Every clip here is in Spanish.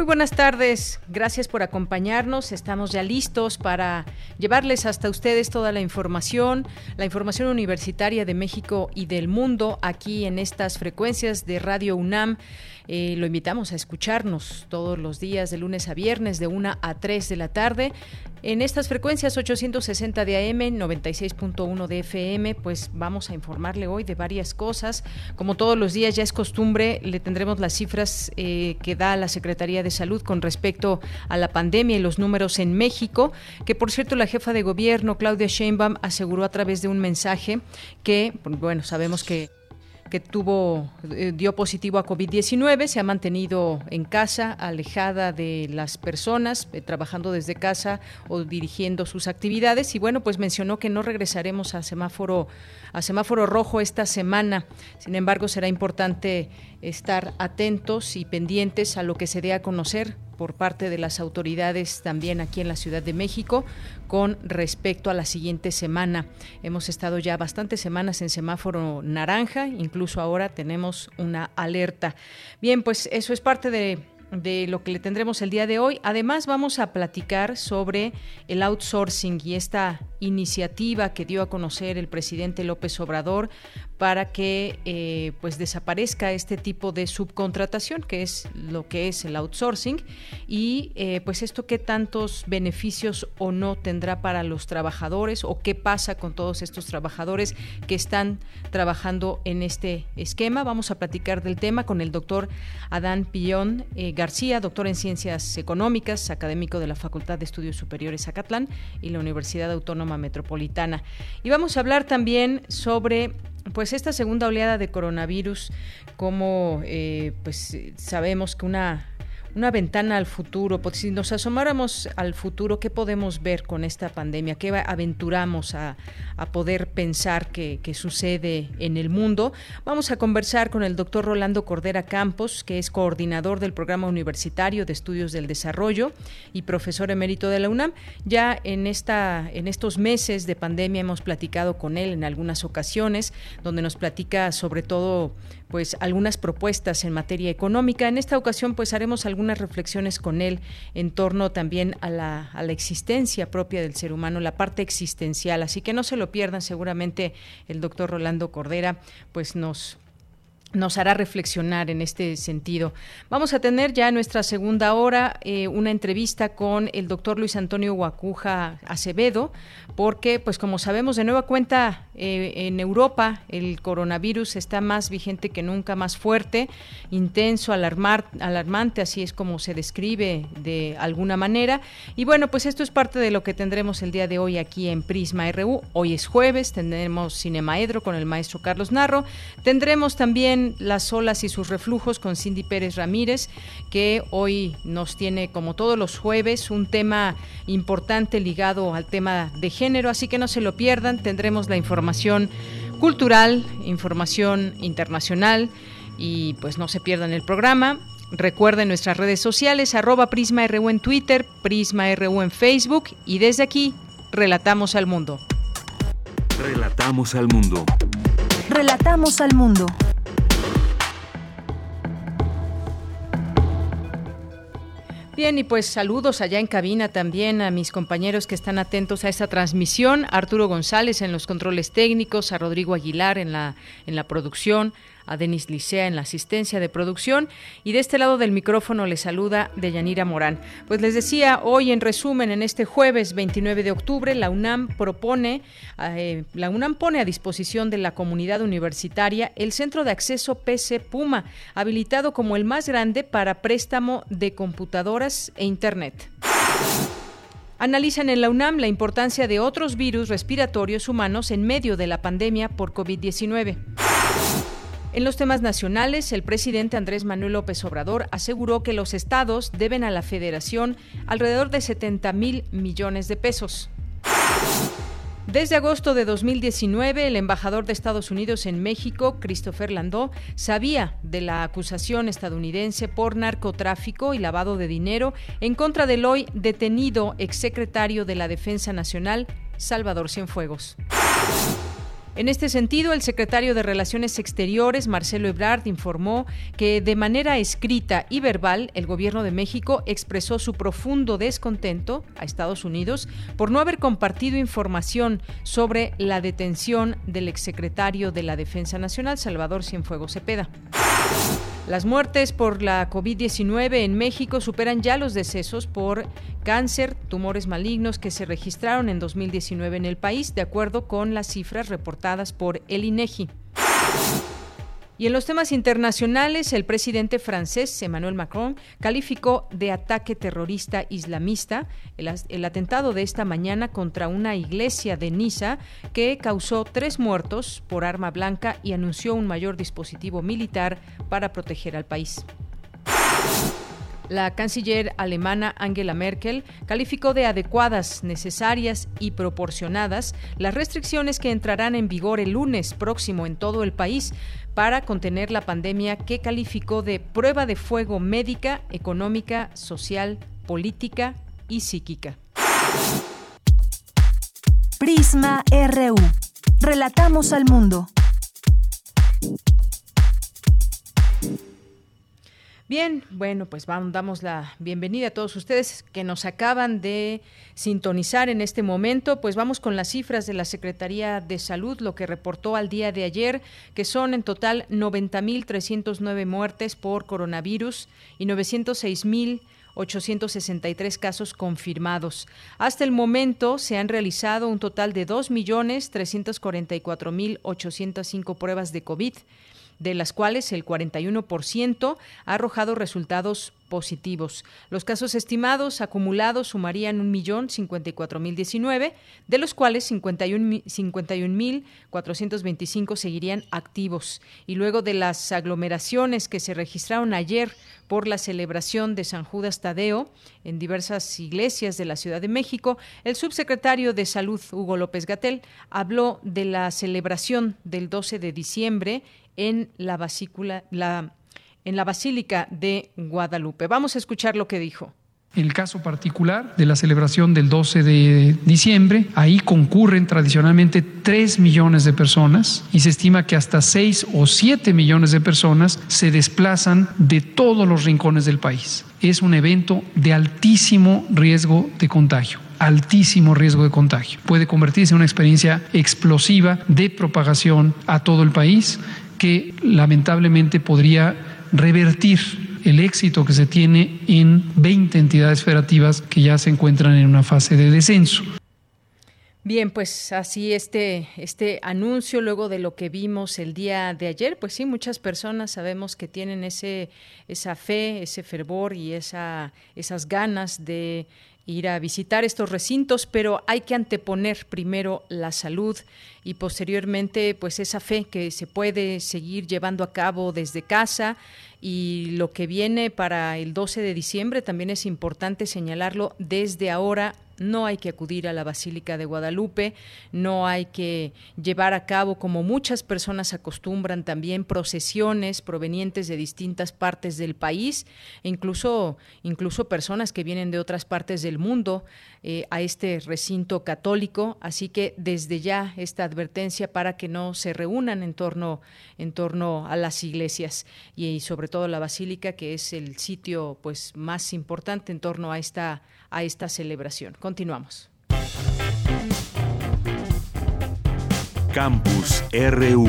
Muy buenas tardes, gracias por acompañarnos. Estamos ya listos para llevarles hasta ustedes toda la información, la información universitaria de México y del mundo aquí en estas frecuencias de Radio UNAM. Eh, lo invitamos a escucharnos todos los días de lunes a viernes de 1 a 3 de la tarde. En estas frecuencias 860 de AM, 96.1 de FM, pues vamos a informarle hoy de varias cosas. Como todos los días ya es costumbre, le tendremos las cifras eh, que da la Secretaría de Salud con respecto a la pandemia y los números en México, que por cierto la jefa de gobierno, Claudia Sheinbaum, aseguró a través de un mensaje que, bueno, sabemos que que tuvo eh, dio positivo a COVID-19, se ha mantenido en casa, alejada de las personas, eh, trabajando desde casa o dirigiendo sus actividades. Y bueno, pues mencionó que no regresaremos a semáforo a semáforo rojo esta semana. Sin embargo, será importante estar atentos y pendientes a lo que se dé a conocer por parte de las autoridades también aquí en la Ciudad de México con respecto a la siguiente semana. Hemos estado ya bastantes semanas en semáforo naranja, incluso ahora tenemos una alerta. Bien, pues eso es parte de de lo que le tendremos el día de hoy. Además, vamos a platicar sobre el outsourcing y esta iniciativa que dio a conocer el presidente López Obrador para que eh, pues desaparezca este tipo de subcontratación que es lo que es el outsourcing y eh, pues esto qué tantos beneficios o no tendrá para los trabajadores o qué pasa con todos estos trabajadores que están trabajando en este esquema. Vamos a platicar del tema con el doctor Adán Pillón eh, García doctor en ciencias económicas académico de la Facultad de Estudios Superiores Zacatlán y la Universidad Autónoma Metropolitana. Y vamos a hablar también sobre pues esta segunda oleada de coronavirus, como eh, pues sabemos que una una ventana al futuro, pues, si nos asomáramos al futuro, ¿qué podemos ver con esta pandemia? ¿Qué aventuramos a, poder pensar que, sucede en el mundo? Vamos a conversar con el doctor Rolando Cordera Campos, que es coordinador del Programa Universitario de Estudios del Desarrollo y profesor emérito de la UNAM. Ya en, esta, en estos meses de pandemia hemos platicado con él en algunas ocasiones, donde nos platica sobre todo pues algunas propuestas en materia económica. En esta ocasión pues haremos algunas reflexiones con él en torno también a la, a la existencia propia del ser humano, la parte existencial. Así que no se lo pierdan, seguramente el doctor Rolando Cordera pues nos nos hará reflexionar en este sentido. Vamos a tener ya en nuestra segunda hora eh, una entrevista con el doctor Luis Antonio Guacuja Acevedo, porque, pues como sabemos, de nueva cuenta eh, en Europa el coronavirus está más vigente que nunca, más fuerte, intenso, alarmar, alarmante, así es como se describe de alguna manera. Y bueno, pues esto es parte de lo que tendremos el día de hoy aquí en Prisma RU. Hoy es jueves, tendremos Cinemaedro con el maestro Carlos Narro, tendremos también las olas y sus reflujos con Cindy Pérez Ramírez, que hoy nos tiene, como todos los jueves, un tema importante ligado al tema de género, así que no se lo pierdan, tendremos la información cultural, información internacional y pues no se pierdan el programa. Recuerden nuestras redes sociales, arroba PrismaRU en Twitter, PrismaRU en Facebook y desde aquí, relatamos al mundo. Relatamos al mundo. Relatamos al mundo. Bien, y pues saludos allá en cabina también a mis compañeros que están atentos a esta transmisión, Arturo González en los controles técnicos, a Rodrigo Aguilar en la, en la producción, a Denis Licea en la asistencia de producción y de este lado del micrófono le saluda Deyanira Morán. Pues les decía, hoy en resumen, en este jueves 29 de octubre, la UNAM propone, eh, la UNAM pone a disposición de la comunidad universitaria el Centro de Acceso PC Puma, habilitado como el más grande para préstamo de computadoras e Internet. Analizan en la UNAM la importancia de otros virus respiratorios humanos en medio de la pandemia por COVID-19. En los temas nacionales, el presidente Andrés Manuel López Obrador aseguró que los estados deben a la federación alrededor de 70 mil millones de pesos. Desde agosto de 2019, el embajador de Estados Unidos en México, Christopher Landau, sabía de la acusación estadounidense por narcotráfico y lavado de dinero en contra del hoy detenido exsecretario de la Defensa Nacional, Salvador Cienfuegos. En este sentido, el secretario de Relaciones Exteriores, Marcelo Ebrard, informó que de manera escrita y verbal el gobierno de México expresó su profundo descontento a Estados Unidos por no haber compartido información sobre la detención del exsecretario de la Defensa Nacional, Salvador Cienfuegos Cepeda. Las muertes por la COVID-19 en México superan ya los decesos por cáncer, tumores malignos que se registraron en 2019 en el país, de acuerdo con las cifras reportadas por el INEGI. Y en los temas internacionales, el presidente francés Emmanuel Macron calificó de ataque terrorista islamista el, atentado de esta mañana contra una iglesia de Niza que causó tres muertos por arma blanca y anunció un mayor dispositivo militar para proteger al país. La canciller alemana Angela Merkel calificó de adecuadas, necesarias y proporcionadas las restricciones que entrarán en vigor el lunes próximo en todo el país para contener la pandemia que calificó de prueba de fuego médica, económica, social, política y psíquica. Prisma RU. Relatamos al mundo. Bien, bueno, pues vamos, damos la bienvenida a todos ustedes que nos acaban de sintonizar en este momento. Pues vamos con las cifras de la Secretaría de Salud, lo que reportó al día de ayer, que son en total 90.309 muertes por coronavirus y 906.000 863 casos confirmados. Hasta el momento se han realizado un total de 2.344.805 pruebas de COVID de las cuales el 41% ha arrojado resultados positivos. Los casos estimados acumulados sumarían 1.054.019, de los cuales 51.425 seguirían activos. Y luego de las aglomeraciones que se registraron ayer por la celebración de San Judas Tadeo en diversas iglesias de la Ciudad de México, el subsecretario de Salud, Hugo López Gatel, habló de la celebración del 12 de diciembre en la, la, en la Basílica de Guadalupe. Vamos a escuchar lo que dijo. En el caso particular de la celebración del 12 de diciembre, ahí concurren tradicionalmente 3 millones de personas y se estima que hasta 6 o 7 millones de personas se desplazan de todos los rincones del país. Es un evento de altísimo riesgo de contagio altísimo riesgo de contagio. Puede convertirse en una experiencia explosiva de propagación a todo el país que lamentablemente podría revertir el éxito que se tiene en 20 entidades federativas que ya se encuentran en una fase de descenso. Bien, pues así este, este anuncio luego de lo que vimos el día de ayer, pues sí, muchas personas sabemos que tienen ese, esa fe, ese fervor y esa, esas ganas de ir a visitar estos recintos, pero hay que anteponer primero la salud y posteriormente pues esa fe que se puede seguir llevando a cabo desde casa. Y lo que viene para el 12 de diciembre también es importante señalarlo desde ahora no hay que acudir a la Basílica de Guadalupe, no hay que llevar a cabo, como muchas personas acostumbran, también procesiones provenientes de distintas partes del país, incluso, incluso personas que vienen de otras partes del mundo eh, a este recinto católico. Así que desde ya esta advertencia para que no se reúnan en torno, en torno a las iglesias y, sobre todo la Basílica, que es el sitio pues, más importante en torno a esta a esta celebración. Continuamos. Campus RU.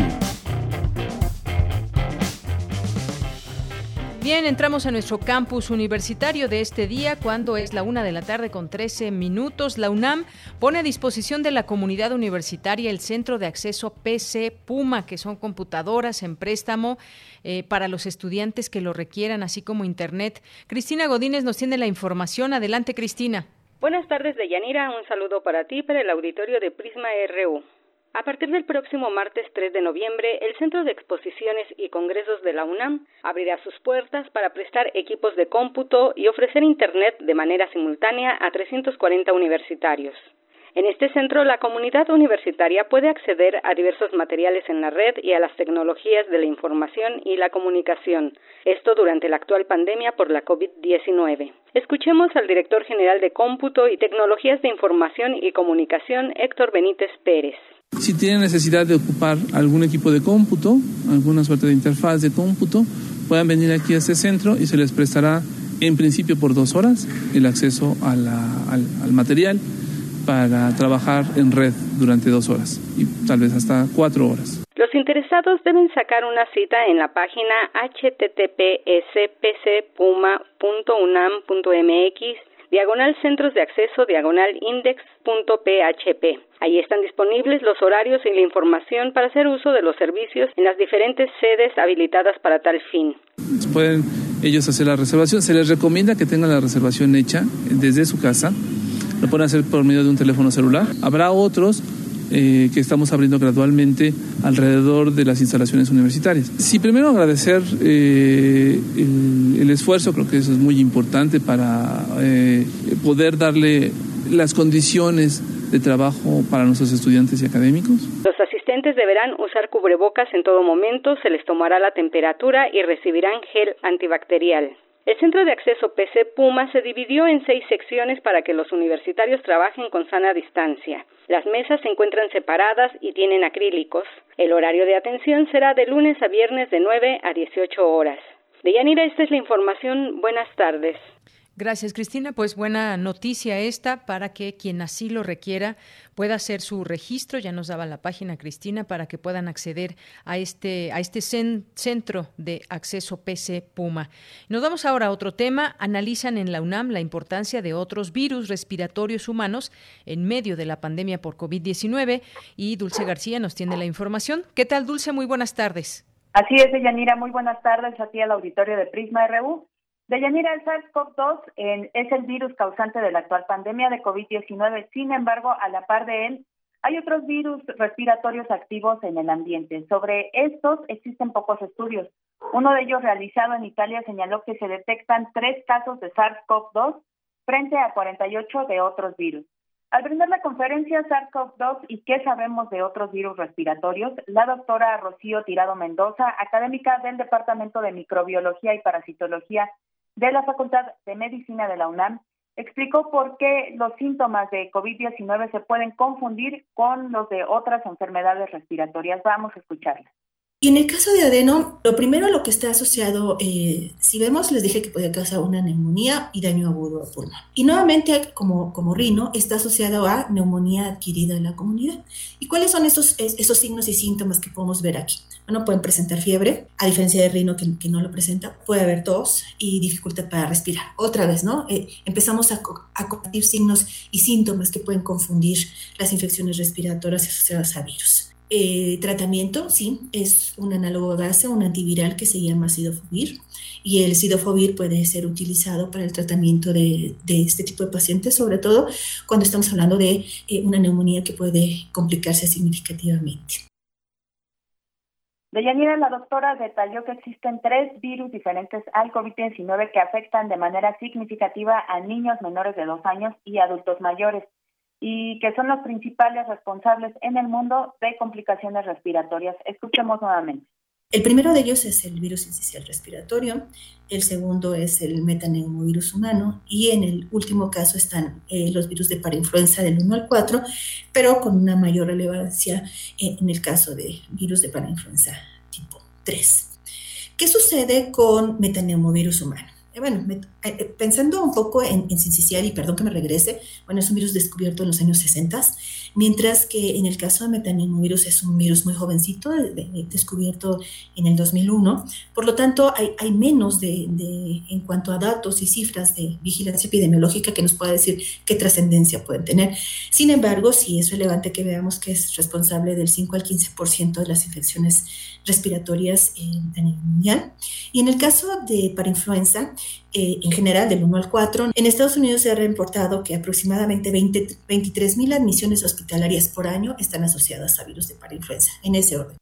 Bien, entramos a nuestro campus universitario de este día cuando es la una de la tarde con 13 minutos. La UNAM pone a disposición de la comunidad universitaria el centro de acceso PC Puma, que son computadoras en préstamo eh, para los estudiantes que lo requieran, así como Internet. Cristina Godínez nos tiene la información. Adelante, Cristina. Buenas tardes, Deyanira. Un saludo para ti, para el auditorio de Prisma RU. A partir del próximo martes 3 de noviembre, el Centro de Exposiciones y Congresos de la UNAM abrirá sus puertas para prestar equipos de cómputo y ofrecer Internet de manera simultánea a 340 universitarios. En este centro, la comunidad universitaria puede acceder a diversos materiales en la red y a las tecnologías de la información y la comunicación, esto durante la actual pandemia por la COVID-19. Escuchemos al director general de Cómputo y Tecnologías de Información y Comunicación, Héctor Benítez Pérez. Si tienen necesidad de ocupar algún equipo de cómputo, alguna suerte de interfaz de cómputo, puedan venir aquí a este centro y se les prestará en principio por dos horas el acceso al, al material para trabajar en red durante dos horas y tal vez hasta cuatro horas. Los interesados deben sacar una cita en la página httpspcpuma.unam.mx diagonal centros de acceso diagonal index.php. Ahí están disponibles los horarios y la información para hacer uso de los servicios en las diferentes sedes habilitadas para tal fin. Pueden ellos hacer la reservación. Se les recomienda que tengan la reservación hecha desde su casa lo pueden hacer por medio de un teléfono celular. Habrá otros eh, que estamos abriendo gradualmente alrededor de las instalaciones universitarias. Sí, primero agradecer eh, el, esfuerzo, creo que eso es muy importante para eh, poder darle las condiciones de trabajo para nuestros estudiantes y académicos. Los asistentes deberán usar cubrebocas en todo momento, se les tomará la temperatura y recibirán gel antibacterial. El centro de acceso PC Puma se dividió en seis secciones para que los universitarios trabajen con sana distancia. Las mesas se encuentran separadas y tienen acrílicos. El horario de atención será de lunes a viernes de 9 a 18 horas. Deyanira, esta es la información. Buenas tardes. Gracias, Cristina. Pues buena noticia esta para que quien así lo requiera pueda hacer su registro. Ya nos daba la página, Cristina, para que puedan acceder a este, a este centro de acceso PC Puma. Nos vamos ahora a otro tema. Analizan en la UNAM la importancia de otros virus respiratorios humanos en medio de la pandemia por COVID-19 y Dulce García nos tiene la información. ¿Qué tal, Dulce? Muy buenas tardes. Así es, Yanira. Muy buenas tardes a ti al auditorio de Prisma RU. Deyanira, el SARS-CoV-2 es el virus causante de la actual pandemia de COVID-19. Sin embargo, a la par de él, hay otros virus respiratorios activos en el ambiente. Sobre estos existen pocos estudios. Uno de ellos realizado en Italia señaló que se detectan tres casos de SARS-CoV-2 frente a 48 de otros virus. Al brindar la conferencia SARS-CoV-2 y qué sabemos de otros virus respiratorios, la doctora Rocío Tirado Mendoza, académica del Departamento de Microbiología y Parasitología de la Facultad de Medicina de la UNAM explicó por qué los síntomas de COVID-19 se pueden confundir con los de otras enfermedades respiratorias. Vamos a escucharla. Y en el caso de adeno, lo primero lo que está asociado, eh, si vemos, les dije que podía causar una neumonía y daño agudo a pulmón. Y nuevamente, como, como rino, está asociado a neumonía adquirida en la comunidad. ¿Y cuáles son esos, esos signos y síntomas que podemos ver aquí? Bueno, pueden presentar fiebre, a diferencia de rino que, que no lo presenta, puede haber tos y dificultad para respirar. Otra vez, ¿no? Eh, empezamos a, a compartir signos y síntomas que pueden confundir las infecciones respiratorias asociadas a virus. Eh, tratamiento, sí, es un análogo base, un antiviral que se llama sidofovir y el sidofovir puede ser utilizado para el tratamiento de, este tipo de pacientes, sobre todo cuando estamos hablando de eh, una neumonía que puede complicarse significativamente. Deyanira, la doctora detalló que existen tres virus diferentes al COVID-19 que afectan de manera significativa a niños menores de dos años y adultos mayores y que son los principales responsables en el mundo de complicaciones respiratorias. Escuchemos nuevamente. El primero de ellos es el virus incisional respiratorio, el segundo es el metaneumovirus humano y en el último caso están eh, los virus de parainfluenza del 1 al 4, pero con una mayor relevancia en el caso de virus de parainfluenza tipo 3. ¿Qué sucede con metaneumovirus humano? Eh, bueno, eh, eh, pensando un poco en, en y perdón que me regrese, bueno, es un virus descubierto en los años 60 mientras que en el caso de metanimovirus es un virus muy jovencito, descubierto en el 2001. Por lo tanto, hay, menos de, en cuanto a datos y cifras de vigilancia epidemiológica que nos pueda decir qué trascendencia pueden tener. Sin embargo, sí es relevante que veamos que es responsable del 5 al 15% de las infecciones respiratorias a nivel mundial. Y en el caso de para influenza, eh, en general del 1 al 4, en Estados Unidos se ha reportado que aproximadamente 23 mil admisiones hospitalarias por año están asociadas a virus de parainfluenza, en ese orden.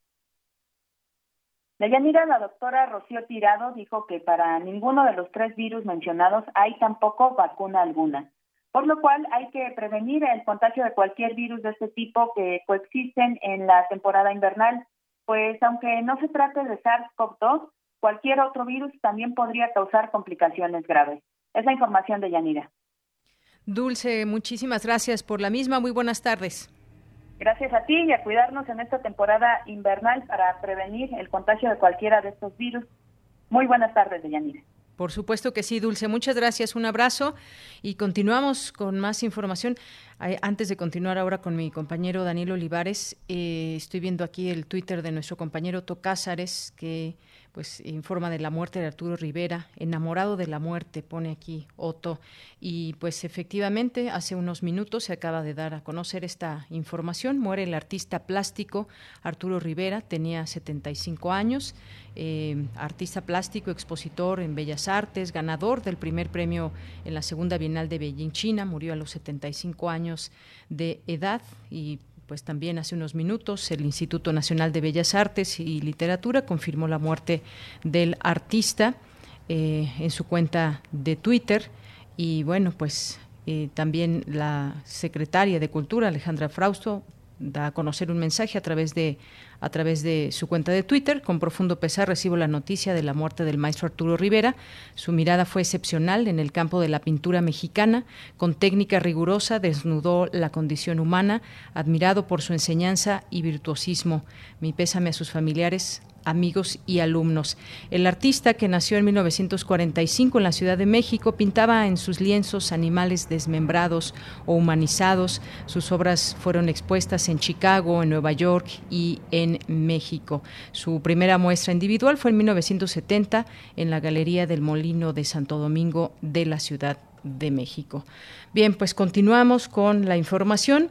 Deyanira, la doctora Rocío Tirado dijo que para ninguno de los tres virus mencionados hay tampoco vacuna alguna, por lo cual hay que prevenir el contagio de cualquier virus de este tipo que coexisten en la temporada invernal pues aunque no se trate de SARS-CoV-2, cualquier otro virus también podría causar complicaciones graves. Es la información de Yanira. Dulce, muchísimas gracias por la misma. Muy buenas tardes. Gracias a ti y a cuidarnos en esta temporada invernal para prevenir el contagio de cualquiera de estos virus. Muy buenas tardes, Yanira. Por supuesto que sí, Dulce. Muchas gracias. Un abrazo y continuamos con más información. Antes de continuar ahora con mi compañero Daniel Olivares, eh, estoy viendo aquí el Twitter de nuestro compañero Tocázares que pues informa de la muerte de Arturo Rivera, enamorado de la muerte, pone aquí Otto. Y pues efectivamente, hace unos minutos se acaba de dar a conocer esta información. Muere el artista plástico Arturo Rivera, tenía 75 años, eh, artista plástico, expositor en Bellas Artes, ganador del primer premio en la segunda Bienal de Beijing, China, murió a los 75 años de edad y pues también hace unos minutos el Instituto Nacional de Bellas Artes y Literatura confirmó la muerte del artista eh, en su cuenta de Twitter. Y bueno, pues eh, también la secretaria de Cultura, Alejandra Frausto, da a conocer un mensaje a través de a través de su cuenta de Twitter. Con profundo pesar recibo la noticia de la muerte del maestro Arturo Rivera. Su mirada fue excepcional en el campo de la pintura mexicana. Con técnica rigurosa desnudó la condición humana, admirado por su enseñanza y virtuosismo. Mi pésame a sus familiares, amigos y alumnos. El artista que nació en 1945 en la Ciudad de México pintaba en sus lienzos animales desmembrados o humanizados. Sus obras fueron expuestas en Chicago, en Nueva York y en México. Su primera muestra individual fue en 1970 en la Galería del Molino de Santo Domingo de la Ciudad de México. Bien, pues continuamos con la información.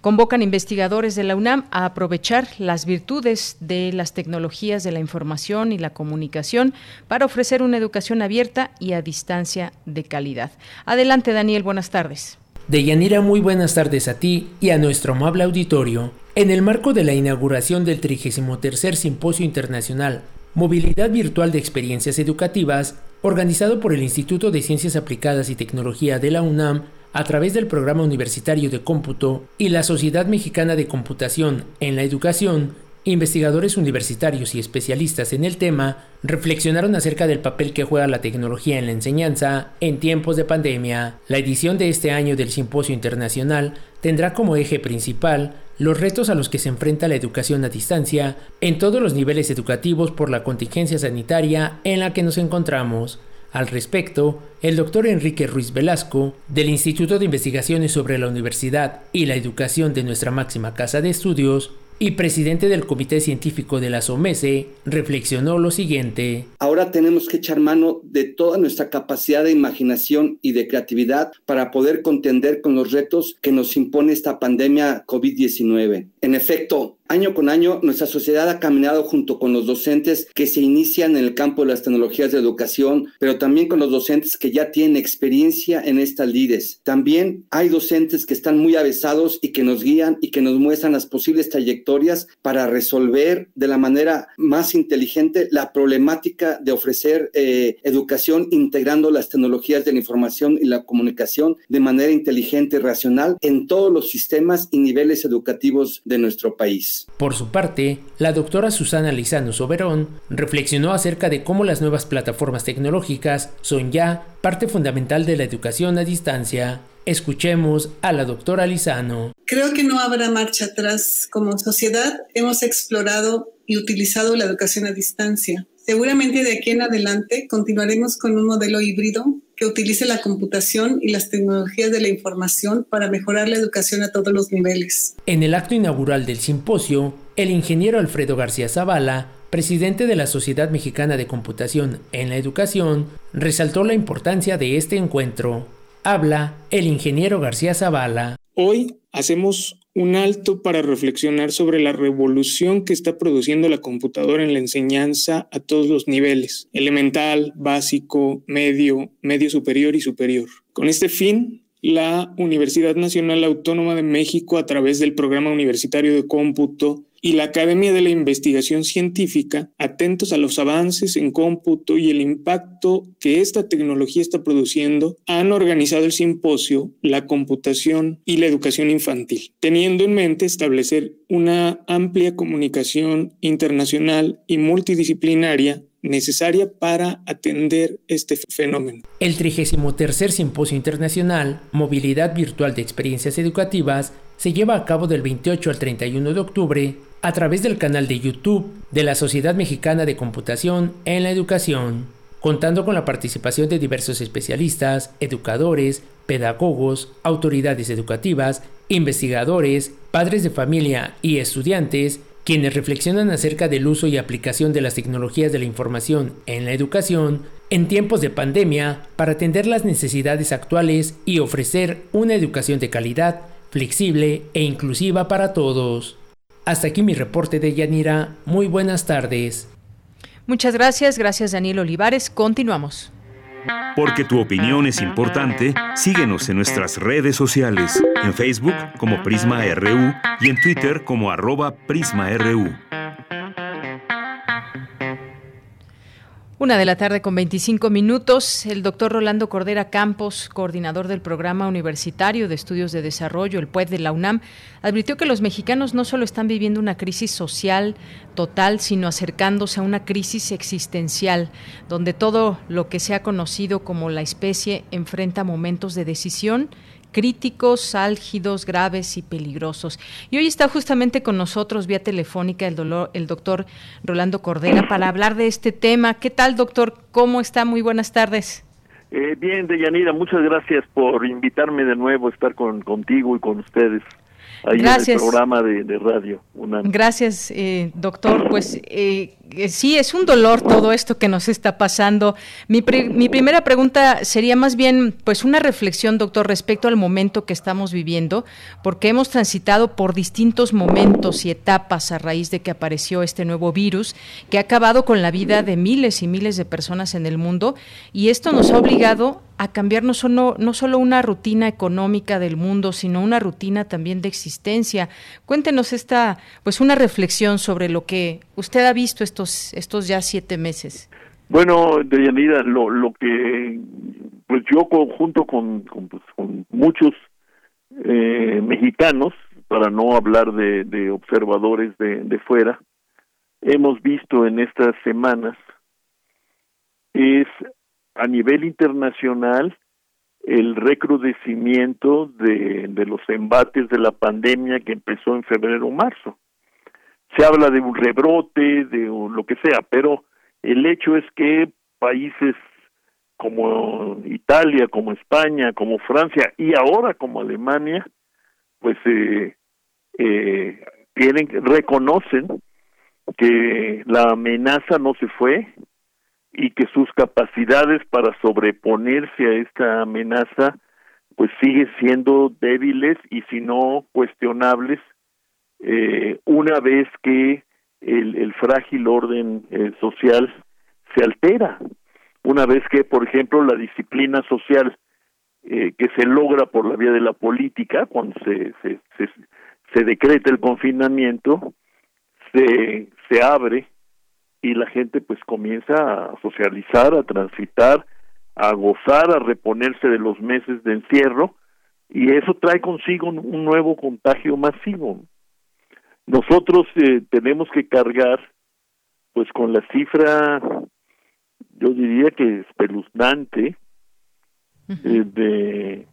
Convocan investigadores de la UNAM a aprovechar las virtudes de las tecnologías de la información y la comunicación para ofrecer una educación abierta y a distancia de calidad. Adelante, Daniel, buenas tardes. Deyanira, muy buenas tardes a ti y a nuestro amable auditorio. En el marco de la inauguración del 33 Simposio Internacional Movilidad Virtual de Experiencias Educativas, organizado por el Instituto de Ciencias Aplicadas y Tecnología de la UNAM, a través del Programa Universitario de Cómputo y la Sociedad Mexicana de Computación en la Educación, investigadores universitarios y especialistas en el tema reflexionaron acerca del papel que juega la tecnología en la enseñanza en tiempos de pandemia. La edición de este año del Simposio Internacional tendrá como eje principal los retos a los que se enfrenta la educación a distancia en todos los niveles educativos por la contingencia sanitaria en la que nos encontramos. Al respecto, el doctor Enrique Ruiz Velasco, del Instituto de Investigaciones sobre la Universidad y la Educación de nuestra máxima casa de estudios, y presidente del Comité Científico de la SOMESE, reflexionó lo siguiente. Ahora tenemos que echar mano de toda nuestra capacidad de imaginación y de creatividad para poder contender con los retos que nos impone esta pandemia COVID-19. En efecto, Año con año, nuestra sociedad ha caminado junto con los docentes que se inician en el campo de las tecnologías de educación, pero también con los docentes que ya tienen experiencia en estas lides. También hay docentes que están muy avesados y que nos guían y que nos muestran las posibles trayectorias para resolver de la manera más inteligente la problemática de ofrecer eh, educación integrando las tecnologías de la información y la comunicación de manera inteligente y racional en todos los sistemas y niveles educativos de nuestro país. Por su parte, la doctora Susana Lizano Soberón reflexionó acerca de cómo las nuevas plataformas tecnológicas son ya parte fundamental de la educación a distancia. Escuchemos a la doctora Lizano. Creo que no habrá marcha atrás. Como sociedad hemos explorado y utilizado la educación a distancia. Seguramente de aquí en adelante continuaremos con un modelo híbrido que utilice la computación y las tecnologías de la información para mejorar la educación a todos los niveles. En el acto inaugural del simposio, el ingeniero Alfredo García Zavala, presidente de la Sociedad Mexicana de Computación en la Educación, resaltó la importancia de este encuentro. Habla el ingeniero García Zavala. Hoy hacemos un alto para reflexionar sobre la revolución que está produciendo la computadora en la enseñanza a todos los niveles, elemental, básico, medio, medio superior y superior. Con este fin, la Universidad Nacional Autónoma de México, a través del Programa Universitario de Cómputo, y la Academia de la Investigación Científica, atentos a los avances en cómputo y el impacto que esta tecnología está produciendo, han organizado el simposio La computación y la educación infantil, teniendo en mente establecer una amplia comunicación internacional y multidisciplinaria necesaria para atender este fenómeno. El 33 Simposio Internacional Movilidad Virtual de Experiencias Educativas se lleva a cabo del 28 al 31 de octubre a través del canal de YouTube de la Sociedad Mexicana de Computación en la Educación, contando con la participación de diversos especialistas, educadores, pedagogos, autoridades educativas, investigadores, padres de familia y estudiantes, quienes reflexionan acerca del uso y aplicación de las tecnologías de la información en la educación en tiempos de pandemia para atender las necesidades actuales y ofrecer una educación de calidad, flexible e inclusiva para todos. Hasta aquí mi reporte de Yanira. Muy buenas tardes. Muchas gracias, gracias Daniel Olivares. Continuamos. Porque tu opinión es importante, síguenos en nuestras redes sociales, en Facebook como Prisma RU y en Twitter como arroba PrismaRU. Una de la tarde con 25 minutos, el doctor Rolando Cordera Campos, coordinador del Programa Universitario de Estudios de Desarrollo, el PUED de la UNAM, advirtió que los mexicanos no solo están viviendo una crisis social total, sino acercándose a una crisis existencial, donde todo lo que se ha conocido como la especie enfrenta momentos de decisión críticos, álgidos, graves y peligrosos. Y hoy está justamente con nosotros vía telefónica el, dolor, el doctor Rolando Cordera para hablar de este tema. ¿Qué tal, doctor? ¿Cómo está? Muy buenas tardes. Eh, bien, Deyanira, muchas gracias por invitarme de nuevo a estar con, contigo y con ustedes ahí Gracias. en el programa de, radio. Gracias, eh, doctor. Pues eh, sí, es un dolor todo esto que nos está pasando. Mi, mi, primera pregunta sería más bien, pues una reflexión, doctor, respecto al momento que estamos viviendo, porque hemos transitado por distintos momentos y etapas a raíz de que apareció este nuevo virus que ha acabado con la vida de miles y miles de personas en el mundo y esto nos ha obligado a cambiar no solo, no solo una rutina económica del mundo, sino una rutina también de existencia. Cuéntenos esta, pues una reflexión sobre lo que usted ha visto estos, estos ya siete meses. Bueno, Deyanira, lo, lo que, pues yo junto con, con, pues, muchos eh, mexicanos, para no hablar de, de observadores de, de fuera, hemos visto en estas semanas es a nivel internacional el recrudecimiento de, los embates de la pandemia que empezó en febrero o marzo. Se habla de un rebrote, de lo que sea, pero el hecho es que países como Italia, como España, como Francia y ahora como Alemania, pues eh, eh, reconocen que la amenaza no se fue, y que sus capacidades para sobreponerse a esta amenaza pues sigue siendo débiles y si no cuestionables eh, una vez que el, frágil orden eh, social se altera. Una vez que por ejemplo la disciplina social eh, que se logra por la vía de la política cuando se se, se, se decreta el confinamiento se se abre y la gente pues comienza a socializar, a transitar, a gozar, a reponerse de los meses de encierro y eso trae consigo un nuevo contagio masivo. Nosotros eh, tenemos que cargar pues con la cifra, yo diría que espeluznante, eh, de,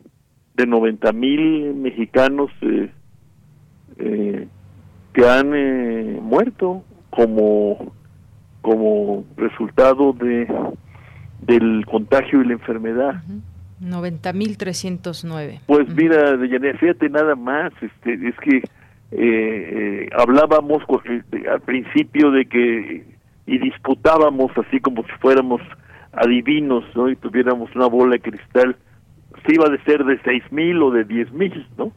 de 90 mil mexicanos eh, eh, que han muerto como como resultado de del contagio y la enfermedad. 90.309. Pues mira, fíjate nada más, este, es que eh, hablábamos este, al principio de que y disputábamos así como si fuéramos adivinos, ¿no? Y tuviéramos una bola de cristal, si iba a ser de seis mil o de diez mil, ¿no?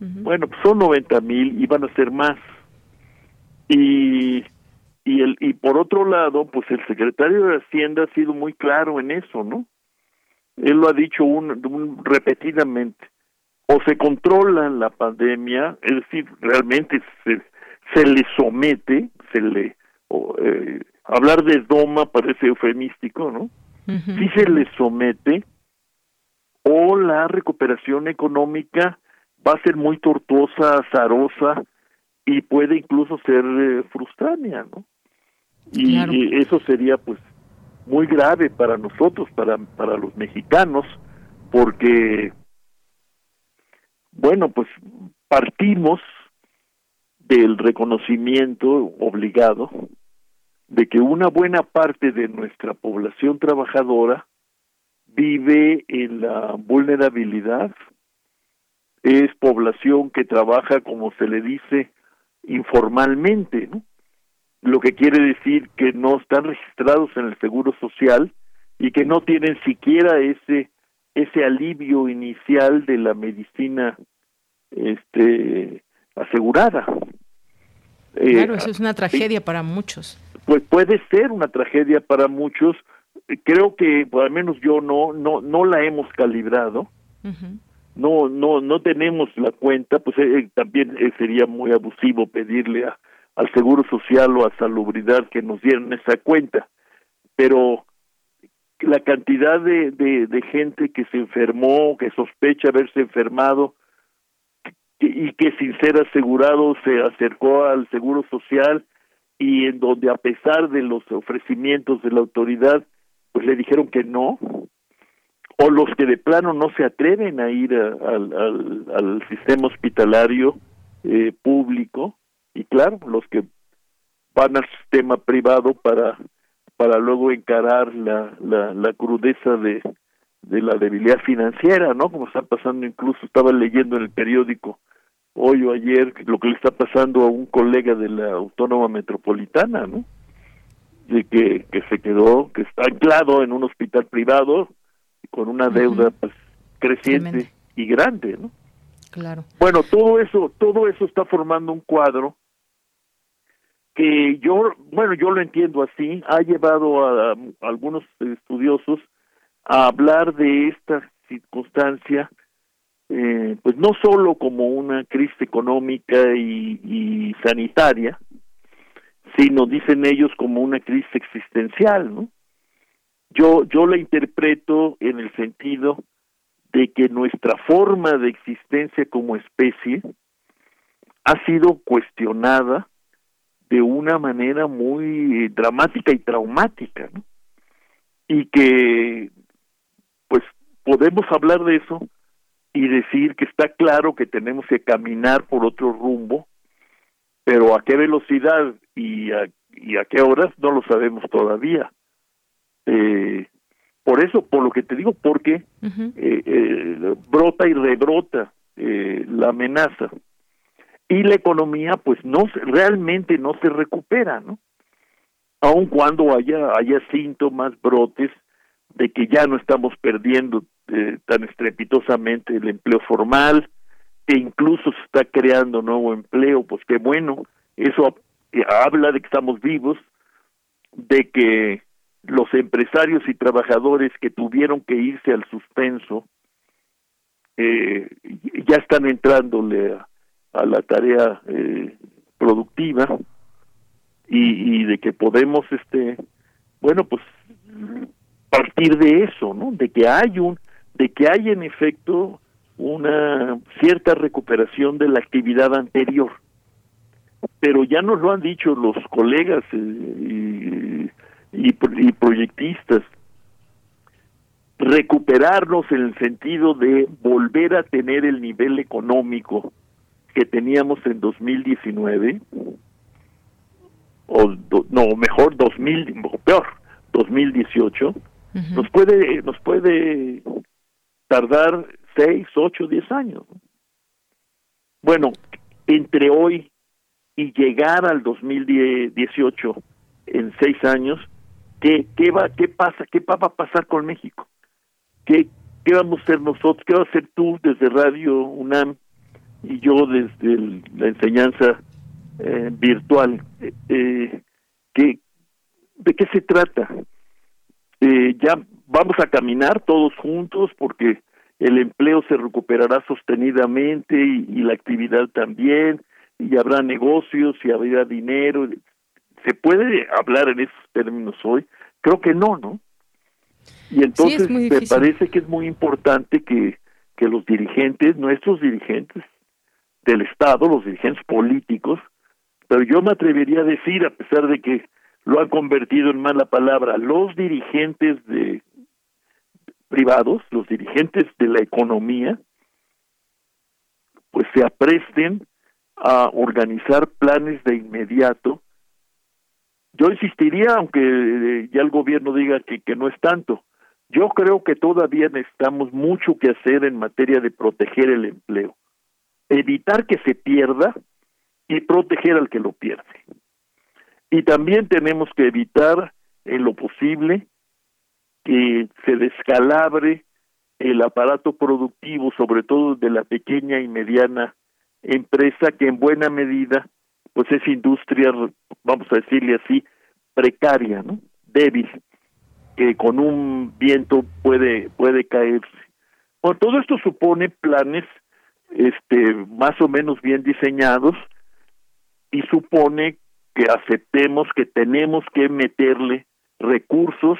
Bueno, pues son noventa mil y van a ser más. Y y el y por otro lado, pues el secretario de Hacienda ha sido muy claro en eso, ¿no? Él lo ha dicho un, repetidamente. O se controla la pandemia, es decir, realmente se, se le somete, se le eh, hablar de doma parece eufemístico, ¿no? Si se le somete o la recuperación económica va a ser muy tortuosa, azarosa y puede incluso ser eh, frustránea, ¿no? Y, eso sería pues muy grave para nosotros, para para los mexicanos, porque bueno, pues partimos del reconocimiento obligado de que una buena parte de nuestra población trabajadora vive en la vulnerabilidad, es población que trabaja, como se le dice, informalmente, ¿no? Lo que quiere decir que no están registrados en el Seguro Social y que no tienen siquiera ese ese alivio inicial de la medicina este asegurada. Claro, eso es una tragedia para muchos pues puede ser una tragedia para muchos. Creo que, por al menos yo no, no, no la hemos calibrado. No, no, no tenemos la cuenta. Pues eh, eh, también eh, sería muy abusivo pedirle a, al Seguro Social o a Salubridad que nos dieran esa cuenta. Pero la cantidad de, de, de gente que se enfermó, que sospecha haberse enfermado y que sin ser asegurado se acercó al Seguro Social y en donde a pesar de los ofrecimientos de la autoridad, pues le dijeron que no, o los que de plano no se atreven a ir al, al, sistema hospitalario eh, público, y claro, los que van al sistema privado para para luego encarar la, la, la crudeza de, de la debilidad financiera, ¿no? Como está pasando incluso, estaba leyendo en el periódico hoy o ayer lo que le está pasando a un colega de la Autónoma Metropolitana, ¿no? De que, que se quedó, que está anclado en un hospital privado con una deuda pues, creciente y grande, ¿no? Claro. Bueno, todo eso, todo eso está formando un cuadro yo, bueno, yo lo entiendo así, ha llevado a algunos estudiosos a hablar de esta circunstancia eh, pues no solo como una crisis económica y, sanitaria, sino dicen ellos como una crisis existencial, ¿no? Yo yo la interpreto en el sentido de que nuestra forma de existencia como especie ha sido cuestionada de una manera muy dramática y traumática, ¿no? Y que pues podemos hablar de eso y decir que está claro que tenemos que caminar por otro rumbo, pero a qué velocidad y a, y a qué horas no lo sabemos todavía. Eh, por eso, por lo que te digo, porque eh, eh, brota y rebrota la amenaza y la economía, pues no realmente no se recupera, ¿no? Aun cuando haya haya síntomas, brotes de que ya no estamos perdiendo eh, tan estrepitosamente el empleo formal, que incluso se está creando nuevo empleo, pues qué bueno, eso eh, habla de que estamos vivos, de que los empresarios y trabajadores que tuvieron que irse al suspenso eh, ya están entrándole a, la tarea productiva y, y de que podemos este bueno pues partir de eso no de que hay un de que hay en efecto una cierta recuperación de la actividad anterior. Pero ya nos lo han dicho los colegas eh, y, y, proyectistas, recuperarnos en el sentido de volver a tener el nivel económico que teníamos en 2019 o no mejor 2000 o peor 2018 Nos puede, nos puede tardar seis, ocho, diez años. Bueno, entre hoy y llegar al 2018 en seis años, ¿qué, qué va, qué pasa, qué va a pasar con México? ¿Qué, qué vamos a hacer nosotros? ¿Qué vas a hacer tú desde Radio UNAM y yo desde la enseñanza eh, virtual? Eh, ¿qué, ¿De qué se trata? Eh, ya vamos a caminar todos juntos porque el empleo se recuperará sostenidamente y, la actividad también, y habrá negocios y habrá dinero. ¿Se puede hablar en esos términos hoy? Creo que no, ¿no? Y entonces me parece que es muy importante que, que los dirigentes, nuestros dirigentes del Estado, los dirigentes políticos, pero yo me atrevería a decir, a pesar de que lo han convertido en mala palabra, los dirigentes de privados, los dirigentes de la economía, pues se apresten a organizar planes de inmediato. Yo insistiría, aunque eh, ya el gobierno diga que, que no es tanto, yo creo que todavía necesitamos mucho que hacer en materia de proteger el empleo, evitar que se pierda y proteger al que lo pierde. Y también tenemos que evitar en lo posible que se descalabre el aparato productivo, sobre todo de la pequeña y mediana empresa, que en buena medida, pues es industria, vamos a decirle así, precaria, ¿no? débil, que con un viento puede puede caerse. Bueno, todo esto supone planes este más o menos bien diseñados y supone que aceptemos que tenemos que meterle recursos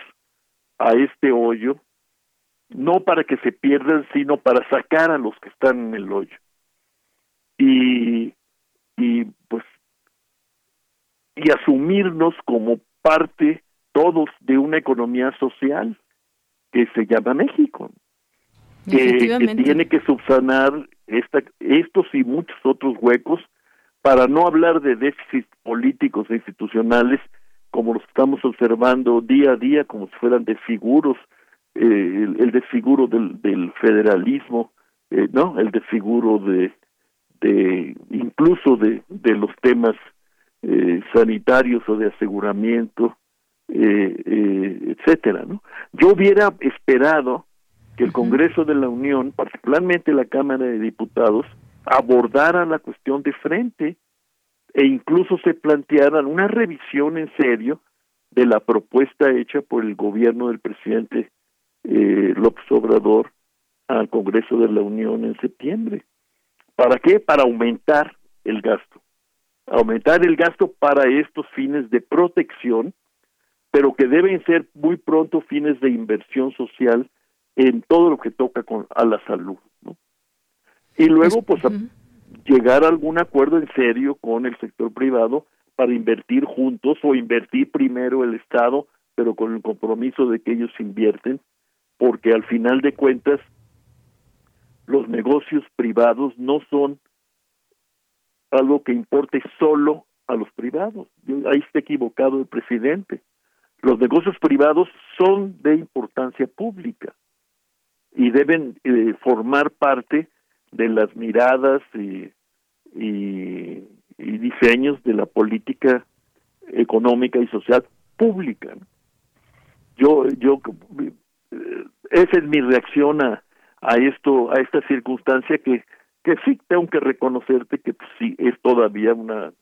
a este hoyo, no para que se pierdan, sino para sacar a los que están en el hoyo. Y, y pues, y asumirnos como parte todos de una economía social que se llama México, que, que tiene que subsanar esta, estos y muchos otros huecos para no hablar de déficits políticos e institucionales como los estamos observando día a día, como si fueran desfiguros, eh, el, desfiguro del, federalismo, eh, ¿no? El desfiguro de, incluso de, de los temas eh, sanitarios o de aseguramiento, eh, eh, etcétera, ¿no? Yo hubiera esperado que el Congreso de la Unión, particularmente la Cámara de Diputados, abordara la cuestión de frente e incluso se plantearan una revisión en serio de la propuesta hecha por el gobierno del presidente eh, López Obrador al Congreso de la Unión en septiembre. ¿Para qué? Para aumentar el gasto. Aumentar el gasto para estos fines de protección, pero que deben ser muy pronto fines de inversión social en todo lo que toca con, a la salud. ¿no? Y luego, pues, llegar a algún acuerdo en serio con el sector privado para invertir juntos o invertir primero el Estado, pero con el compromiso de que ellos invierten, porque al final de cuentas los negocios privados no son algo que importe solo a los privados. Ahí está equivocado el presidente. Los negocios privados son de importancia pública y deben eh, formar parte de las miradas y, y, diseños de la política económica y social pública. Yo, yo, eh, esa es mi reacción a, a esto, a esta circunstancia que, que sí tengo que reconocerte que pues, sí es todavía una,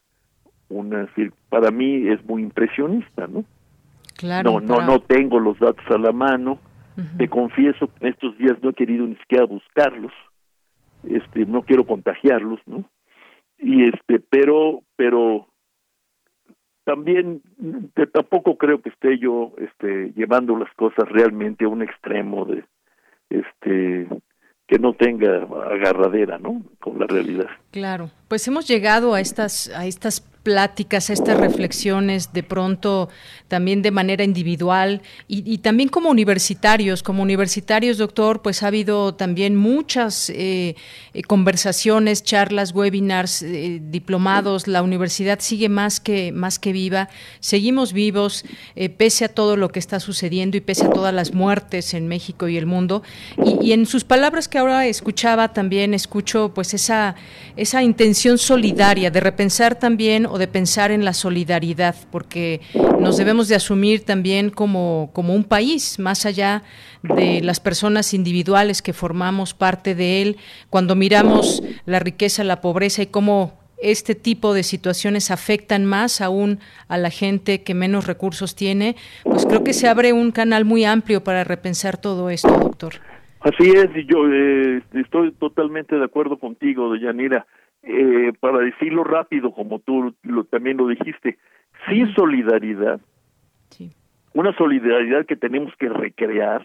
una, para mí es muy impresionista, ¿no? Claro, no, no, no tengo los datos a la mano. Te confieso que en estos días no he querido ni siquiera buscarlos. Este no quiero contagiarlos no y este pero pero también tampoco creo que esté yo este llevando las cosas realmente a un extremo de este que no tenga agarradera no con la realidad. Claro. Pues hemos llegado a estas a estas pláticas, estas reflexiones, de pronto también de manera individual y, también como universitarios. Como universitarios, doctor, pues ha habido también muchas eh, eh, conversaciones, charlas, webinars, eh, diplomados. La universidad sigue más que, más que viva. Seguimos vivos, pese a todo lo que está sucediendo y pese a todas las muertes en México y el mundo. Y, y en sus palabras que ahora escuchaba, también escucho pues esa, esa intención solidaria de repensar también o de pensar en la solidaridad, porque nos debemos de asumir también como, como un país, más allá de las personas individuales que formamos parte de él, cuando miramos la riqueza, la pobreza y cómo este tipo de situaciones afectan más aún a la gente que menos recursos tiene, pues creo que se abre un canal muy amplio para repensar todo esto, doctor. Así es, y yo eh, estoy totalmente de acuerdo contigo, Yanira. Eh, para decirlo rápido, como tú lo, también lo dijiste, sin solidaridad, una solidaridad que tenemos que recrear,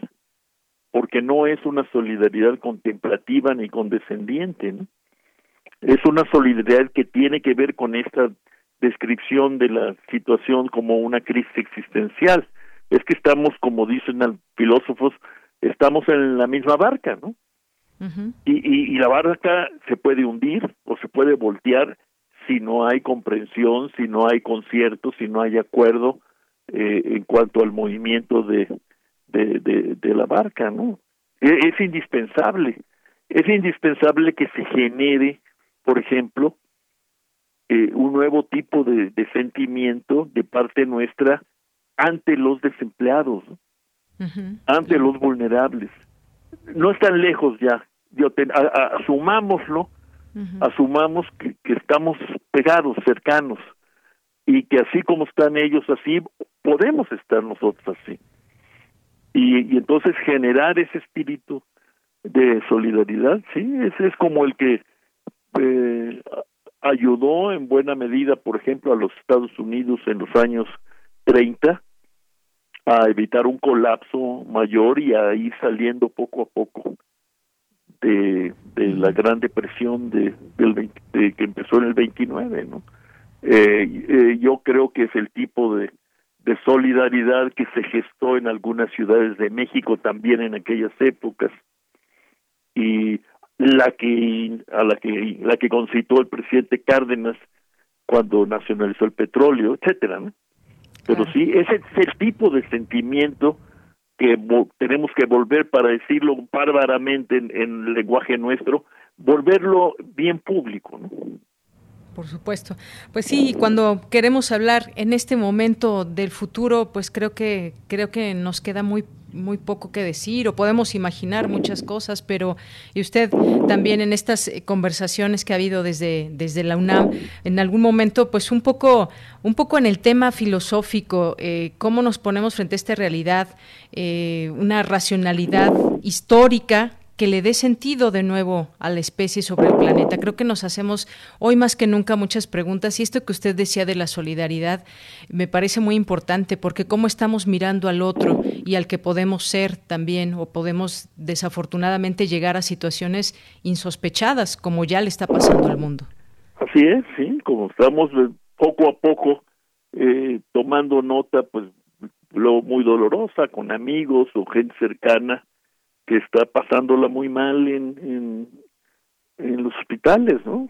porque no es una solidaridad contemplativa ni condescendiente, ¿no? es una solidaridad que tiene que ver con esta descripción de la situación como una crisis existencial. Es que estamos, como dicen los filósofos, estamos en la misma barca, ¿no? Y, y, la barca se puede hundir o se puede voltear si no hay comprensión, si no hay concierto, si no hay acuerdo eh, en cuanto al movimiento de, de, de, la barca, ¿no? E, es, indispensable, es indispensable que se genere, por ejemplo, eh, un nuevo tipo de, de sentimiento de parte nuestra ante los desempleados, ante los vulnerables. No están lejos ya, yo asumámoslo, asumamos que, estamos pegados, cercanos, y que así como están ellos así, podemos estar nosotros así. Y, entonces generar ese espíritu de solidaridad, sí, ese es como el que eh, ayudó en buena medida, por ejemplo, a los Estados Unidos en los años 30 a evitar un colapso mayor y a ir saliendo poco a poco de, de la Gran Depresión de, del que empezó en el 29, ¿no? Eh, eh, yo creo que es el tipo de, de solidaridad que se gestó en algunas ciudades de México también en aquellas épocas y la que a la que la que concitó el presidente Cárdenas cuando nacionalizó el petróleo, etcétera, ¿no? Pero sí, ese es el tipo de sentimiento que tenemos que volver, para decirlo bárbaramente en, en lenguaje nuestro, volverlo bien público, ¿no? Por supuesto. Pues sí, cuando queremos hablar en este momento del futuro, pues creo que creo que nos queda muy muy poco que decir o podemos imaginar muchas cosas, pero y usted también en estas conversaciones que ha habido desde, desde la UNAM, en algún momento, pues un poco, un poco en el tema filosófico, eh, cómo nos ponemos frente a esta realidad, eh, una racionalidad histórica que le dé sentido de nuevo a la especie sobre el planeta. Creo que nos hacemos hoy más que nunca muchas preguntas y esto que usted decía de la solidaridad me parece muy importante porque cómo estamos mirando al otro y al que podemos ser también o podemos desafortunadamente llegar a situaciones insospechadas como ya le está pasando al mundo. Así es, sí, como estamos poco a poco eh, tomando nota, pues lo muy dolorosa con amigos o gente cercana que está pasándola muy mal en, en, en los hospitales, ¿no?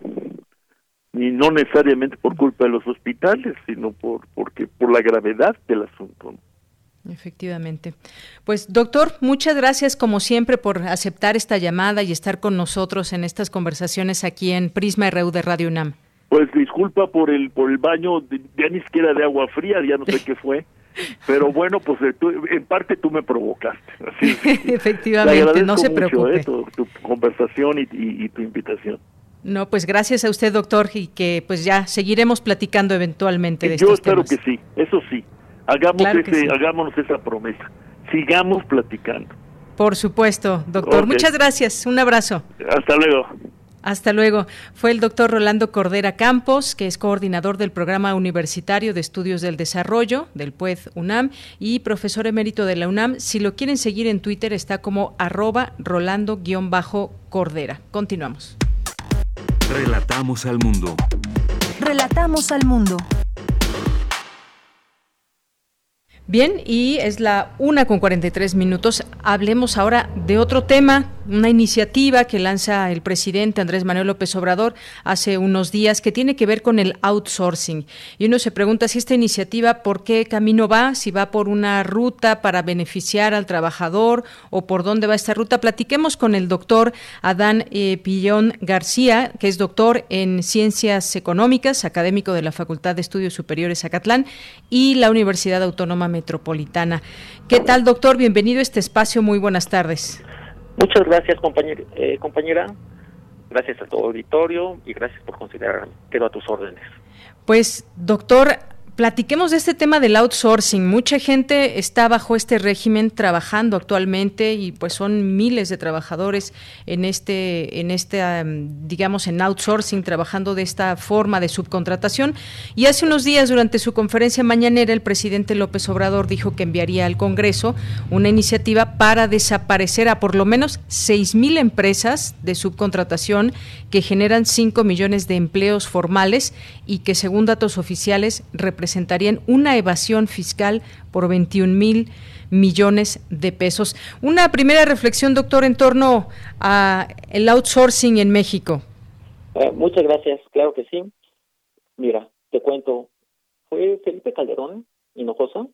Y no necesariamente por culpa de los hospitales, sino por porque por la gravedad del asunto. Efectivamente. Pues doctor, muchas gracias como siempre por aceptar esta llamada y estar con nosotros en estas conversaciones aquí en Prisma RU de Radio UNAM. Pues disculpa por el por el baño, ya ni siquiera de agua fría, ya no sé qué fue. Pero bueno, pues eh, en parte tú me provocaste. Así, Efectivamente, no se preocupe. Eh, tu, conversación y, tu invitación. No, pues gracias a usted, doctor, y que pues ya seguiremos platicando eventualmente de Yo espero que sí, eso sí. Hagamos ese, Hagámonos esa promesa. Sigamos platicando. Por supuesto, doctor. Muchas gracias. Un abrazo. Hasta luego. Hasta luego. Fue el doctor Rolando Cordera Campos, que es coordinador del Programa Universitario de Estudios del Desarrollo del PUED UNAM y profesor emérito de la UNAM. Si lo quieren seguir en Twitter está como arroba rolando-cordera. Continuamos. Relatamos al mundo. Relatamos al mundo. Bien, y es la una con 43 minutos. Hablemos ahora de otro tema, una iniciativa que lanza el presidente Andrés Manuel López Obrador hace unos días que tiene que ver con el outsourcing. Y uno se pregunta si esta iniciativa por qué camino va, si va por una ruta para beneficiar al trabajador o por dónde va esta ruta. Platiquemos con el doctor Adán eh, Pillón García, que es doctor en Ciencias Económicas, académico de la Facultad de Estudios Superiores Acatlán y la Universidad Autónoma Metropolitana. ¿Qué tal, doctor? Bienvenido a este espacio. Muy buenas tardes. Muchas gracias, compañera. Eh, compañera. Gracias a tu auditorio y gracias por considerarme. Quedo a tus órdenes. Pues, doctor, Platiquemos de este tema del outsourcing. Mucha gente está bajo este régimen trabajando actualmente y pues son miles de trabajadores en este, en este, digamos, en outsourcing, trabajando de esta forma de subcontratación. Y hace unos días, durante su conferencia mañanera, el presidente López Obrador dijo que enviaría al Congreso una iniciativa para desaparecer a por lo menos seis mil empresas de subcontratación que generan 5 millones de empleos formales y que, según datos oficiales, representan presentarían una evasión fiscal por 21 mil millones de pesos. Una primera reflexión, doctor, en torno a el outsourcing en México. Eh, muchas gracias, claro que sí. Mira, te cuento, fue Felipe Calderón Hinojosa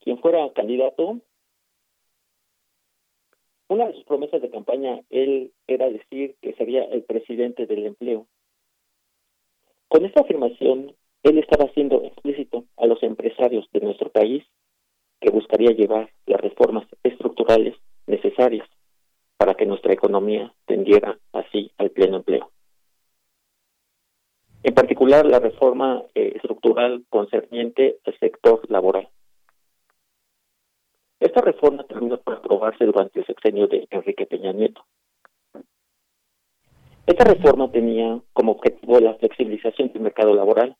quien fuera candidato. Una de sus promesas de campaña, él era decir que sería el presidente del empleo. Con esta afirmación, él estaba haciendo explícito a los empresarios de nuestro país que buscaría llevar las reformas estructurales necesarias para que nuestra economía tendiera así al pleno empleo. En particular, la reforma eh, estructural concerniente al sector laboral. Esta reforma terminó por aprobarse durante el sexenio de Enrique Peña Nieto. Esta reforma tenía como objetivo la flexibilización del mercado laboral,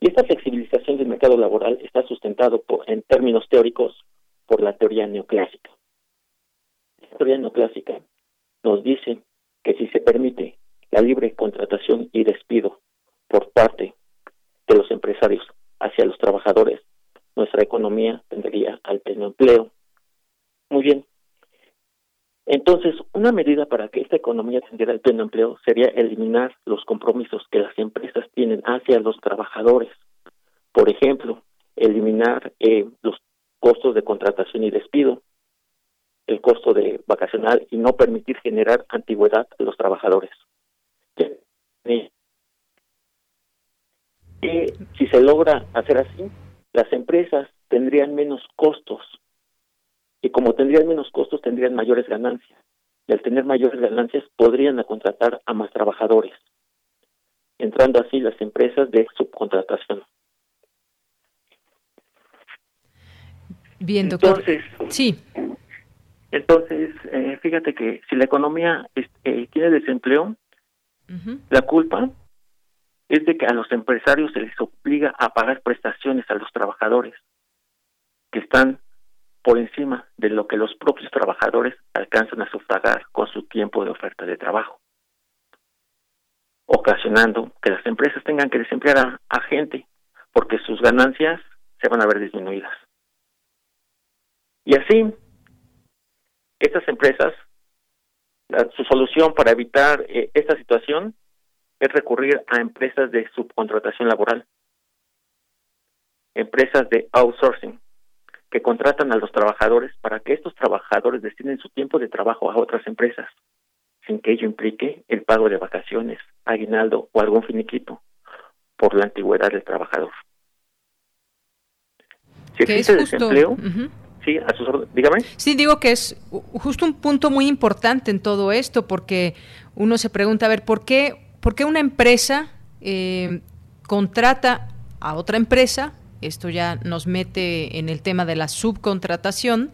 y esta flexibilización del mercado laboral está sustentado por, en términos teóricos por la teoría neoclásica. La teoría neoclásica nos dice que si se permite la libre contratación y despido por parte de los empresarios hacia los trabajadores, nuestra economía tendría al pleno empleo. Muy bien. Entonces, una medida para que esta economía tendiera al pleno empleo sería eliminar los compromisos que las empresas tienen hacia los trabajadores. Por ejemplo, eliminar eh, los costos de contratación y despido, el costo de vacacional y no permitir generar antigüedad a los trabajadores. Si se logra hacer así, las empresas tendrían menos costos y como tendrían menos costos tendrían mayores ganancias. Y al tener mayores ganancias podrían contratar a más trabajadores, entrando así las empresas de subcontratación. Bien, doctor. Entonces, sí. Entonces, eh, fíjate que si la economía eh, tiene desempleo, la culpa es de que a los empresarios se les obliga a pagar prestaciones a los trabajadores que están por encima de lo que los propios trabajadores alcanzan a sufragar con su tiempo de oferta de trabajo, ocasionando que las empresas tengan que desemplear a, gente porque sus ganancias se van a ver disminuidas. Y así, estas empresas, su solución para evitar eh, esta situación es recurrir a empresas de subcontratación laboral, empresas de outsourcing, que contratan a los trabajadores para que estos trabajadores destinen su tiempo de trabajo a otras empresas, sin que ello implique el pago de vacaciones, aguinaldo o algún finiquito por la antigüedad del trabajador. Si existe desempleo, sí, a sus dígame. Sí, digo que es justo un punto muy importante en todo esto, porque uno se pregunta, a ver, ¿por qué, por qué una empresa eh, contrata a otra empresa esto ya nos mete en el tema de la subcontratación,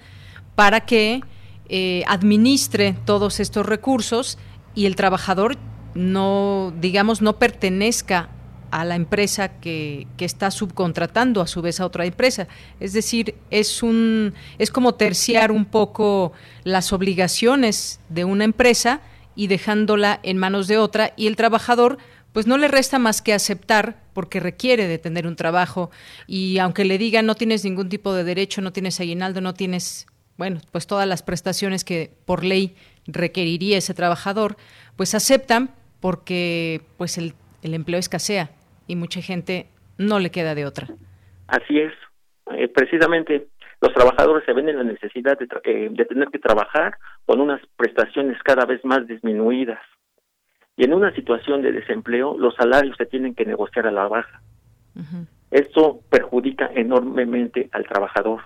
para que eh, administre todos estos recursos y el trabajador no, digamos, no pertenezca a la empresa que, que, está subcontratando a su vez a otra empresa. Es decir, es un es como terciar un poco las obligaciones de una empresa y dejándola en manos de otra y el trabajador pues no le resta más que aceptar porque requiere de tener un trabajo y aunque le digan no tienes ningún tipo de derecho, no tienes aguinaldo, no tienes, bueno, pues todas las prestaciones que por ley requeriría ese trabajador, pues aceptan porque pues el, el empleo escasea y mucha gente no le queda de otra. Así es, eh, precisamente los trabajadores se ven en la necesidad de, eh, de tener que trabajar con unas prestaciones cada vez más disminuidas. Y en una situación de desempleo, los salarios se tienen que negociar a la baja. Esto perjudica enormemente al trabajador,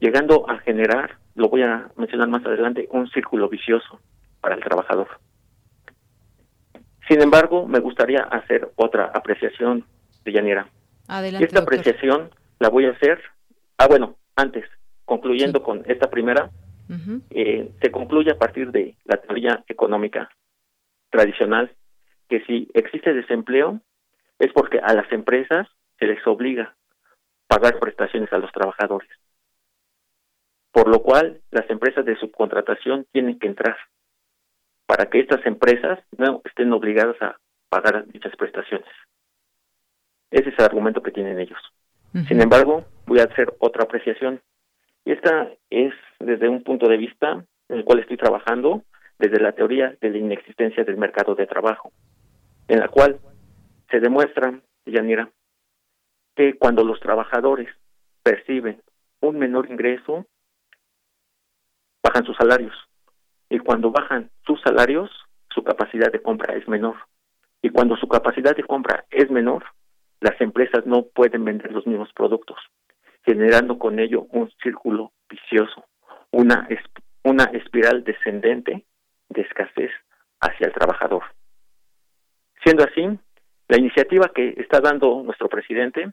llegando a generar, lo voy a mencionar más adelante, un círculo vicioso para el trabajador. Sin embargo, me gustaría hacer otra apreciación de Yanira. Adelante, esta apreciación la voy a hacer, ah bueno, antes, concluyendo con esta primera, eh, se concluye a partir de la teoría económica tradicional que si existe desempleo es porque a las empresas se les obliga pagar prestaciones a los trabajadores. Por lo cual, las empresas de subcontratación tienen que entrar para que estas empresas no estén obligadas a pagar dichas prestaciones. Ese es el argumento que tienen ellos. Sin embargo, voy a hacer otra apreciación. Y esta es desde un punto de vista en el cual estoy trabajando, desde la teoría de la inexistencia del mercado de trabajo, en la cual se demuestra, Yanira, que cuando los trabajadores perciben un menor ingreso, bajan sus salarios. Y cuando bajan sus salarios, su capacidad de compra es menor. Y cuando su capacidad de compra es menor, las empresas no pueden vender los mismos productos, generando con ello un círculo vicioso, una, una espiral descendente de escasez hacia el trabajador. Siendo así, la iniciativa que está dando nuestro presidente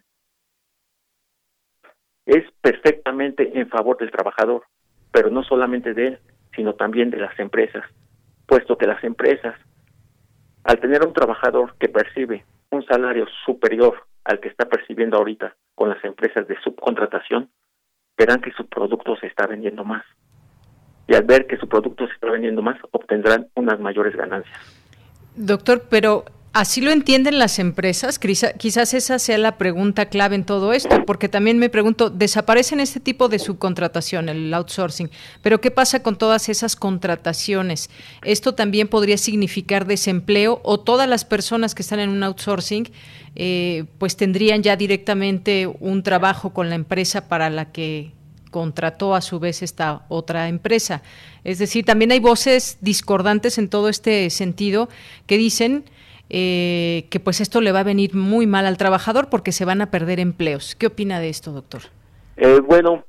es perfectamente en favor del trabajador, pero no solamente de él, sino también de las empresas, puesto que las empresas, al tener un trabajador que percibe un salario superior al que está percibiendo ahorita con las empresas de subcontratación, verán que su producto se está vendiendo más. Y al ver que su producto se está vendiendo más, obtendrán unas mayores ganancias. Doctor, pero ¿Así lo entienden las empresas? Quizás esa sea la pregunta clave en todo esto, porque también me pregunto, desaparecen este tipo de subcontratación, el outsourcing, pero ¿qué pasa con todas esas contrataciones? ¿Esto también podría significar desempleo o todas las personas que están en un outsourcing eh, pues tendrían ya directamente un trabajo con la empresa para la que contrató a su vez esta otra empresa? Es decir, también hay voces discordantes en todo este sentido que dicen eh, que pues esto le va a venir muy mal al trabajador porque se van a perder empleos. ¿Qué opina de esto, doctor? Eh, bueno,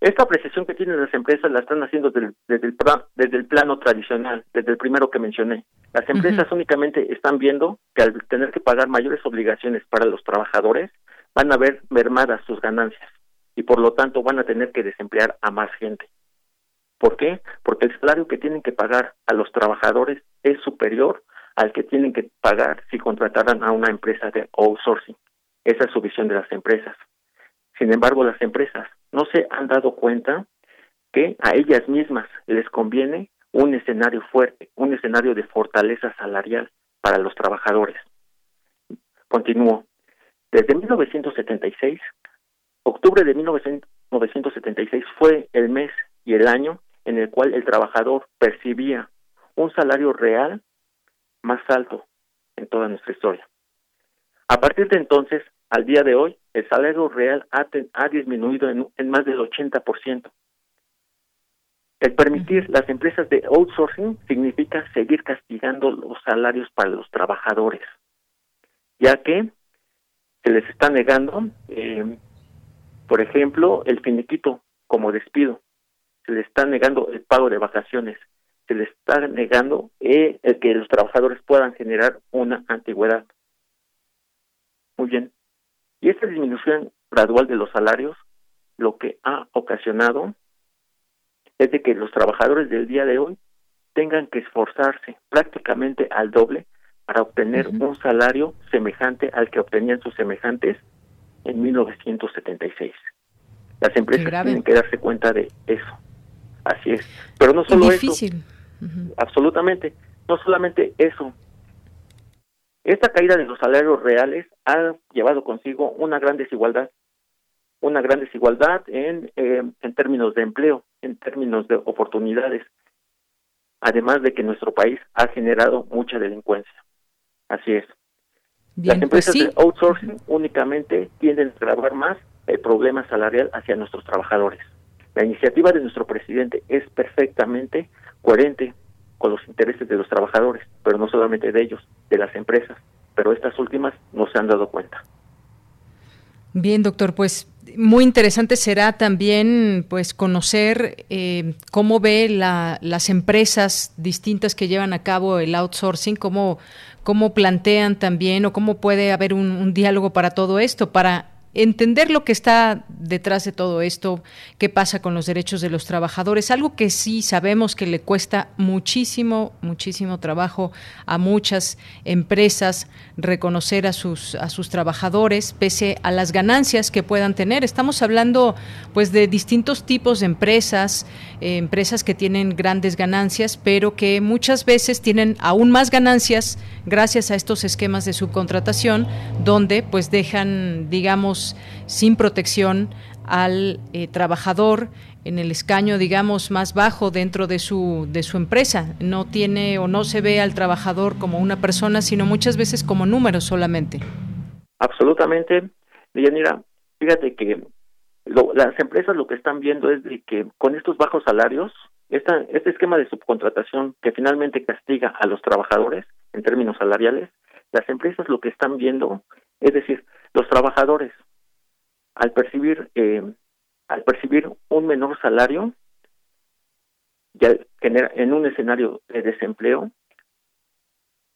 esta apreciación que tienen las empresas la están haciendo desde, el, desde el plano tradicional, desde el primero que mencioné. Las empresas únicamente están viendo que al tener que pagar mayores obligaciones para los trabajadores, van a ver mermadas sus ganancias y por lo tanto van a tener que desemplear a más gente. ¿Por qué? Porque el salario que tienen que pagar a los trabajadores es superior al que tienen que pagar si contrataran a una empresa de outsourcing. Esa es su visión de las empresas. Sin embargo, las empresas no se han dado cuenta que a ellas mismas les conviene un escenario fuerte, un escenario de fortaleza salarial para los trabajadores. Continúo. Desde 1976, octubre de 1976 fue el mes y el año en el cual el trabajador percibía un salario real más alto en toda nuestra historia. A partir de entonces, al día de hoy, el salario real ha, ha disminuido en, en, más del 80%. El permitir las empresas de outsourcing significa seguir castigando los salarios para los trabajadores, ya que se les está negando, eh, por ejemplo, el finiquito como despido, se les está negando el pago de vacaciones, se les está negando eh, el que los trabajadores puedan generar una antigüedad. Muy bien. Y esta disminución gradual de los salarios lo que ha ocasionado es de que los trabajadores del día de hoy tengan que esforzarse prácticamente al doble para obtener un salario semejante al que obtenían sus semejantes en 1976. Las empresas tienen que darse cuenta de eso. Así es. Pero no solo eso. Absolutamente. No solamente eso. Esta caída de los salarios reales ha llevado consigo una gran desigualdad, una gran desigualdad en, eh, en términos de empleo, en términos de oportunidades, además de que nuestro país ha generado mucha delincuencia. Así es. Las pues empresas de outsourcing únicamente tienden a grabar más el problema salarial hacia nuestros trabajadores. La iniciativa de nuestro presidente es perfectamente coherente con los intereses de los trabajadores, pero no solamente de ellos, de las empresas. Pero estas últimas no se han dado cuenta. Bien, doctor, pues muy interesante será también pues conocer eh, cómo ve la, las empresas distintas que llevan a cabo el outsourcing, cómo, cómo plantean también o cómo puede haber un, un diálogo para todo esto, para entender lo que está detrás de todo esto, qué pasa con los derechos de los trabajadores, algo que sí sabemos que le cuesta muchísimo, muchísimo trabajo a muchas empresas reconocer a sus a sus trabajadores pese a las ganancias que puedan tener. Estamos hablando pues de distintos tipos de empresas, eh, empresas que tienen grandes ganancias, pero que muchas veces tienen aún más ganancias gracias a estos esquemas de subcontratación donde pues dejan digamos sin protección al eh, trabajador en el escaño, digamos, más bajo dentro de su, de su empresa. No tiene o no se ve al trabajador como una persona, sino muchas veces como números solamente. Absolutamente. Yanira, fíjate que las empresas lo que están viendo es de que con estos bajos salarios, esta, este esquema de subcontratación que finalmente castiga a los trabajadores en términos salariales, las empresas lo que están viendo, es decir, los trabajadores al percibir eh, al percibir un menor salario ya genera en un escenario de desempleo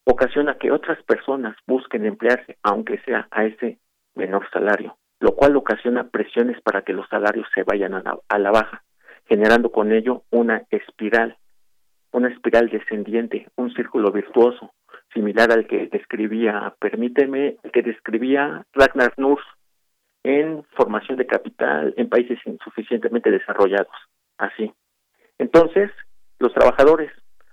ocasiona que otras personas busquen emplearse aunque sea a ese menor salario lo cual ocasiona presiones para que los salarios se vayan a la, a la baja generando con ello una espiral una espiral descendiente un círculo virtuoso similar al que describía permíteme que describía Ragnar Nurs en formación de capital en países insuficientemente desarrollados. Así. Entonces, los trabajadores,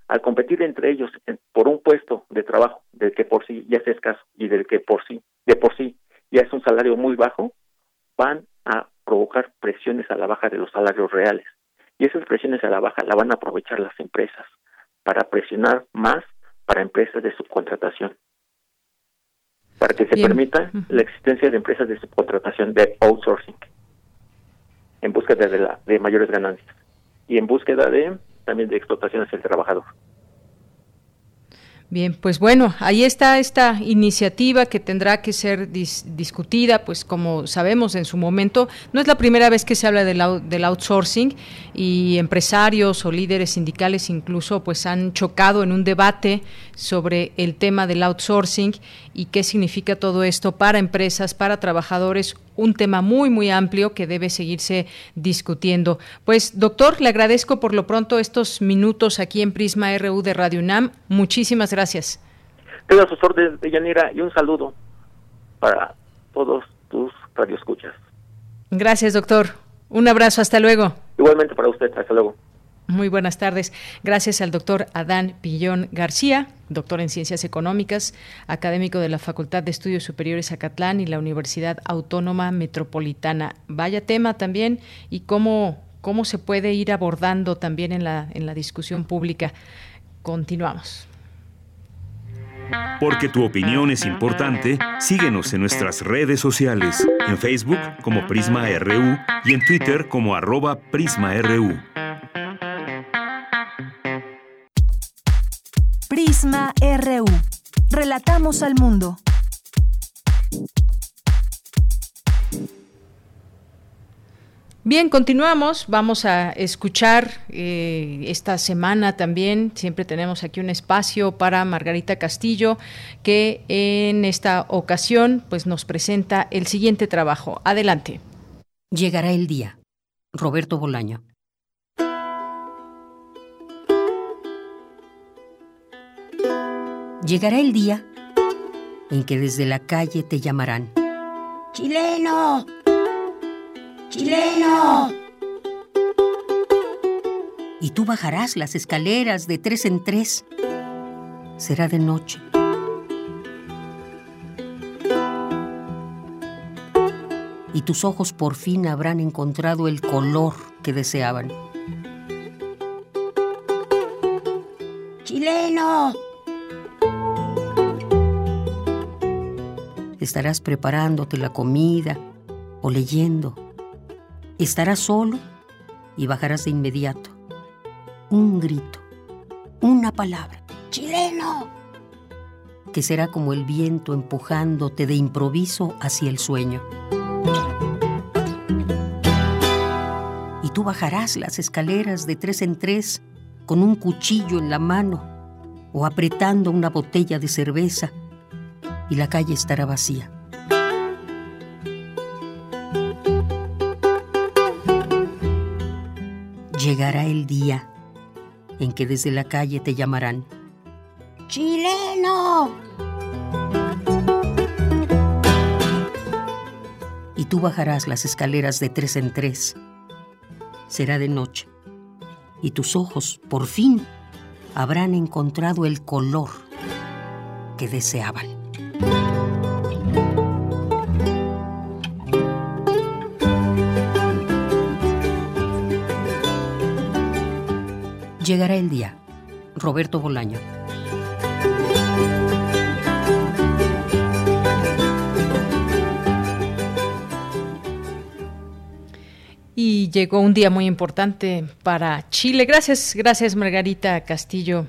al competir entre ellos por un puesto de trabajo del que por sí ya es escaso y del que por sí, de por sí ya es un salario muy bajo, van a provocar presiones a la baja de los salarios reales. Y esas presiones a la baja la van a aprovechar las empresas para presionar más para empresas de subcontratación para que se permita la existencia de empresas de subcontratación de outsourcing en búsqueda de, la, de mayores ganancias y en búsqueda de también de explotación hacia el trabajador. Bien, pues bueno, ahí está esta iniciativa que tendrá que ser discutida, pues como sabemos en su momento, no es la primera vez que se habla del, outsourcing y empresarios o líderes sindicales incluso pues han chocado en un debate sobre el tema del outsourcing y qué significa todo esto para empresas, para trabajadores un tema muy, muy amplio que debe seguirse discutiendo. Pues, doctor, le agradezco por lo pronto estos minutos aquí en Prisma RU de Radio UNAM. Muchísimas gracias. Quedo a sus órdenes, Yanira, y un saludo para todos tus radioescuchas. Gracias, doctor. Un abrazo, hasta luego. Igualmente para usted, hasta luego. Muy buenas tardes. Gracias al doctor Adán Pillón García, doctor en Ciencias Económicas, académico de la Facultad de Estudios Superiores Acatlán y la Universidad Autónoma Metropolitana. Vaya tema también y cómo, cómo se puede ir abordando también en la, en la discusión pública. Continuamos. Porque tu opinión es importante, síguenos en nuestras redes sociales, en Facebook como Prisma RU y en Twitter como arroba PrismaRU. Prisma RU. Relatamos al mundo. Bien, continuamos. Vamos a escuchar eh, esta semana también. Siempre tenemos aquí un espacio para Margarita Castillo, que en esta ocasión pues, nos presenta el siguiente trabajo. Adelante. Llegará el día. Roberto Bolaño. Llegará el día en que desde la calle te llamarán. ¡Chileno! ¡Chileno! Y tú bajarás las escaleras de tres en tres. Será de noche. Y tus ojos por fin habrán encontrado el color que deseaban. ¡Chileno! Estarás preparándote la comida o leyendo Estarás solo y bajarás de inmediato. Un grito, una palabra. ¡Chileno! Que será como el viento empujándote de improviso hacia el sueño. Y tú bajarás las escaleras de tres en tres con un cuchillo en la mano o apretando una botella de cerveza y la calle estará vacía. Llegará el día en que desde la calle te llamarán. ¡Chileno! Y tú bajarás las escaleras de tres en tres. Será de noche. Y tus ojos, por fin, habrán encontrado el color que deseaban. Llegará el día. Roberto Bolaño. Y llegó un día muy importante para Chile. Gracias, gracias Margarita Castillo.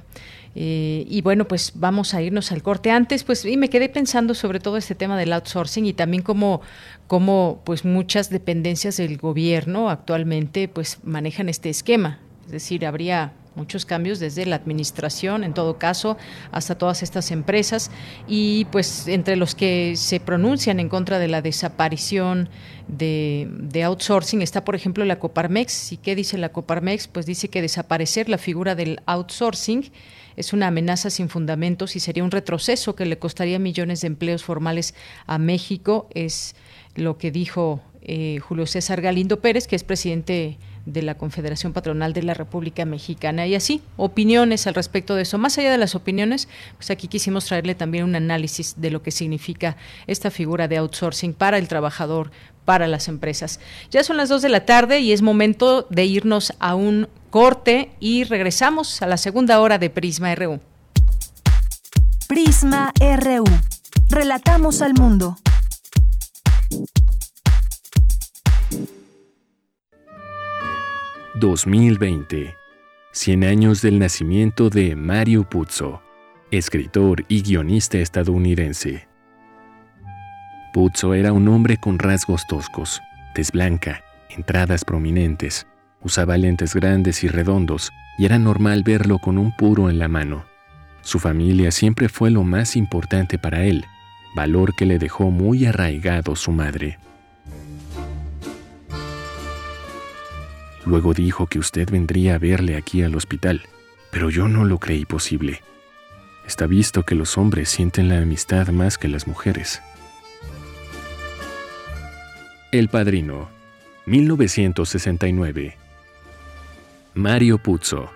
Eh, y bueno, pues vamos a irnos al corte antes, pues y me quedé pensando sobre todo este tema del outsourcing y también cómo, cómo pues muchas dependencias del gobierno actualmente pues manejan este esquema. Es decir, habría muchos cambios desde la administración, en todo caso, hasta todas estas empresas y pues entre los que se pronuncian en contra de la desaparición de, outsourcing está, por ejemplo, la Coparmex. ¿Y qué dice la Coparmex? Pues dice que desaparecer la figura del outsourcing es una amenaza sin fundamentos y sería un retroceso que le costaría millones de empleos formales a México. Es lo que dijo eh, Julio César Galindo Pérez, que es presidente de la Confederación Patronal de la República Mexicana. Y así, opiniones al respecto de eso. Más allá de las opiniones, pues aquí quisimos traerle también un análisis de lo que significa esta figura de outsourcing para el trabajador, para las empresas. Ya son las dos de la tarde y es momento de irnos a un corte y regresamos a la segunda hora de Prisma RU. Prisma RU. Relatamos al mundo. ...2020... ...100 años del nacimiento de Mario Puzo... ...escritor y guionista estadounidense. Puzo era un hombre con rasgos toscos, tez blanca, entradas prominentes, usaba lentes grandes y redondos y era normal verlo con un puro en la mano. Su familia siempre fue lo más importante para él, valor que le dejó muy arraigado su madre. Luego dijo que usted vendría a verle aquí al hospital, pero yo no lo creí posible. Está visto que los hombres sienten la amistad más que las mujeres. El Padrino, 1969. Mario Puzo.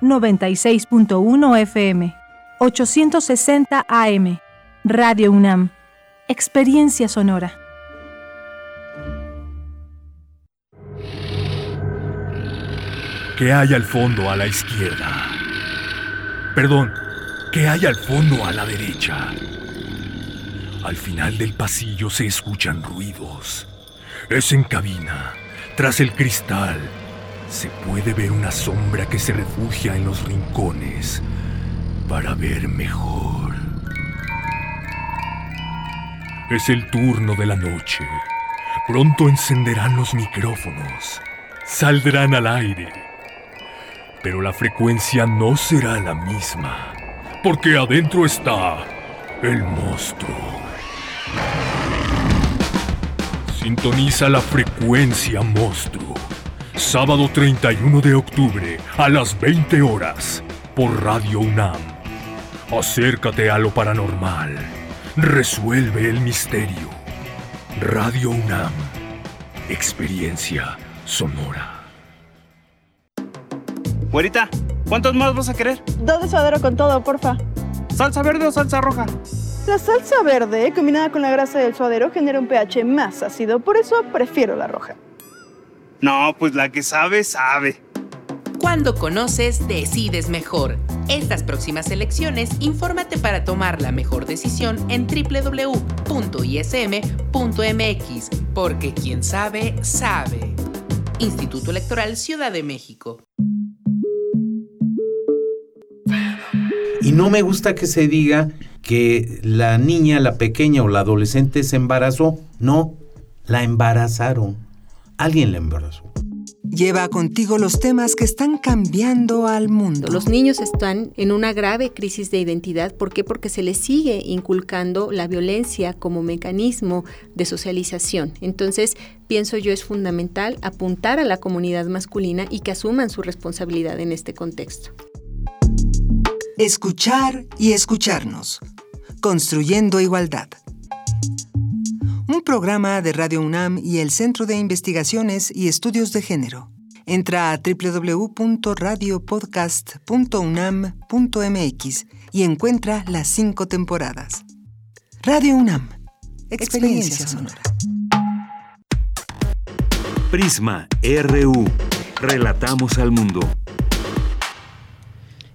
96.1 FM, 860 AM, Radio UNAM. Experiencia sonora. ¿Qué hay al fondo a la izquierda? Perdón, ¿qué hay al fondo a la derecha? Al final del pasillo se escuchan ruidos. Es en cabina, tras el cristal. Se puede ver una sombra que se refugia en los rincones para ver mejor. Es el turno de la noche. Pronto encenderán los micrófonos. Saldrán al aire. Pero la frecuencia no será la misma. Porque adentro está el monstruo. Sintoniza la frecuencia monstruo. Sábado 31 de octubre a las 20 horas por Radio UNAM. Acércate a lo paranormal. Resuelve el misterio. Radio UNAM. Experiencia sonora. Güerita, ¿cuántos más vas a querer? Dos de suadero con todo, porfa. ¿Salsa verde o salsa roja? La salsa verde combinada con la grasa del suadero genera un pH más ácido, por eso prefiero la roja. No, pues la que sabe, sabe. Cuando conoces, decides mejor. Estas próximas elecciones, infórmate para tomar la mejor decisión en www.ism.mx, porque quien sabe, sabe. Instituto Electoral Ciudad de México. Y no me gusta que se diga que la niña, la pequeña o la adolescente se embarazó. No, la embarazaron. Alguien la embarazó. Lleva contigo los temas que están cambiando al mundo. Los niños están en una grave crisis de identidad. ¿Por qué? Porque se les sigue inculcando la violencia como mecanismo de socialización. Entonces, pienso yo es fundamental apuntar a la comunidad masculina y que asuman su responsabilidad en este contexto. Escuchar y escucharnos. Construyendo igualdad. Un programa de Radio UNAM y el Centro de Investigaciones y Estudios de Género. Entra a www.radiopodcast.unam.mx y encuentra las cinco temporadas. Radio UNAM. Experiencia sonora. Prisma RU. Relatamos al mundo.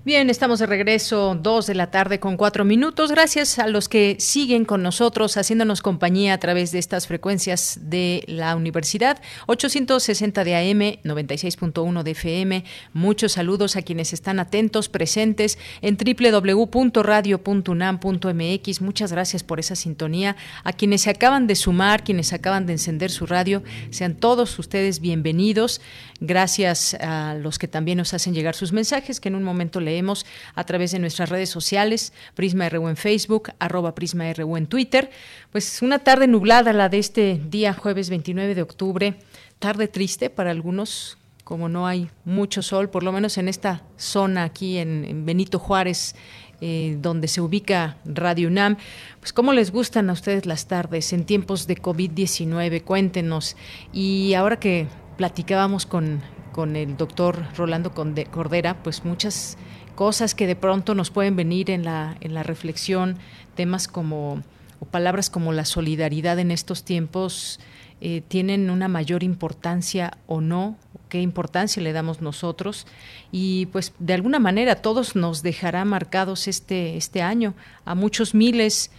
Bien, estamos de regreso, dos de la tarde con cuatro minutos. Gracias a los que siguen con nosotros, haciéndonos compañía a través de estas frecuencias de la universidad. 860 de AM, 96.1 de FM. Muchos saludos a quienes están atentos, presentes en www.radio.unam.mx. Muchas gracias por esa sintonía. A quienes se acaban de sumar, quienes acaban de encender su radio, sean todos ustedes bienvenidos. Gracias a los que también nos hacen llegar sus mensajes, que en un momento leemos a través de nuestras redes sociales, Prisma RU en Facebook, arroba Prisma RU en Twitter. Pues una tarde nublada la de este día, jueves 29 de octubre, tarde triste para algunos, como no hay mucho sol, por lo menos en esta zona aquí en, Benito Juárez, eh, donde se ubica Radio UNAM. Pues cómo les gustan a ustedes las tardes en tiempos de COVID-19, cuéntenos. Y ahora que platicábamos con, con el doctor Rolando Cordera, pues muchas cosas que de pronto nos pueden venir en la, en la reflexión, temas como, o palabras como la solidaridad en estos tiempos, eh, tienen una mayor importancia o no, qué importancia le damos nosotros. Y pues de alguna manera todos nos dejará marcados este, este año, a muchos miles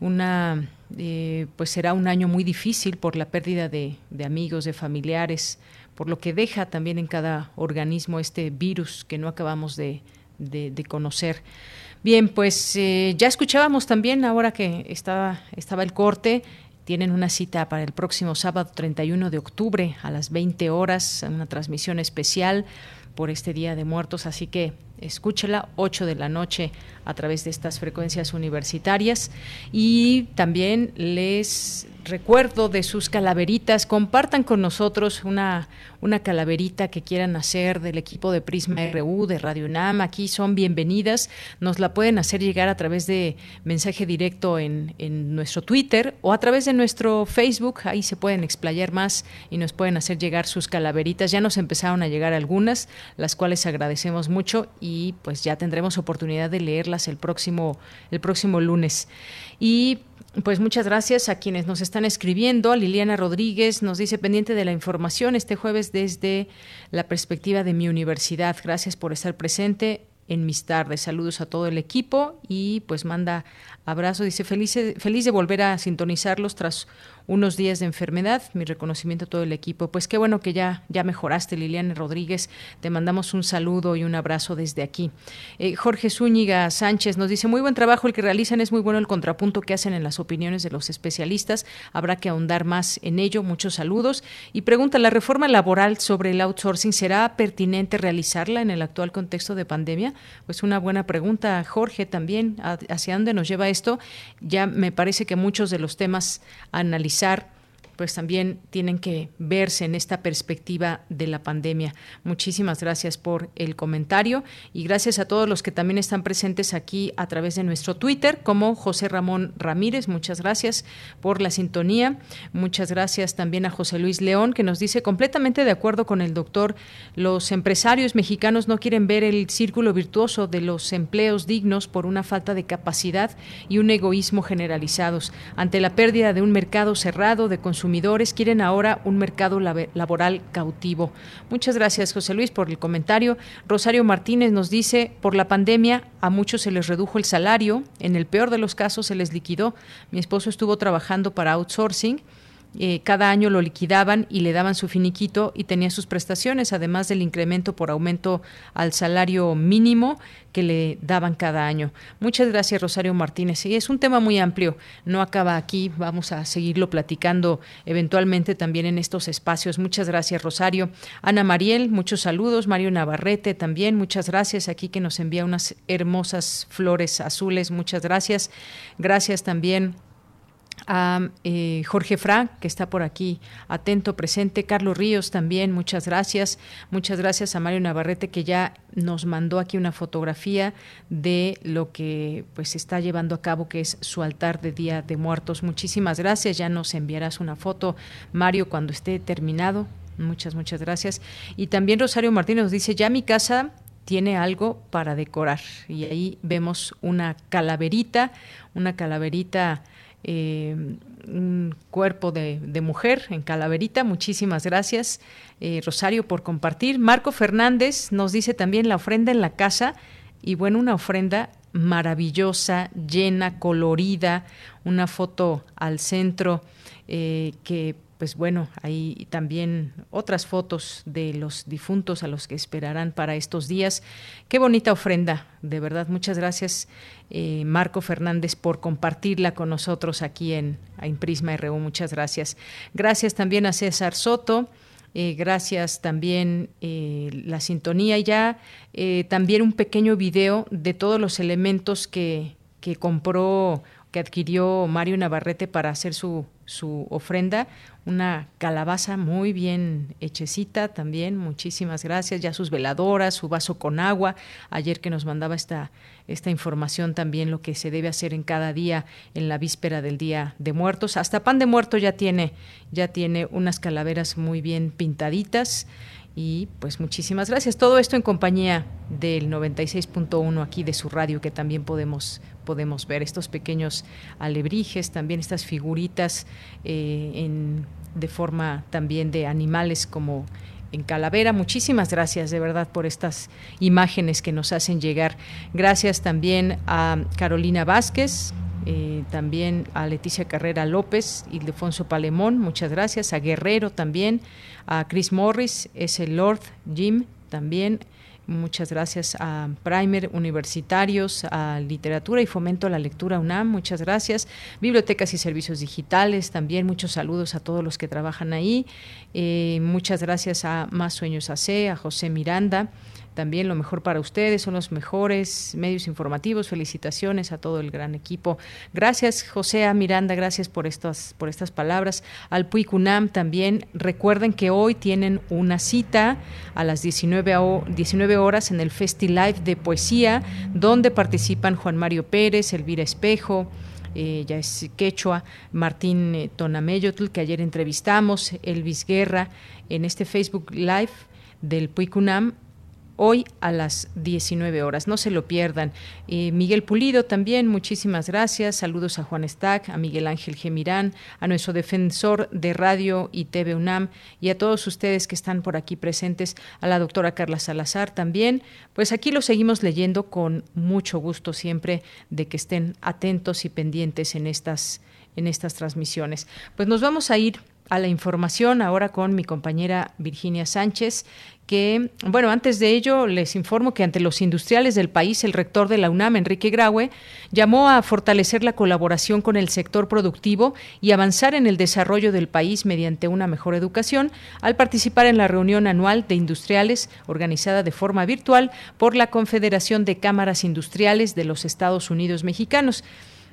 una eh, pues será un año muy difícil por la pérdida de, amigos, de familiares, por lo que deja también en cada organismo este virus que no acabamos de, conocer. Bien, pues eh, ya escuchábamos también, ahora que estaba, estaba el corte, tienen una cita para el próximo sábado 31 de octubre a las 20 horas, una transmisión especial por este Día de Muertos, así que escúchela 8 de la noche a través de estas frecuencias universitarias y también les recuerdo de sus calaveritas. Compartan con nosotros una, una calaverita que quieran hacer del equipo de Prisma RU, de Radio UNAM. Aquí son bienvenidas. Nos la pueden hacer llegar a través de mensaje directo en, en nuestro Twitter o a través de nuestro Facebook. Ahí se pueden explayar más y nos pueden hacer llegar sus calaveritas. Ya nos empezaron a llegar algunas, las cuales agradecemos mucho y pues ya tendremos oportunidad de leerlas el próximo, el próximo lunes. Y pues muchas gracias a quienes nos están escribiendo. Liliana Rodríguez nos dice pendiente de la información este jueves desde la perspectiva de mi universidad. Gracias por estar presente en mis tardes. Saludos a todo el equipo y pues manda abrazo. Dice feliz, feliz de volver a sintonizarlos tras unos días de enfermedad. Mi reconocimiento a todo el equipo. Pues qué bueno que ya, ya mejoraste, Liliana Rodríguez. Te mandamos un saludo y un abrazo desde aquí. Eh, Jorge Zúñiga Sánchez nos dice, muy buen trabajo el que realizan, es muy bueno el contrapunto que hacen en las opiniones de los especialistas. Habrá que ahondar más en ello. Muchos saludos. Y pregunta, ¿la reforma laboral sobre el outsourcing será pertinente realizarla en el actual contexto de pandemia? Pues una buena pregunta, Jorge, también. ¿Hacia dónde nos lleva esto? Ya me parece que muchos de los temas analizados realizar pues también tienen que verse en esta perspectiva de la pandemia. Muchísimas gracias por el comentario y gracias a todos los que también están presentes aquí a través de nuestro Twitter, como José Ramón Ramírez, muchas gracias por la sintonía. Muchas gracias también a José Luis León, que nos dice completamente de acuerdo con el doctor, los empresarios mexicanos no quieren ver el círculo virtuoso de los empleos dignos por una falta de capacidad y un egoísmo generalizados. Ante la pérdida de un mercado cerrado de consumidores, quieren ahora un mercado laboral cautivo. Muchas gracias, José Luis, por el comentario. Rosario Martínez nos dice, por la pandemia a muchos se les redujo el salario, en el peor de los casos se les liquidó. Mi esposo estuvo trabajando para outsourcing eh, cada año lo liquidaban y le daban su finiquito y tenía sus prestaciones, además del incremento por aumento al salario mínimo que le daban cada año. Muchas gracias, Rosario Martínez. Y es un tema muy amplio, no acaba aquí, vamos a seguirlo platicando eventualmente también en estos espacios. Muchas gracias, Rosario. Ana Mariel, muchos saludos. Mario Navarrete también, muchas gracias aquí que nos envía unas hermosas flores azules, muchas gracias. Gracias también a eh, Jorge Fra, que está por aquí atento, presente, Carlos Ríos también, muchas gracias, muchas gracias a Mario Navarrete que ya nos mandó aquí una fotografía de lo que pues está llevando a cabo, que es su altar de Día de Muertos. Muchísimas gracias, ya nos enviarás una foto, Mario, cuando esté terminado. Muchas, muchas gracias. Y también Rosario Martínez nos dice, ya mi casa tiene algo para decorar. Y ahí vemos una calaverita, una calaverita eh, un cuerpo de, mujer en Calaverita. Muchísimas gracias, eh, Rosario, por compartir. Marco Fernández nos dice también la ofrenda en la casa y bueno, una ofrenda maravillosa, llena, colorida, una foto al centro eh, que pues bueno, hay también otras fotos de los difuntos a los que esperarán para estos días. Qué bonita ofrenda, de verdad. Muchas gracias, eh, Marco Fernández, por compartirla con nosotros aquí en, Prisma RU. Muchas gracias. Gracias también a César Soto. Eh, gracias también eh, la sintonía y ya también un pequeño video de todos los elementos que, que compró que adquirió Mario Navarrete para hacer su, su ofrenda, una calabaza muy bien hechecita también, muchísimas gracias, ya sus veladoras, su vaso con agua, ayer que nos mandaba esta, esta información también lo que se debe hacer en cada día en la víspera del Día de Muertos, hasta pan de muerto ya tiene, ya tiene unas calaveras muy bien pintaditas y pues muchísimas gracias. Todo esto en compañía del 96.1 aquí de su radio que también podemos podemos ver estos pequeños alebrijes, también estas figuritas eh, en, de forma también de animales como en Calavera. Muchísimas gracias de verdad por estas imágenes que nos hacen llegar. Gracias también a Carolina Vázquez, eh, también a Leticia Carrera López Ildefonso Palemón, muchas gracias, a Guerrero también, a Chris Morris, es el Lord Jim también, Muchas gracias a Primer Universitarios, a Literatura y Fomento a la Lectura UNAM. Muchas gracias. Bibliotecas y Servicios Digitales, también muchos saludos a todos los que trabajan ahí. Eh, muchas gracias a Más Sueños AC, a José Miranda también lo mejor para ustedes, son los mejores medios informativos. Felicitaciones a todo el gran equipo. Gracias, José A. Miranda, gracias por estas, por estas palabras. Al Puicunam también. Recuerden que hoy tienen una cita a las 19, 19 horas en el Festi Live de Poesía, donde participan Juan Mario Pérez, Elvira Espejo. Eh, ya es quechua, Martín eh, que ayer entrevistamos, Elvis Guerra, en este Facebook Live del Puicunam hoy a las 19 horas. No se lo pierdan. Eh, Miguel Pulido también, muchísimas gracias. Saludos a Juan Stack, a Miguel Ángel Gemirán, a nuestro defensor de radio y TV UNAM y a todos ustedes que están por aquí presentes, a la doctora Carla Salazar también. Pues aquí lo seguimos leyendo con mucho gusto siempre de que estén atentos y pendientes en estas en estas transmisiones. Pues nos vamos a ir a la información ahora con mi compañera Virginia Sánchez, que, bueno, antes de ello les informo que ante los industriales del país, el rector de la UNAM, Enrique Graue, llamó a fortalecer la colaboración con el sector productivo y avanzar en el desarrollo del país mediante una mejor educación al participar en la reunión anual de industriales organizada de forma virtual por la Confederación de Cámaras Industriales de los Estados Unidos Mexicanos.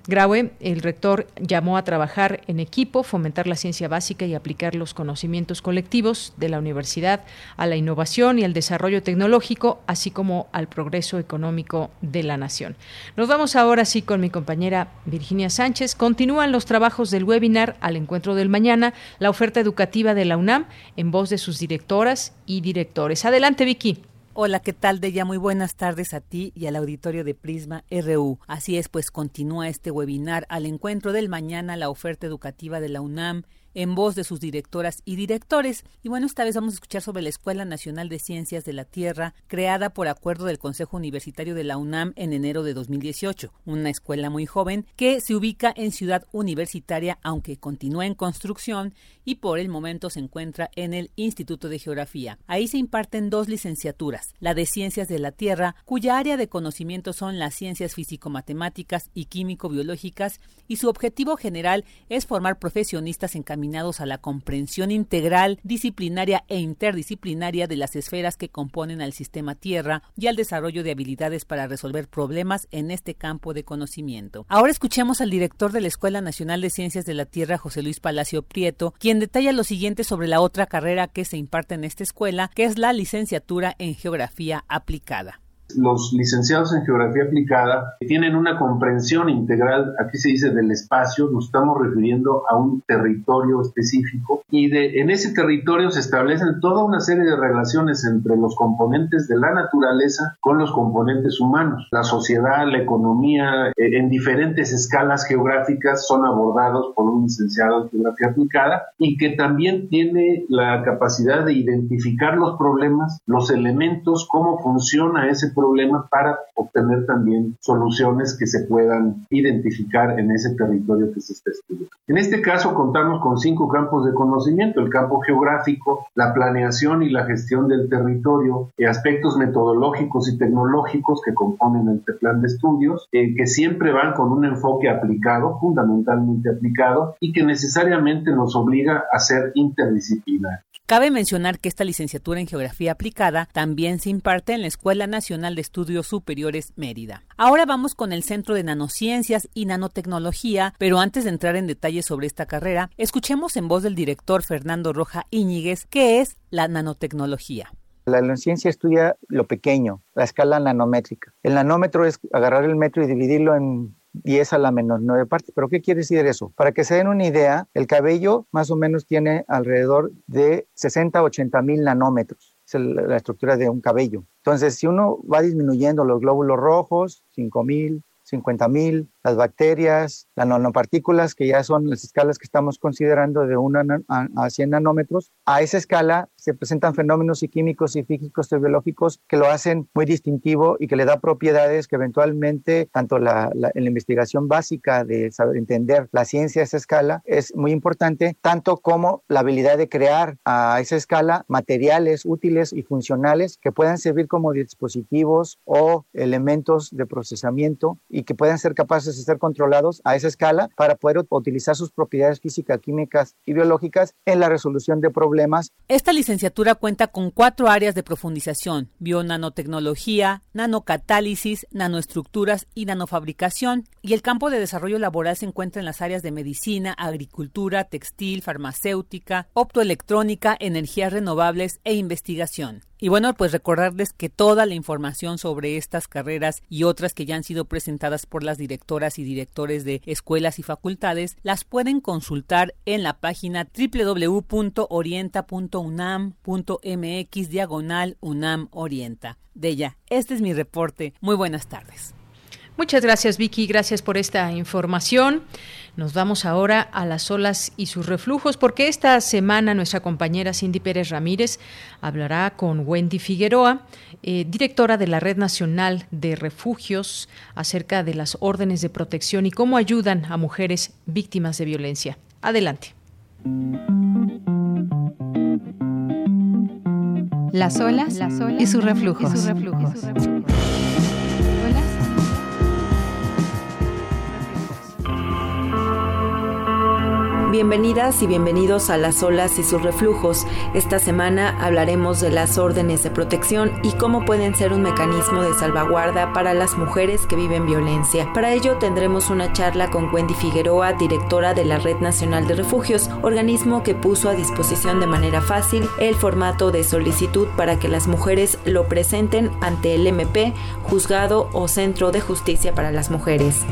Graue, el rector llamó a trabajar en equipo, fomentar la ciencia básica y aplicar los conocimientos colectivos de la universidad a la innovación y al desarrollo tecnológico, así como al progreso económico de la nación. Nos vamos ahora sí con mi compañera Virginia Sánchez. Continúan los trabajos del webinar al encuentro del mañana, la oferta educativa de la UNAM en voz de sus directoras y directores. Adelante, Vicky. Hola, ¿qué tal, Deya? Muy buenas tardes a ti y al auditorio de Prisma RU. Así es, pues continúa este webinar al encuentro del mañana la oferta educativa de la UNAM en voz de sus directoras y directores. Y bueno, esta vez vamos a escuchar sobre la Escuela Nacional de Ciencias de la Tierra, creada por acuerdo del Consejo Universitario de la UNAM en enero de 2018, una escuela muy joven que se ubica en Ciudad Universitaria, aunque continúa en construcción y por el momento se encuentra en el Instituto de Geografía. Ahí se imparten dos licenciaturas, la de Ciencias de la Tierra, cuya área de conocimiento son las ciencias físico-matemáticas y químico-biológicas, y su objetivo general es formar profesionistas a la comprensión integral, disciplinaria e interdisciplinaria de las esferas que componen al sistema Tierra y al desarrollo de habilidades para resolver problemas en este campo de conocimiento. Ahora escuchemos al director de la Escuela Nacional de Ciencias de la Tierra, José Luis Palacio Prieto, quien detalla lo siguiente sobre la otra carrera que se imparte en esta escuela, que es la licenciatura en Geografía Aplicada los licenciados en geografía aplicada tienen una comprensión integral, aquí se dice del espacio, nos estamos refiriendo a un territorio específico y de, en ese territorio se establecen toda una serie de relaciones entre los componentes de la naturaleza con los componentes humanos. La sociedad, la economía, eh, en diferentes escalas geográficas son abordados por un licenciado en geografía aplicada y que también tiene la capacidad de identificar los problemas, los elementos, cómo funciona ese problema para obtener también soluciones que se puedan identificar en ese territorio que se está estudiando. En este caso contamos con cinco campos de conocimiento, el campo geográfico, la planeación y la gestión del territorio, y aspectos metodológicos y tecnológicos que componen el plan de estudios, eh, que siempre van con un enfoque aplicado, fundamentalmente aplicado, y que necesariamente nos obliga a ser interdisciplinares. Cabe mencionar que esta licenciatura en Geografía Aplicada también se imparte en la Escuela Nacional de Estudios Superiores Mérida. Ahora vamos con el Centro de Nanociencias y Nanotecnología, pero antes de entrar en detalles sobre esta carrera, escuchemos en voz del director Fernando Roja Íñiguez qué es la nanotecnología. La nanociencia estudia lo pequeño, la escala nanométrica. El nanómetro es agarrar el metro y dividirlo en 10 a la menos 9 partes. ¿Pero qué quiere decir eso? Para que se den una idea, el cabello más o menos tiene alrededor de 60 a 80 mil nanómetros. Es la estructura de un cabello. Entonces, si uno va disminuyendo los glóbulos rojos, 5 mil, 50 mil, las bacterias, las nanopartículas, que ya son las escalas que estamos considerando de 1 a 100 nanómetros, a esa escala se presentan fenómenos químicos y físicos y biológicos que lo hacen muy distintivo y que le da propiedades que eventualmente, tanto en la investigación básica de saber entender la ciencia a esa escala es muy importante, tanto como la habilidad de crear a esa escala materiales útiles y funcionales que puedan servir como dispositivos o elementos de procesamiento y que puedan ser capaces ser controlados a esa escala para poder utilizar sus propiedades físicas, químicas y biológicas en la resolución de problemas. Esta licenciatura cuenta con cuatro áreas de profundización, bionanotecnología, nanocatálisis, nanoestructuras y nanofabricación, y el campo de desarrollo laboral se encuentra en las áreas de medicina, agricultura, textil, farmacéutica, optoelectrónica, energías renovables e investigación. Y bueno, pues recordarles que toda la información sobre estas carreras y otras que ya han sido presentadas por las directoras y directores de escuelas y facultades las pueden consultar en la página www.orienta.unam.mx diagonal UNAM Orienta. De ella, este es mi reporte. Muy buenas tardes. Muchas gracias Vicky, gracias por esta información. Nos vamos ahora a las olas y sus reflujos, porque esta semana nuestra compañera Cindy Pérez Ramírez hablará con Wendy Figueroa, eh, directora de la Red Nacional de Refugios, acerca de las órdenes de protección y cómo ayudan a mujeres víctimas de violencia. Adelante. Las olas, y sus reflujos. Bienvenidas y bienvenidos a Las olas y sus reflujos. Esta semana hablaremos de las órdenes de protección y cómo pueden ser un mecanismo de salvaguarda para las mujeres que viven violencia. Para ello tendremos una charla con Wendy Figueroa, directora de la Red Nacional de Refugios, organismo que puso a disposición de manera fácil el formato de solicitud para que las mujeres lo presenten ante el MP, juzgado o Centro de Justicia para las Mujeres.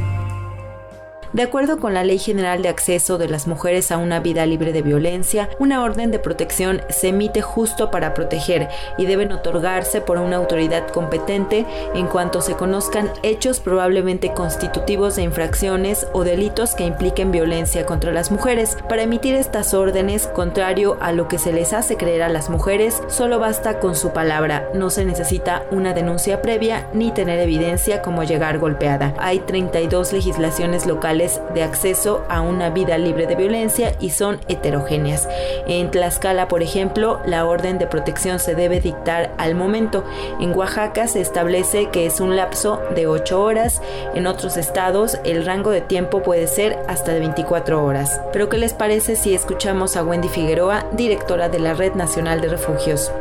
De acuerdo con la Ley General de Acceso de las Mujeres a una Vida Libre de Violencia, una orden de protección se emite justo para proteger y deben otorgarse por una autoridad competente en cuanto se conozcan hechos probablemente constitutivos de infracciones o delitos que impliquen violencia contra las mujeres. Para emitir estas órdenes, contrario a lo que se les hace creer a las mujeres, solo basta con su palabra, no se necesita una denuncia previa ni tener evidencia como llegar golpeada. Hay 32 legislaciones locales de acceso a una vida libre de violencia y son heterogéneas. En Tlaxcala, por ejemplo, la orden de protección se debe dictar al momento. En Oaxaca se establece que es un lapso de 8 horas. En otros estados el rango de tiempo puede ser hasta de 24 horas. Pero ¿qué les parece si escuchamos a Wendy Figueroa, directora de la Red Nacional de Refugios?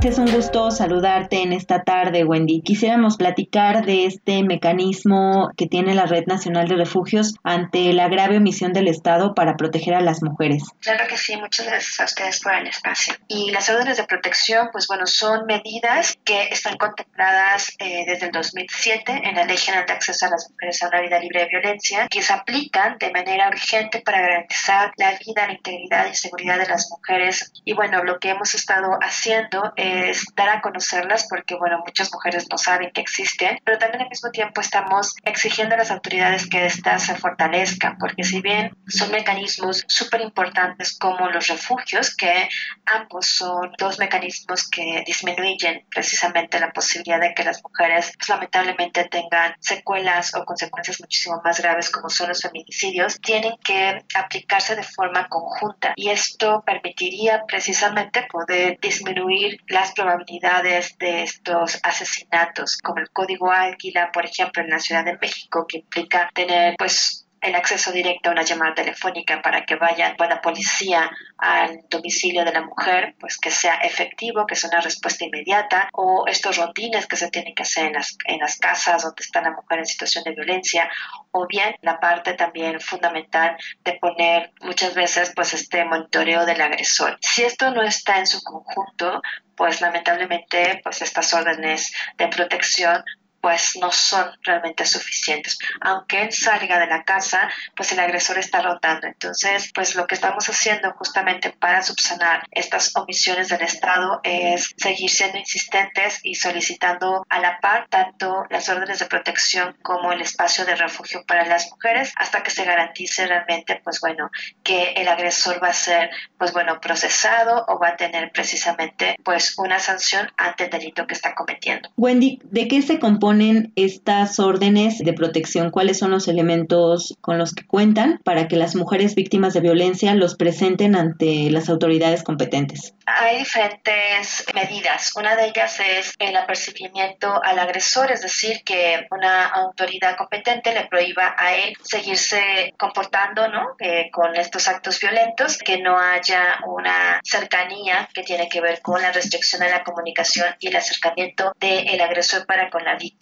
Es un gusto saludarte en esta tarde, Wendy. Quisiéramos platicar de este mecanismo que tiene la Red Nacional de Refugios ante la grave omisión del Estado para proteger a las mujeres. Claro que sí, muchas gracias a ustedes por el espacio. Y las órdenes de protección, pues bueno, son medidas que están contempladas eh, desde el 2007 en la Ley General de Acceso a las Mujeres a una Vida Libre de Violencia, que se aplican de manera urgente para garantizar la vida, la integridad y seguridad de las mujeres. Y bueno, lo que hemos estado haciendo es es dar a conocerlas porque, bueno, muchas mujeres no saben que existen, pero también al mismo tiempo estamos exigiendo a las autoridades que éstas se fortalezcan, porque si bien son mecanismos súper importantes como los refugios, que ambos son dos mecanismos que disminuyen precisamente la posibilidad de que las mujeres pues, lamentablemente tengan secuelas o consecuencias muchísimo más graves como son los feminicidios, tienen que aplicarse de forma conjunta y esto permitiría precisamente poder disminuir la las probabilidades de estos asesinatos, como el código Águila, por ejemplo, en la Ciudad de México, que implica tener pues el acceso directo a una llamada telefónica para que vaya la policía al domicilio de la mujer, pues que sea efectivo, que sea una respuesta inmediata, o estos rondines que se tienen que hacer en las, en las casas donde está la mujer en situación de violencia, o bien la parte también fundamental de poner muchas veces pues este monitoreo del agresor. Si esto no está en su conjunto, pues lamentablemente pues estas órdenes de protección pues no son realmente suficientes. Aunque él salga de la casa, pues el agresor está rotando. Entonces, pues lo que estamos haciendo justamente para subsanar estas omisiones del Estado es seguir siendo insistentes y solicitando a la par tanto las órdenes de protección como el espacio de refugio para las mujeres hasta que se garantice realmente, pues bueno, que el agresor va a ser, pues bueno, procesado o va a tener precisamente, pues una sanción ante el delito que está cometiendo. Wendy, ¿de qué se compone ponen estas órdenes de protección? ¿Cuáles son los elementos con los que cuentan para que las mujeres víctimas de violencia los presenten ante las autoridades competentes? Hay diferentes medidas. Una de ellas es el apercibimiento al agresor, es decir, que una autoridad competente le prohíba a él seguirse comportando ¿no? Eh, con estos actos violentos, que no haya una cercanía que tiene que ver con la restricción a la comunicación y el acercamiento del agresor para con la víctima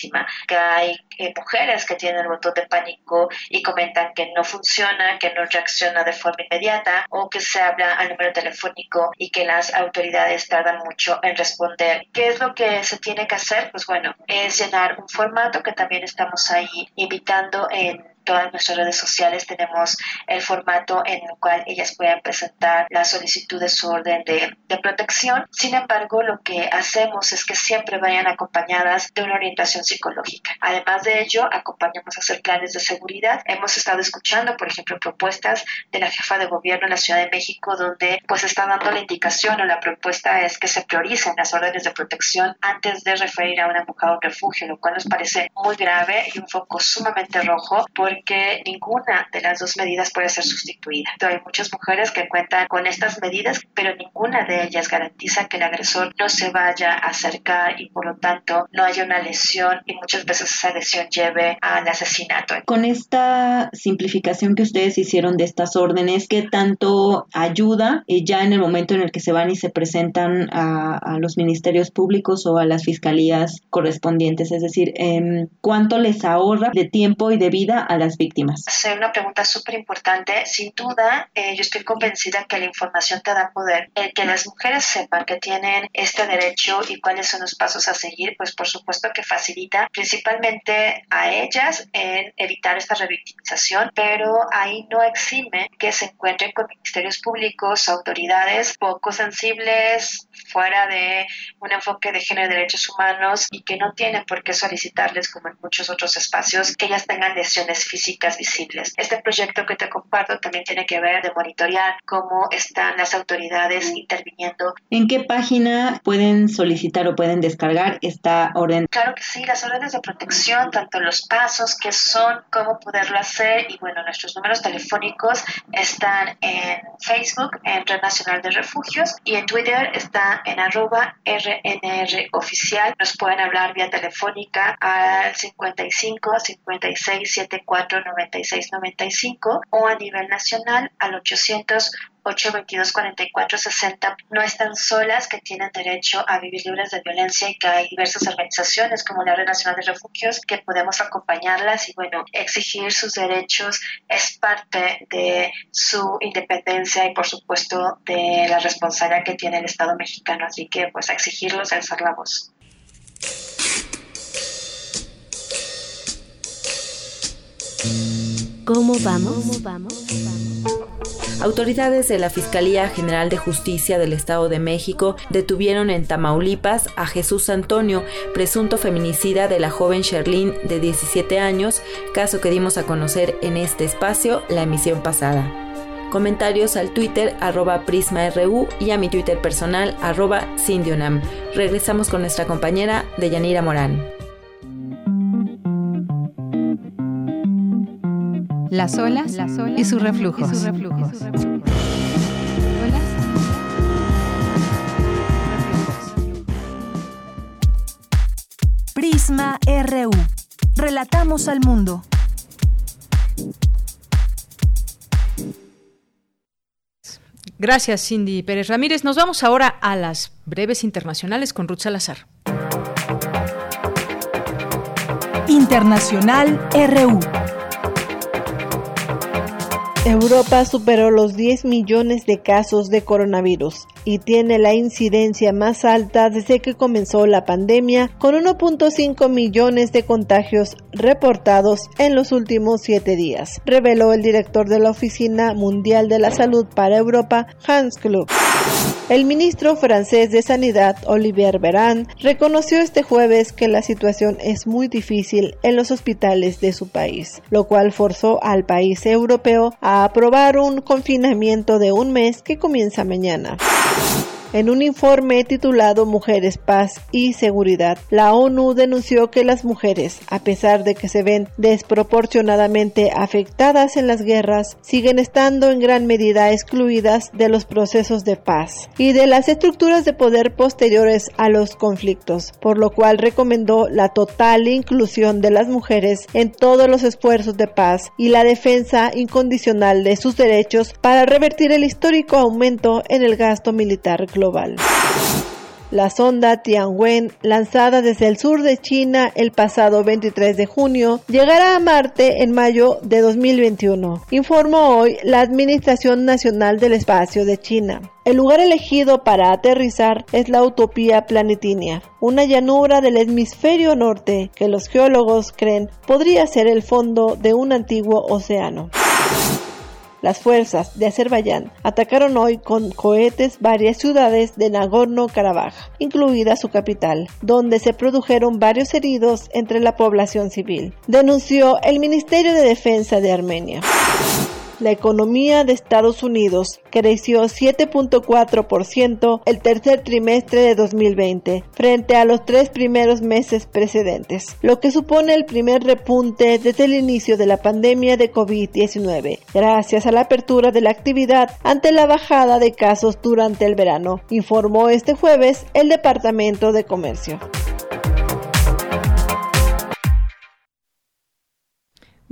que hay eh, mujeres que tienen el botón de pánico y comentan que no funciona, que no reacciona de forma inmediata o que se habla al número telefónico y que las autoridades tardan mucho en responder. ¿Qué es lo que se tiene que hacer? Pues bueno, es llenar un formato que también estamos ahí invitando en todas nuestras redes sociales tenemos el formato en el cual ellas pueden presentar la solicitud de su orden de, de, protección. Sin embargo, lo que hacemos es que siempre vayan acompañadas de una orientación psicológica. Además de ello, acompañamos a hacer planes de seguridad. Hemos estado escuchando, por ejemplo, propuestas de la jefa de gobierno en la Ciudad de México donde pues está dando la indicación o la propuesta es que se prioricen las órdenes de protección antes de referir a una mujer a un refugio, lo cual nos parece muy grave y un foco sumamente rojo porque en que ninguna de las dos medidas puede ser sustituida. hay muchas mujeres que cuentan con estas medidas, pero ninguna de ellas garantiza que el agresor no se vaya a acercar y por lo tanto no haya una lesión y muchas veces esa lesión lleve al asesinato. Con esta simplificación que ustedes hicieron de estas órdenes, ¿qué tanto ayuda eh, ya en el momento en el que se van y se presentan a, a los ministerios públicos o a las fiscalías correspondientes? Es decir, eh, ¿cuánto les ahorra de tiempo y de vida a las víctimas? Es una pregunta súper importante. Sin duda, eh, yo estoy convencida que la información te da poder. El que las mujeres sepan que tienen este derecho y cuáles son los pasos a seguir, pues por supuesto que facilita principalmente a ellas en evitar esta revictimización, pero ahí no exime que se encuentren con ministerios públicos, autoridades poco sensibles, fuera de un enfoque de género y derechos humanos y que no tienen por qué solicitarles, como en muchos otros espacios, que ellas tengan lesiones físicas visibles. Este proyecto que te comparto también tiene que ver de monitorear cómo están las autoridades interviniendo. ¿En qué página pueden solicitar o pueden descargar esta orden? Claro que sí, las órdenes de protección, tanto los pasos que son, cómo poderlo hacer y bueno, nuestros números telefónicos están en Facebook, en Red Nacional de Refugios y en Twitter está en arroba RNR oficial. Nos pueden hablar vía telefónica al 55 56 74 96 95 o a nivel nacional al 800 822 44 60 no están solas, que tienen derecho a vivir libres de violencia y que hay diversas organizaciones como la Red Nacional de Refugios que podemos acompañarlas y bueno, exigir sus derechos. Es parte de su independencia y por supuesto de la responsabilidad que tiene el Estado mexicano, así que pues exigirlos, alzar la voz. ¿Cómo vamos? ¿Cómo vamos? Autoridades de la Fiscalía General de Justicia del Estado de México detuvieron en Tamaulipas a Jesús Antonio, presunto feminicida de la joven Sherlyn de 17 años, caso que dimos a conocer en este espacio la emisión pasada. Comentarios al Twitter arroba PrismaRU y a mi Twitter personal arroba Sindionam. Regresamos con nuestra compañera Deyanira Morán. Las olas, y sus reflujos. Prisma RU. Relatamos al mundo. Gracias, Cindy Pérez Ramírez. Nos vamos ahora a las breves internacionales con Ruth Salazar. Internacional RU. Europa superó los 10 millones de casos de coronavirus y tiene la incidencia más alta desde que comenzó la pandemia, con 1.5 millones de contagios reportados en los últimos siete días, reveló el director de la Oficina Mundial de la Salud para Europa, Hans Klug. El ministro francés de Sanidad, Olivier Veran, reconoció este jueves que la situación es muy difícil en los hospitales de su país, lo cual forzó al país europeo a aprobar un confinamiento de un mes que comienza mañana. Yeah. En un informe titulado Mujeres, Paz y Seguridad, la ONU denunció que las mujeres, a pesar de que se ven desproporcionadamente afectadas en las guerras, siguen estando en gran medida excluidas de los procesos de paz y de las estructuras de poder posteriores a los conflictos, por lo cual recomendó la total inclusión de las mujeres en todos los esfuerzos de paz y la defensa incondicional de sus derechos para revertir el histórico aumento en el gasto militar global. La sonda Tianwen, lanzada desde el sur de China el pasado 23 de junio, llegará a Marte en mayo de 2021, informó hoy la Administración Nacional del Espacio de China. El lugar elegido para aterrizar es la Utopía Planetinia, una llanura del hemisferio norte que los geólogos creen podría ser el fondo de un antiguo océano. Las fuerzas de Azerbaiyán atacaron hoy con cohetes varias ciudades de Nagorno-Karabaj, incluida su capital, donde se produjeron varios heridos entre la población civil, denunció el Ministerio de Defensa de Armenia. La economía de Estados Unidos creció 7.4% el tercer trimestre de 2020 frente a los tres primeros meses precedentes, lo que supone el primer repunte desde el inicio de la pandemia de COVID-19, gracias a la apertura de la actividad ante la bajada de casos durante el verano, informó este jueves el Departamento de Comercio.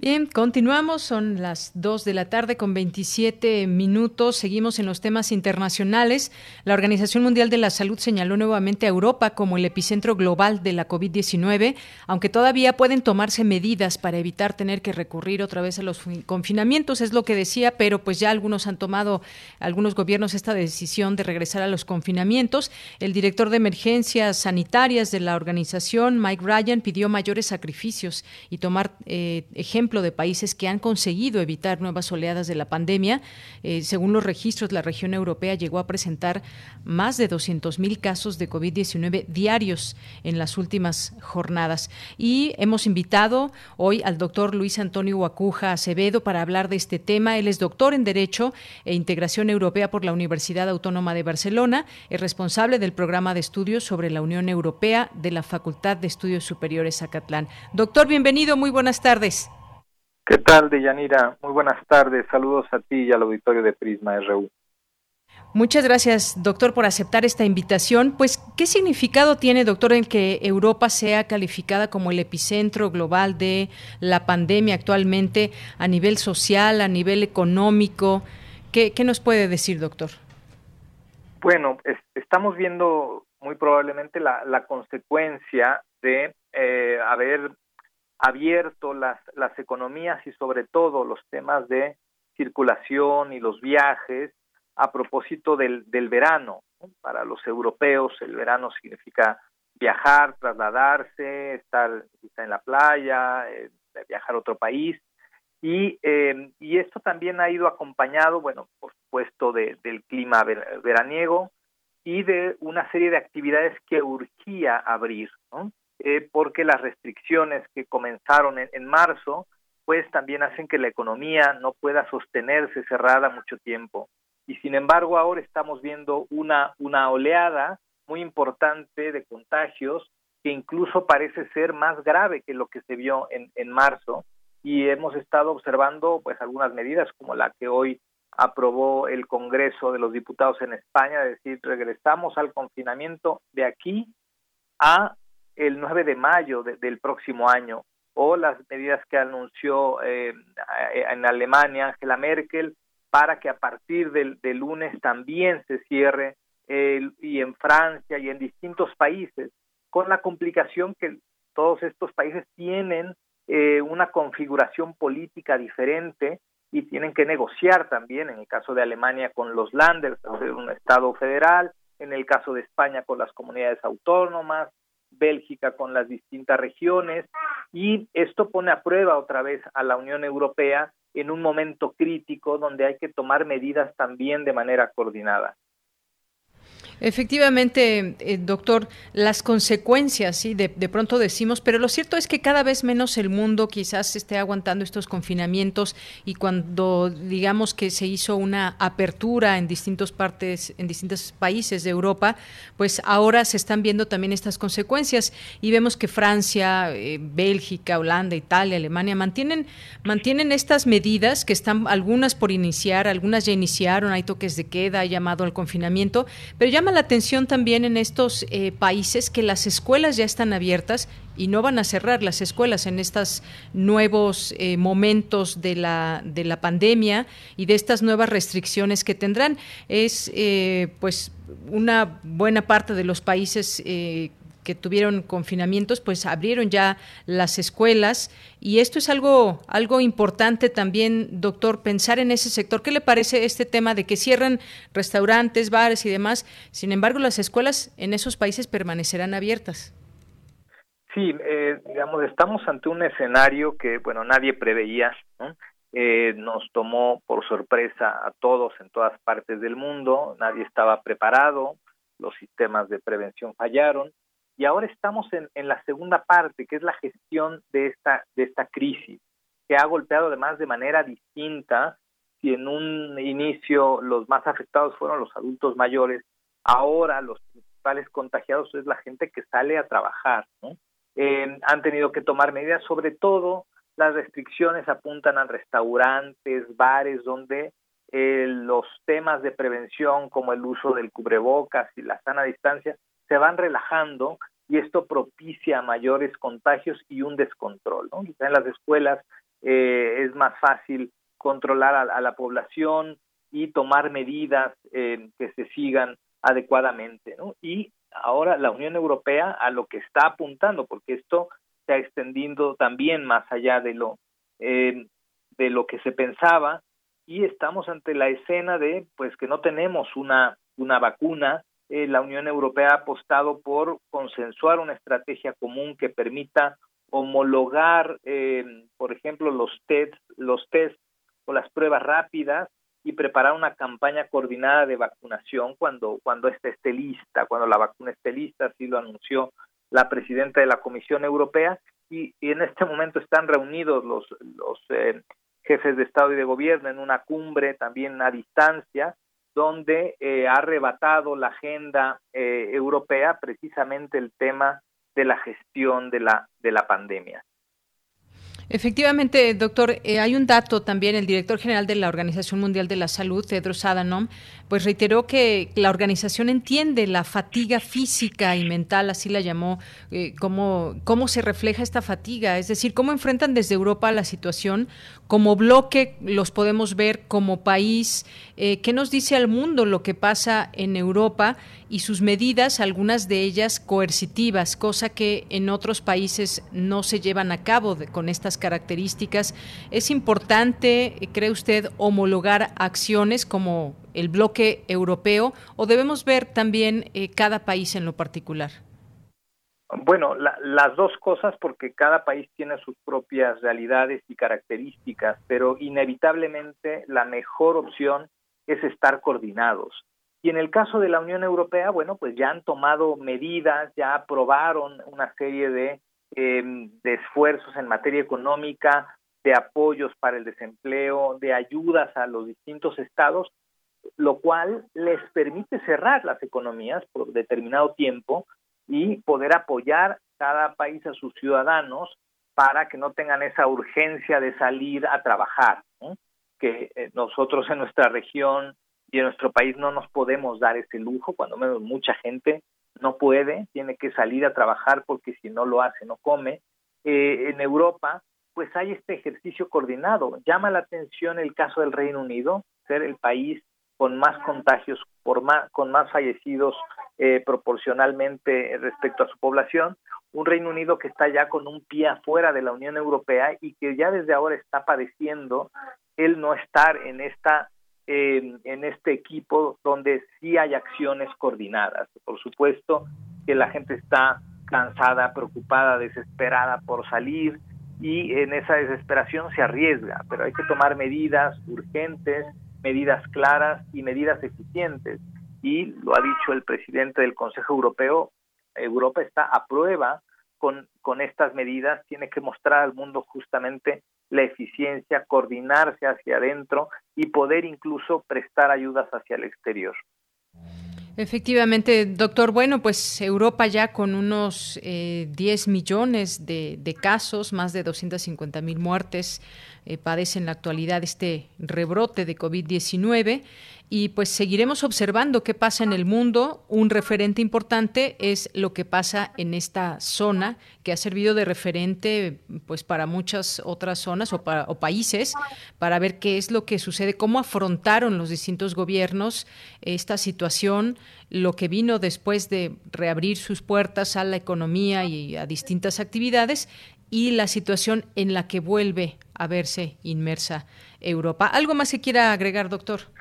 Bien, continuamos, son las 2 de la tarde con 27 minutos, seguimos en los temas internacionales. La Organización Mundial de la Salud señaló nuevamente a Europa como el epicentro global de la COVID-19, aunque todavía pueden tomarse medidas para evitar tener que recurrir otra vez a los confinamientos, es lo que decía, pero pues ya algunos han tomado, algunos gobiernos, esta decisión de regresar a los confinamientos. El director de emergencias sanitarias de la organización, Mike Ryan, pidió mayores sacrificios y tomar eh, ejemplos de países que han conseguido evitar nuevas oleadas de la pandemia. Eh, según los registros, la región europea llegó a presentar más de 200.000 casos de COVID-19 diarios en las últimas jornadas. Y hemos invitado hoy al doctor Luis Antonio Guacuja Acevedo para hablar de este tema. Él es doctor en Derecho e Integración Europea por la Universidad Autónoma de Barcelona. Es responsable del programa de estudios sobre la Unión Europea de la Facultad de Estudios Superiores Zacatlán. Doctor, bienvenido. Muy buenas tardes. ¿Qué tal, Deyanira? Muy buenas tardes. Saludos a ti y al auditorio de Prisma RU. Muchas gracias, doctor, por aceptar esta invitación. Pues, ¿qué significado tiene, doctor, el que Europa sea calificada como el epicentro global de la pandemia actualmente a nivel social, a nivel económico? ¿Qué, nos puede decir, doctor? Bueno, estamos viendo muy probablemente la, consecuencia de eh, haber abierto las, las economías y sobre todo los temas de circulación y los viajes a propósito del, del verano. Para los europeos el verano significa viajar, trasladarse, estar en la playa, eh, viajar a otro país. Y, eh, y esto también ha ido acompañado, bueno, por supuesto, de, del clima veraniego y de una serie de actividades que urgía abrir. ¿no? Eh, porque las restricciones que comenzaron en, marzo, pues también hacen que la economía no pueda sostenerse cerrada mucho tiempo. Y sin embargo, ahora estamos viendo una, una oleada muy importante de contagios que incluso parece ser más grave que lo que se vio en, en marzo. Y hemos estado observando pues algunas medidas como la que hoy aprobó el Congreso de los Diputados en España, es decir, regresamos al confinamiento de aquí a el 9 de mayo del próximo año o las medidas que anunció eh, en Alemania Angela Merkel para que a partir del, lunes también se cierre y en Francia y en distintos países, con la complicación que todos estos países tienen eh, una configuración política diferente y tienen que negociar también, en el caso de Alemania con los Länders, un Estado federal, en el caso de España con las comunidades autónomas, Bélgica con las distintas regiones y esto pone a prueba otra vez a la Unión Europea en un momento crítico donde hay que tomar medidas también de manera coordinada. Efectivamente, eh, doctor, las consecuencias, sí, de, pronto decimos, pero lo cierto es que cada vez menos el mundo quizás esté aguantando estos confinamientos y cuando digamos que se hizo una apertura en distintas partes, en distintos países de Europa, pues ahora se están viendo también estas consecuencias y vemos que Francia, eh, Bélgica, Holanda, Italia, Alemania mantienen mantienen estas medidas que están algunas por iniciar, algunas ya iniciaron, hay toques de queda, hay llamado al confinamiento, pero ya llama la atención también en estos eh, países que las escuelas ya están abiertas y no van a cerrar las escuelas en estos nuevos eh, momentos de la, de la pandemia y de estas nuevas restricciones que tendrán. Es eh, pues una buena parte de los países que tuvieron confinamientos, pues abrieron ya las escuelas y esto es algo algo importante también, doctor, pensar en ese sector. ¿Qué le parece este tema de que cierran restaurantes, bares y demás? Sin embargo, las escuelas en esos países permanecerán abiertas. Sí, eh, digamos, estamos ante un escenario que, bueno, nadie preveía, eh, nos tomó por sorpresa a todos en todas partes del mundo, nadie estaba preparado, los sistemas de prevención fallaron, y ahora estamos en, en, la segunda parte, que es la gestión de esta, de esta crisis, que ha golpeado además de manera distinta si en un inicio los más afectados fueron los adultos mayores, ahora los principales contagiados es la gente que sale a trabajar. Han tenido que tomar medidas, sobre todo las restricciones apuntan a restaurantes, bares, donde eh, los temas de prevención como el uso del cubrebocas y la sana distancia se van relajando y esto propicia mayores contagios y un descontrol. ¿no? en las escuelas eh, es más fácil controlar a, la población y tomar medidas eh, que se sigan adecuadamente. ¿no? Y ahora la Unión Europea a lo que está apuntando, porque esto se ha extendido también más allá de lo eh, de lo que se pensaba y estamos ante la escena de pues que no tenemos una una vacuna eh, la Unión Europea ha apostado por consensuar una estrategia común que permita homologar eh, por ejemplo los test los test o las pruebas rápidas y preparar una campaña coordinada de vacunación cuando cuando esta esté lista cuando la vacuna esté lista así lo anunció la presidenta de la Comisión Europea. Y, en este momento están reunidos los, los eh, jefes de Estado y de Gobierno en una cumbre también a distancia donde eh, ha arrebatado la agenda eh, europea precisamente el tema de la gestión de la de la pandemia. Efectivamente, doctor, eh, hay un dato también, el director general de la Organización Mundial de la Salud, Tedros Adhanom, pues reiteró que la organización entiende la fatiga física y mental, así la llamó, eh, cómo, se refleja esta fatiga, es decir, cómo enfrentan desde Europa la situación, como bloque los podemos ver como país, eh, qué nos dice al mundo lo que pasa en Europa y sus medidas, algunas de ellas coercitivas, cosa que en otros países no se llevan a cabo con estas características. ¿Es importante, cree usted, homologar acciones como el bloque europeo o debemos ver también eh, cada país en lo particular? Bueno, las dos cosas porque cada país tiene sus propias realidades y características, pero inevitablemente la mejor opción es estar coordinados. Y en el caso de la Unión Europea, bueno, pues ya han tomado medidas, ya aprobaron una serie de, em, de esfuerzos en materia económica, de apoyos para el desempleo, de ayudas a los distintos estados, lo cual les permite cerrar las economías por determinado tiempo y poder apoyar cada país a sus ciudadanos para que no tengan esa urgencia de salir a trabajar, que eh, nosotros en nuestra región y en nuestro país no nos podemos dar ese lujo, cuando menos mucha gente no puede, tiene que salir a trabajar porque si no lo hace no come. Eh, en Europa, pues hay este ejercicio coordinado. Llama la atención el caso del Reino Unido, ser el país con más contagios, por más, con más fallecidos eh, proporcionalmente respecto a su población, un Reino Unido que está ya con un pie afuera de la Unión Europea y que ya desde ahora está padeciendo el no estar en esta en este equipo donde sí hay acciones coordinadas. Por supuesto que la gente está cansada, preocupada, desesperada por salir y en esa desesperación se arriesga, pero hay que tomar medidas urgentes, medidas claras y medidas eficientes y lo ha dicho el presidente del Consejo Europeo, Europa está a prueba con, con estas medidas, tiene que mostrar al mundo justamente la eficiencia, coordinarse hacia adentro y poder incluso prestar ayudas hacia el exterior. Efectivamente, doctor. Bueno, pues Europa ya con unos eh, 10 millones de, casos, más de 250 mil muertes, eh, padece en la actualidad este rebrote de COVID-19 y pues seguiremos observando qué pasa en el mundo. Un referente importante es lo que pasa en esta zona que ha servido de referente pues para muchas otras zonas o, o países para ver qué es lo que sucede, cómo afrontaron los distintos gobiernos esta situación, lo que vino después de reabrir sus puertas a la economía y a distintas actividades y la situación en la que vuelve a verse inmersa Europa. ¿Algo más que quiera agregar, doctor?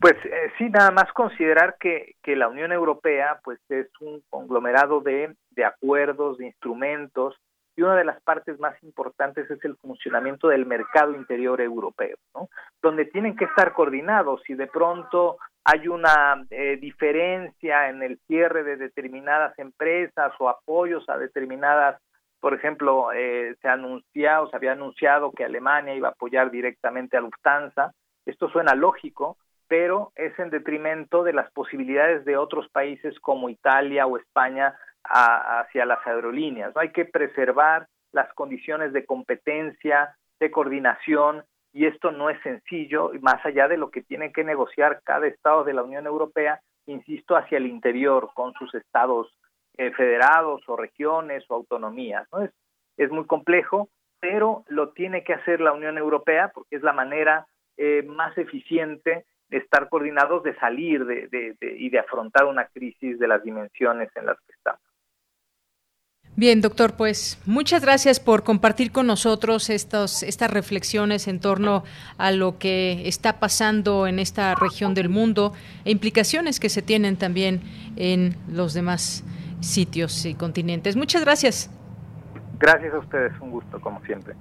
Pues eh, sí, nada más considerar que, que la Unión Europea pues es un conglomerado de, de acuerdos, de instrumentos, y una de las partes más importantes es el funcionamiento del mercado interior europeo, ¿no? donde tienen que estar coordinados. Si de pronto hay una eh, diferencia en el cierre de determinadas empresas o apoyos a determinadas por ejemplo, eh, se ha anunciado, se había anunciado que Alemania iba a apoyar directamente a Lufthansa. Esto suena lógico, pero es en detrimento de las posibilidades de otros países como Italia o España hacia las aerolíneas. Hay que preservar las condiciones de competencia, de coordinación, y esto no es sencillo, más allá de lo que tiene que negociar cada estado de la Unión Europea, insisto, hacia el interior, con sus estados eh, federados o regiones o autonomías. ¿no? Es, es muy complejo, pero lo tiene que hacer la Unión Europea porque es la manera eh, más eficiente de estar coordinados, de salir de, y de afrontar una crisis de las dimensiones en las que estamos. Bien, doctor, pues muchas gracias por compartir con nosotros estos, estas reflexiones en torno a lo que está pasando en esta región del mundo e implicaciones que se tienen también en los demás sitios y continentes. Muchas gracias. Gracias a ustedes, un gusto como siempre.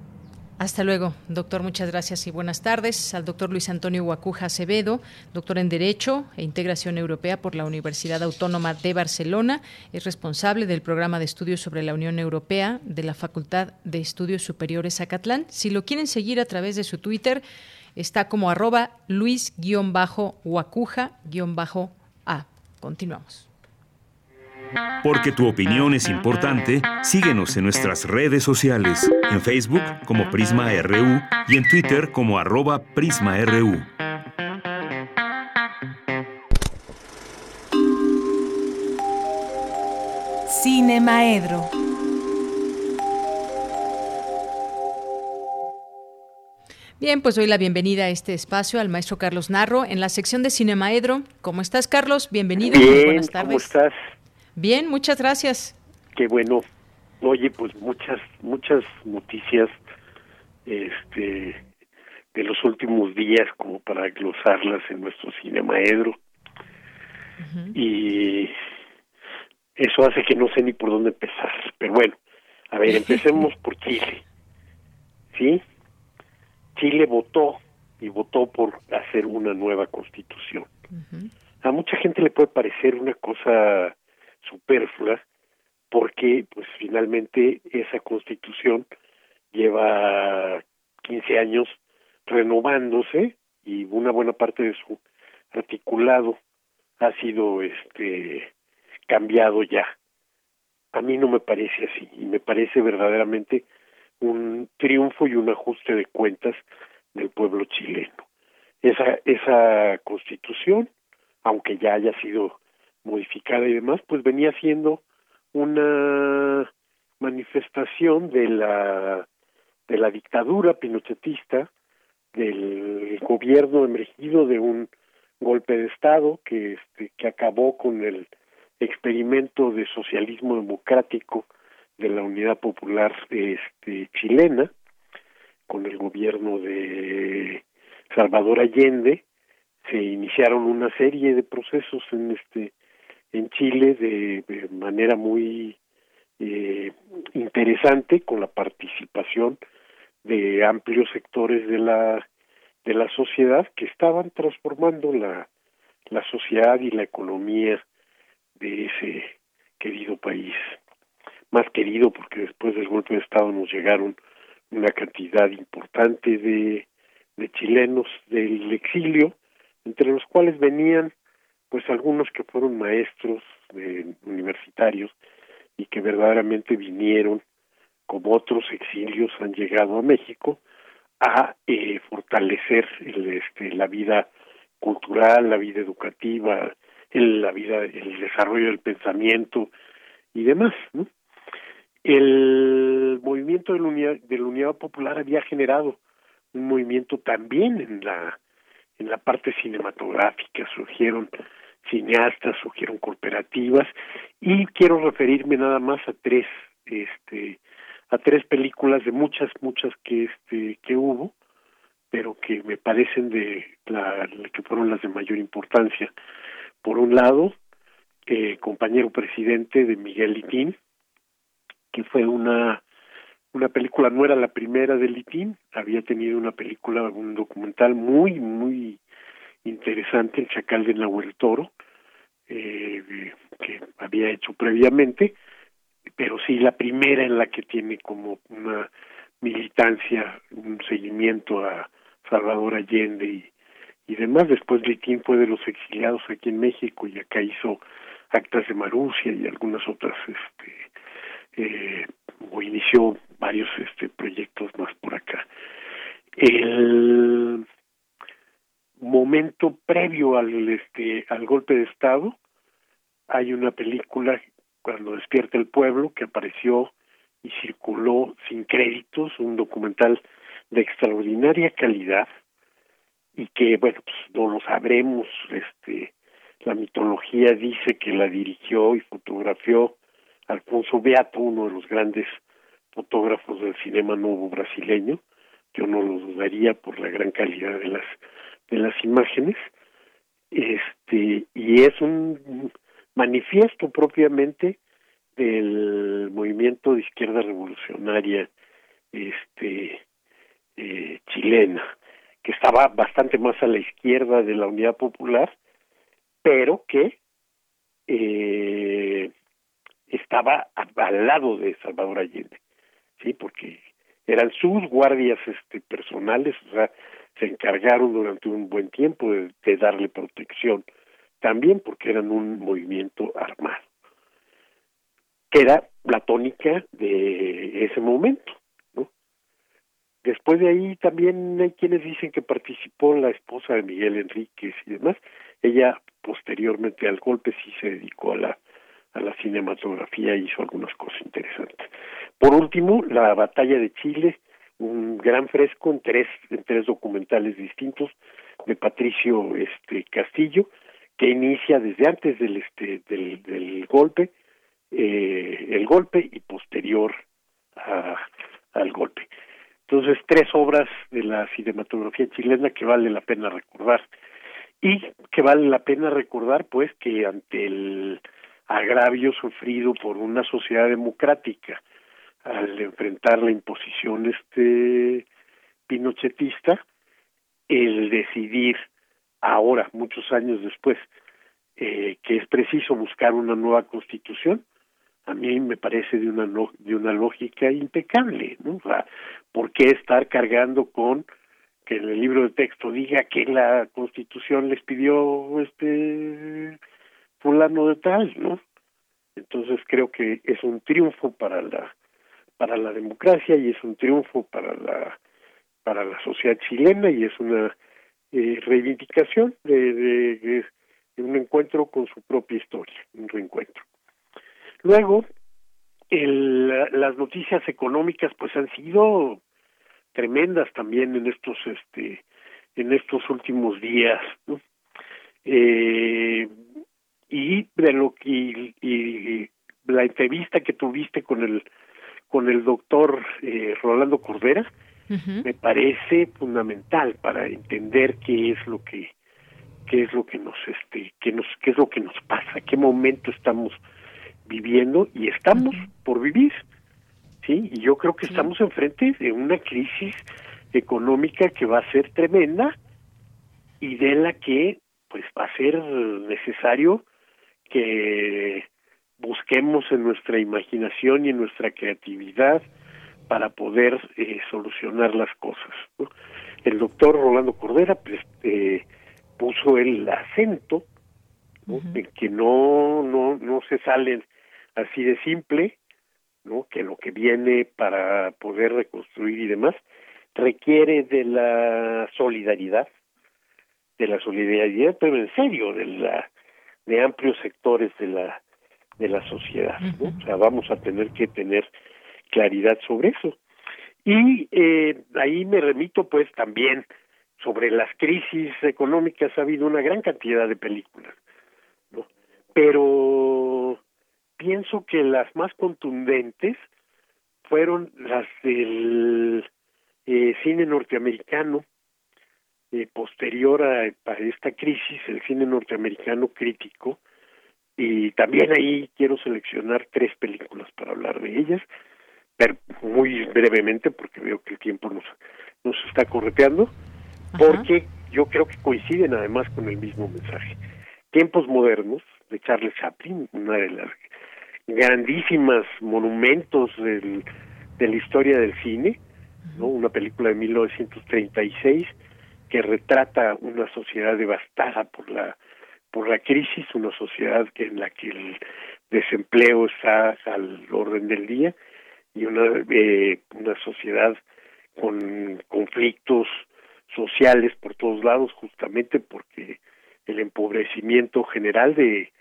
Hasta luego, doctor. Muchas gracias y buenas tardes. Al doctor Luis Antonio Guacuja Acevedo, doctor en Derecho e Integración Europea por la Universidad Autónoma de Barcelona. Es responsable del programa de estudios sobre la Unión Europea de la Facultad de Estudios Superiores Acatlán. Si lo quieren seguir a través de su Twitter, está como arroba luis-guacuja-a. Continuamos. Porque tu opinión es importante, síguenos en nuestras redes sociales, en Facebook como Prisma RU y en Twitter como arroba PrismaRU. Cine Maedro. Bien, pues doy la bienvenida a este espacio al maestro Carlos Narro en la sección de Cine Maedro. ¿Cómo estás, Carlos? Bienvenido. buenas tardes. ¿Cómo estás? Bien, muchas gracias. Qué bueno. Oye, pues muchas, muchas noticias este, de los últimos días como para glosarlas en nuestro cine maedro. Y eso hace que no sé ni por dónde empezar. Pero bueno, a ver, empecemos por Chile. ¿Sí? Chile votó y votó por hacer una nueva constitución. A mucha gente le puede parecer una cosa superfluas porque pues finalmente esa constitución lleva 15 años renovándose y una buena parte de su articulado ha sido este cambiado ya. A mí no me parece así y me parece verdaderamente un triunfo y un ajuste de cuentas del pueblo chileno. Esa esa constitución, aunque ya haya sido modificada y demás, pues venía siendo una manifestación de la de la dictadura pinochetista, del gobierno emergido de un golpe de estado que este que acabó con el experimento de socialismo democrático de la Unidad Popular este chilena con el gobierno de Salvador Allende se iniciaron una serie de procesos en este en Chile de, manera muy eh, interesante con la participación de amplios sectores de la de la sociedad que estaban transformando la la sociedad y la economía de ese querido país. Más querido porque después del golpe de estado nos llegaron una cantidad importante de de chilenos del exilio entre los cuales venían pues algunos que fueron maestros universitarios y que verdaderamente vinieron como otros exilios han llegado a México a eh, fortalecer el, este, la vida cultural, la vida educativa, el, la vida, el desarrollo del pensamiento y demás. ¿no? El movimiento de la, unidad, de la Unidad Popular había generado un movimiento también en la en la parte cinematográfica surgieron cineastas, surgieron cooperativas y quiero referirme nada más a tres este a tres películas de muchas muchas que este que hubo pero que me parecen de la que fueron las de mayor importancia. Por un lado eh, compañero presidente de Miguel Litín que fue una una película no era la primera de Litín había tenido una película un documental muy muy interesante el chacal de Nahuel Toro eh, que había hecho previamente, pero sí la primera en la que tiene como una militancia, un seguimiento a Salvador Allende y demás. Después Litín fue de los exiliados aquí en México y acá hizo actas de Marusia y algunas otras, este, eh, o inició varios este, proyectos más por acá. El momento previo al este al golpe de estado hay una película cuando despierta el pueblo que apareció y circuló sin créditos un documental de extraordinaria calidad y que bueno pues no lo sabremos este la mitología dice que la dirigió y fotografió Alfonso Beato uno de los grandes fotógrafos del cinema nuevo brasileño. Yo no lo dudaría por la gran calidad de las de las imágenes este y es un manifiesto propiamente del movimiento de izquierda revolucionaria este eh, chilena que estaba bastante más a la izquierda de la Unidad Popular pero que eh, estaba al lado de Salvador Allende sí porque eran sus guardias este personales o sea se encargaron durante un buen tiempo de, darle protección, también porque eran un movimiento armado, que era la tónica de ese momento. ¿no? Después de ahí también hay quienes dicen que participó la esposa de Miguel Enríquez y demás. Ella posteriormente al golpe sí se dedicó a la a la cinematografía hizo algunas cosas interesantes. Por último, la batalla de Chile, un gran fresco en tres, en tres documentales distintos de Patricio este Castillo, que inicia desde antes del este del, del golpe, eh, el golpe y posterior a, al golpe. Entonces, tres obras de la cinematografía chilena que vale la pena recordar. Y que vale la pena recordar, pues, que ante el agravio sufrido por una sociedad democrática, al enfrentar la imposición este pinochetista, el decidir ahora, muchos años después, eh, que es preciso buscar una nueva constitución, a mí me parece de una de una lógica impecable, ¿no? O sea, ¿por qué estar cargando con que en el libro de texto diga que la Constitución les pidió este fulano de tal, ¿no? Entonces creo que es un triunfo para la para la democracia y es un triunfo para la para la sociedad chilena y es una eh, reivindicación de, de, un encuentro con su propia historia, un reencuentro. Luego, el, las noticias económicas pues han sido tremendas también en estos este en estos últimos días eh, y de lo que y la entrevista que tuviste con el con el doctor eh, Rolando Cordera me parece fundamental para entender qué es lo que qué es lo que nos este qué nos qué es lo que nos pasa qué momento estamos viviendo y estamos por vivir sí y yo creo que estamos enfrente de una crisis económica que va a ser tremenda y de la que pues va a ser necesario que busquemos en nuestra imaginación y en nuestra creatividad para poder eh, solucionar las cosas. El doctor Rolando Cordera pues, eh, puso el acento en que no, no, no se salen así de simple, ¿no? que lo que viene para poder reconstruir y demás requiere de la solidaridad, de la solidaridad, pero en serio, de la de amplios sectores de la de la sociedad. ¿no? O sea, vamos a tener que tener claridad sobre eso. Y eh, ahí me remito pues también sobre las crisis económicas, ha habido una gran cantidad de películas, ¿no? Pero pienso que las más contundentes fueron las del eh, cine norteamericano, eh, posterior a, a, esta crisis, el cine norteamericano crítico, y también ahí quiero seleccionar tres películas para hablar de ellas, pero muy brevemente porque veo que el tiempo nos, nos está correteando, porque yo creo que coinciden además con el mismo mensaje. Tiempos modernos de Charles Chaplin, una de las grandísimas monumentos del, de la historia del cine, ¿no? una película de 1936 que retrata una sociedad devastada por la por la crisis, una sociedad en la que el desempleo está al orden del día y una eh, una sociedad con conflictos sociales por todos lados justamente porque el empobrecimiento general de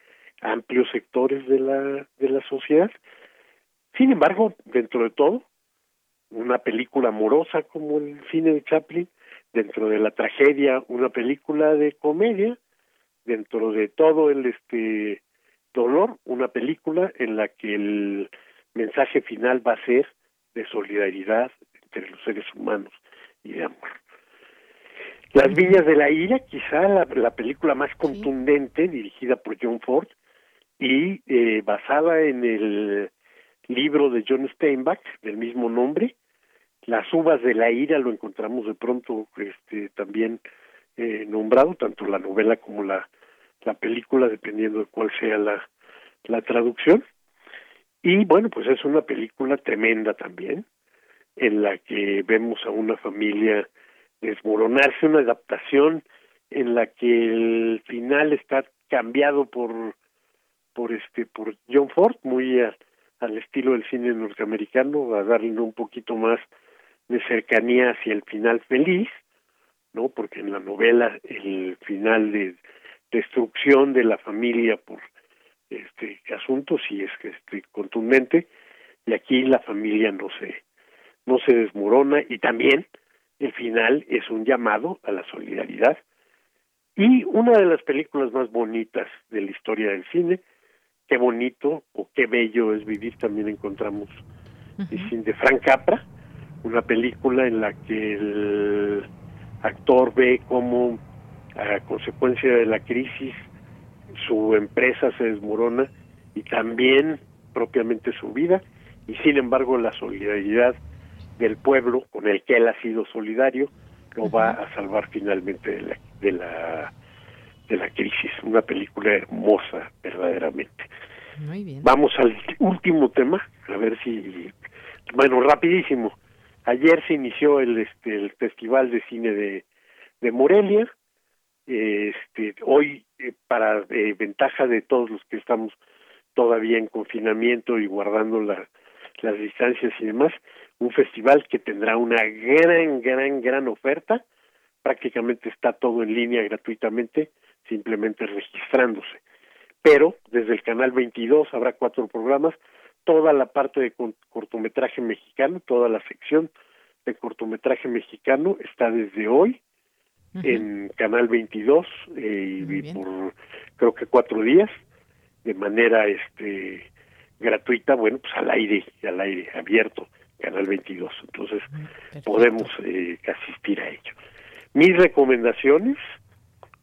amplios sectores de la de la sociedad. Sin embargo dentro de todo una película amorosa como el cine de Chaplin dentro de la tragedia una película de comedia dentro de todo el este dolor una película en la que el mensaje final va a ser de solidaridad entre los seres humanos y de amor. Las Villas de la Ira, quizá la, película más contundente, dirigida por John Ford y eh, basada en el libro de John Steinbach del mismo nombre. Las Uvas de la Ira lo encontramos de pronto este, también eh, nombrado, tanto la novela como la, la película, dependiendo de cuál sea la, la traducción. Y bueno, pues es una película tremenda también, en la que vemos a una familia desmoronarse, una adaptación en la que el final está cambiado por por este por John Ford muy al estilo del cine norteamericano a darle un poquito más de cercanía hacia el final feliz no porque en la novela el final de destrucción de la familia por este asunto sí es este contundente y aquí la familia no se no se desmorona y también el final es un llamado a la solidaridad. Y una de las películas más bonitas de la historia del cine qué bonito o qué bello es vivir también encontramos uh de Frank Capra una película en la que el actor ve cómo a consecuencia de la crisis su empresa se desmorona y también propiamente su vida y sin embargo la solidaridad del pueblo con el que él ha sido solidario lo va a salvar finalmente de la, de la de la crisis. Una película hermosa verdaderamente. Muy bien. vamos al último tema a ver si bueno rapidísimo. Ayer se inició el este el festival de cine de de Morelia este hoy eh, para eh, ventaja de todos los que estamos todavía en confinamiento y guardando la, las distancias y demás un festival que tendrá una gran, gran, gran oferta. Prácticamente está todo en línea gratuitamente, simplemente registrándose. Pero desde el canal 22 habrá cuatro programas, toda la parte de cortometraje mexicano, toda la sección de cortometraje mexicano está desde hoy en canal 22 eh, y por creo que cuatro días de manera este gratuita, bueno, pues al aire, al aire abierto Canal 22. Entonces podemos eh, asistir a ello. Mis recomendaciones,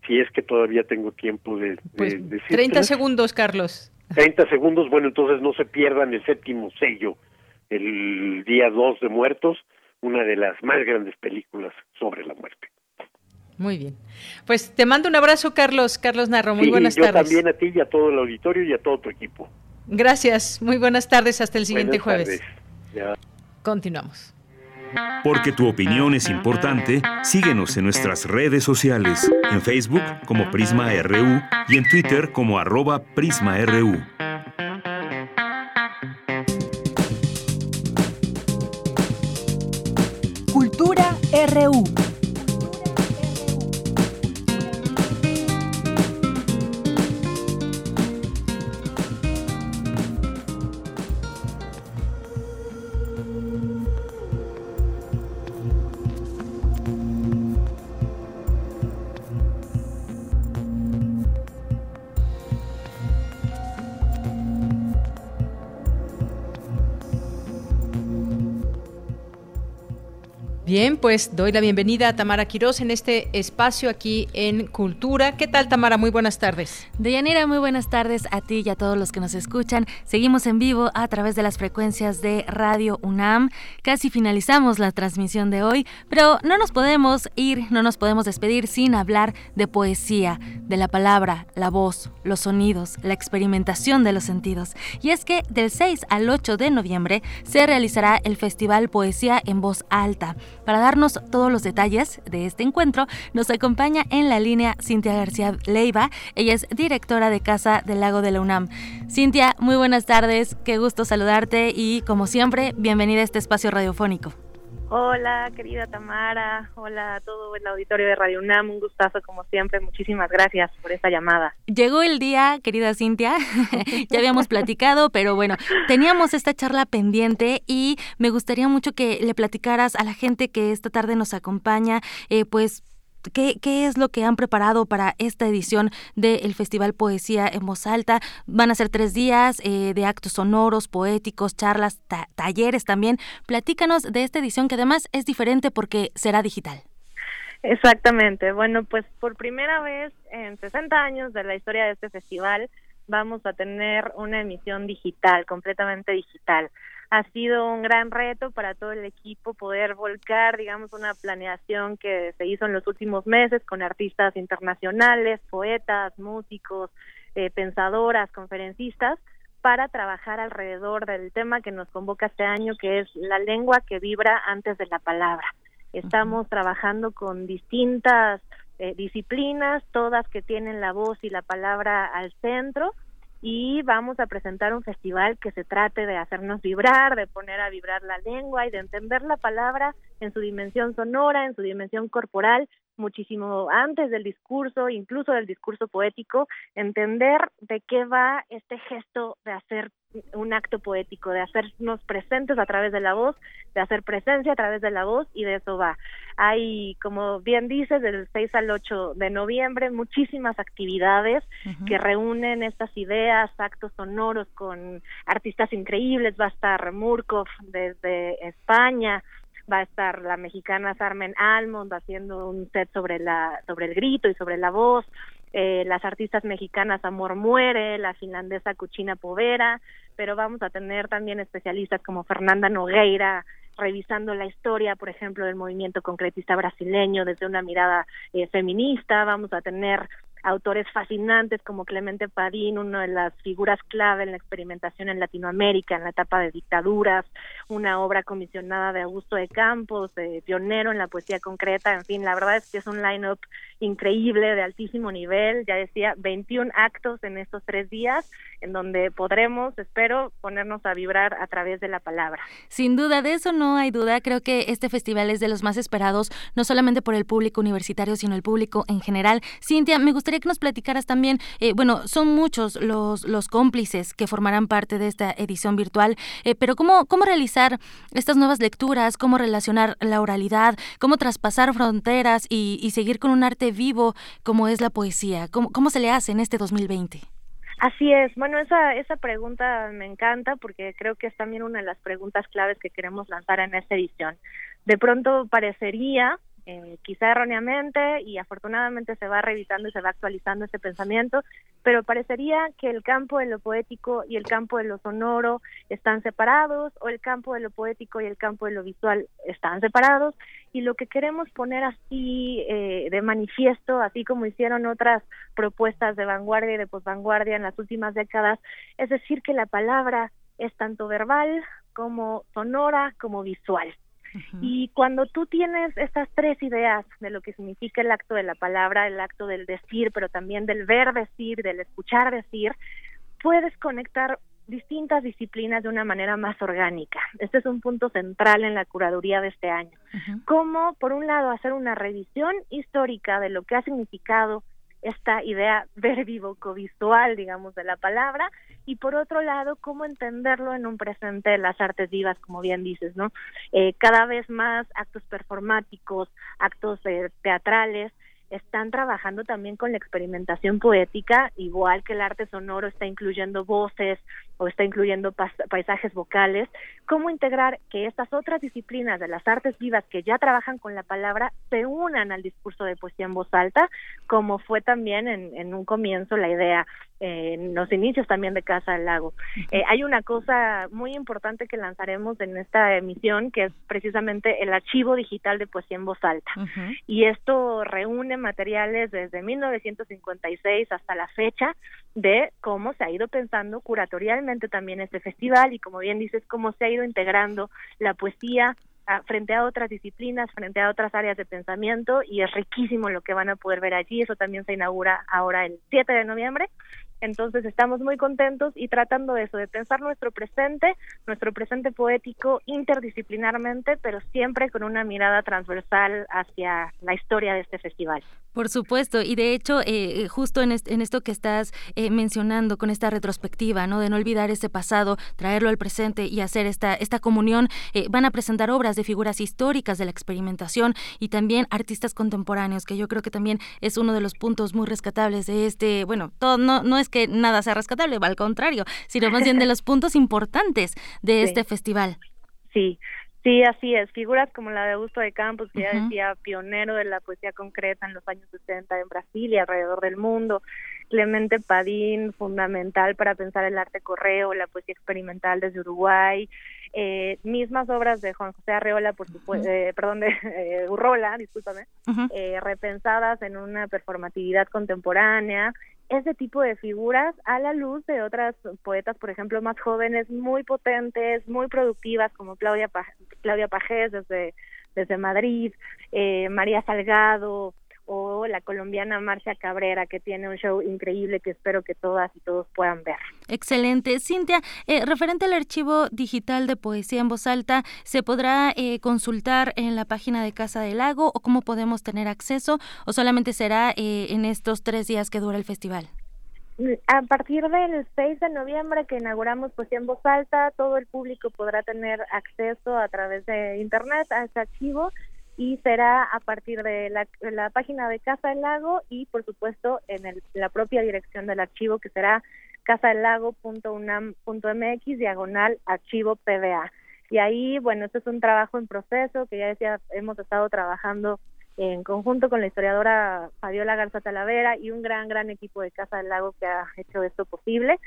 si es que todavía tengo tiempo de, pues, 30 segundos, Carlos. 30 segundos, bueno, entonces no se pierdan el séptimo sello, el día 2 de Muertos, una de las más grandes películas sobre la muerte. Muy bien. Pues te mando un abrazo, Carlos. Carlos Narro, muy buenas yo tardes. también a ti y a todo el auditorio y a todo tu equipo. Gracias, muy buenas tardes. Hasta el siguiente jueves. Continuamos. Porque tu opinión es importante, síguenos en nuestras redes sociales, en Facebook como Prisma RU y en Twitter como arroba PrismaRU. Cultura RU. Bien, pues doy la bienvenida a Tamara Quiroz en este espacio aquí en Cultura. ¿Qué tal, Tamara? Muy buenas tardes. Deyanira, muy buenas tardes a ti y a todos los que nos escuchan. Seguimos en vivo a través de las frecuencias de Radio UNAM. Casi finalizamos la transmisión de hoy, pero no nos podemos ir, no nos podemos despedir sin hablar de poesía, de la palabra, la voz, los sonidos, la experimentación de los sentidos. Y es que del 6 al 8 de noviembre se realizará el Festival Poesía en Voz Alta Para darnos todos los detalles de este encuentro, nos acompaña en la línea Cintia García Leiva. Ella es directora de Casa del Lago de la UNAM. Cintia, muy buenas tardes, qué gusto saludarte y como siempre, bienvenida a este espacio radiofónico. Hola, querida Tamara. Hola a todo el auditorio de Radio UNAM. Un gustazo, como siempre. Muchísimas gracias por esta llamada. Llegó el día, querida Cintia. ya habíamos platicado, pero bueno, teníamos esta charla pendiente y me gustaría mucho que le platicaras a la gente que esta tarde nos acompaña, eh, pues ¿Qué, ¿Qué, es lo que han preparado para esta edición del Festival Poesía en Voz Alta? Van a ser tres días eh, de actos sonoros, poéticos, charlas, talleres también. Platícanos de esta edición que además es diferente porque será digital. Exactamente. Bueno, pues por primera vez en 60 años de la historia de este festival vamos a tener una emisión digital, completamente digital ha sido un gran reto para todo el equipo poder volcar, digamos, una planeación que se hizo en los últimos meses con artistas internacionales, poetas, músicos, eh, pensadoras, conferencistas, para trabajar alrededor del tema que nos convoca este año, que es la lengua que vibra antes de la palabra. Estamos trabajando con distintas eh, disciplinas, todas que tienen la voz y la palabra al centro, y vamos a presentar un festival que se trate de hacernos vibrar, de poner a vibrar la lengua y de entender la palabra en su dimensión sonora, en su dimensión corporal, muchísimo antes del discurso, incluso del discurso poético, entender de qué va este gesto de hacer un acto poético, de hacernos presentes a través de la voz, de hacer presencia a través de la voz y de eso va. Hay, como bien dices, del 6 al 8 de noviembre muchísimas actividades que reúnen estas ideas, actos sonoros con artistas increíbles, va a estar Murkov desde España, va a estar la mexicana Sarmen Almond haciendo un set sobre la sobre el grito y sobre la voz eh, las artistas mexicanas Amor Muere, la finlandesa Cuchina Povera, pero vamos a tener también especialistas como Fernanda Nogueira, revisando la historia, por ejemplo, del movimiento concretista brasileño desde una mirada eh, feminista, vamos a tener autores fascinantes como Clemente Padín, una de las figuras clave en la experimentación en Latinoamérica en la etapa de dictaduras, una obra comisionada de Augusto de Campos, pionero en la poesía concreta, en fin, la verdad es que es un line-up increíble, de altísimo nivel, ya decía, 21 actos en estos tres días, en donde podremos, espero, ponernos a vibrar a través de la palabra. Sin duda, de eso no hay duda, creo que este festival es de los más esperados, no solamente por el público universitario, sino el público en general. Cintia, me gustaría que nos platicaras también, eh, bueno, son muchos los, los cómplices que formarán parte de esta edición virtual, eh, pero ¿cómo, ¿cómo realizar estas nuevas lecturas? ¿Cómo relacionar la oralidad? ¿Cómo traspasar fronteras y, y seguir con un arte vivo como es la poesía? ¿Cómo, cómo se le hace en este 2020? Así es. Bueno, esa, esa pregunta me encanta porque creo que es también una de las preguntas claves que queremos lanzar en esta edición. De pronto parecería eh, quizá erróneamente y afortunadamente se va revisando y se va actualizando ese pensamiento, pero parecería que el campo de lo poético y el campo de lo sonoro están separados o el campo de lo poético y el campo de lo visual están separados y lo que queremos poner así eh, de manifiesto, así como hicieron otras propuestas de vanguardia y de posvanguardia en las últimas décadas, es decir, que la palabra es tanto verbal como sonora como visual. Y cuando tú tienes estas tres ideas de lo que significa el acto de la palabra, el acto del decir, pero también del ver decir, del escuchar decir, puedes conectar distintas disciplinas de una manera más orgánica. Este es un punto central en la curaduría de este año. Cómo, por un lado, hacer una revisión histórica de lo que ha significado esta idea verbívoco-visual, digamos, de la palabra, y por otro lado, cómo entenderlo en un presente de las artes vivas, como bien dices, ¿no? Eh, cada vez más actos performáticos, actos eh, teatrales, están trabajando también con la experimentación poética, igual que el arte sonoro está incluyendo voces o está incluyendo paisajes vocales, cómo integrar que estas otras disciplinas de las artes vivas que ya trabajan con la palabra se unan al discurso de poesía en voz alta, como fue también en, en un comienzo la idea en los inicios también de Casa del Lago. Eh, hay una cosa muy importante que lanzaremos en esta emisión, que es precisamente el archivo digital de poesía en voz alta. Y esto reúne materiales desde 1956 hasta la fecha de cómo se ha ido pensando curatorialmente también este festival y como bien dices, cómo se ha ido integrando la poesía frente a otras disciplinas, frente a otras áreas de pensamiento y es riquísimo lo que van a poder ver allí. Eso también se inaugura ahora el 7 de noviembre entonces estamos muy contentos y tratando eso, de pensar nuestro presente, nuestro presente poético interdisciplinarmente, pero siempre con una mirada transversal hacia la historia de este festival. Por supuesto, y de hecho, eh, justo en, esto que estás eh, mencionando, con esta retrospectiva, ¿no? De no olvidar ese pasado, traerlo al presente y hacer esta, esta comunión, eh, van a presentar obras de figuras históricas de la experimentación y también artistas contemporáneos, que yo creo que también es uno de los puntos muy rescatables de este, bueno, todo, no, no es que nada sea rescatable, al contrario, sino más bien de los puntos importantes de este festival. Sí, Sí, así es. Figuras como la de Augusto de Campos, que ya decía pionero de la poesía concreta en los años 60 en Brasil y alrededor del mundo. Clemente Padín, fundamental para pensar el arte correo, la poesía experimental desde Uruguay. Eh, mismas obras de Juan José Arreola, por supuesto, eh, perdón, de eh, Urrola, discúlpame, eh, repensadas en una performatividad contemporánea ese tipo de figuras a la luz de otras poetas, por ejemplo, más jóvenes, muy potentes, muy productivas, como Claudia, Claudia Pajés desde, desde Madrid, eh, María Salgado, o la colombiana Marcia Cabrera, que tiene un show increíble que espero que todas y todos puedan ver. Excelente. Cintia, eh, referente al archivo digital de poesía en voz alta, ¿se podrá eh, consultar en la página de Casa del Lago o cómo podemos tener acceso o solamente será eh, en estos tres días que dura el festival? A partir del 6 de noviembre que inauguramos Poesía en Voz Alta, todo el público podrá tener acceso a través de Internet a ese archivo y será a partir de la, página de Casa del Lago y por supuesto en el, la propia dirección del archivo que será casadelago.unam.mx diagonal archivo PDA. Y ahí, bueno, este es un trabajo en proceso que ya decía, hemos estado trabajando en conjunto con la historiadora Fabiola Garza Talavera y un gran, gran equipo de Casa del Lago que ha hecho esto posible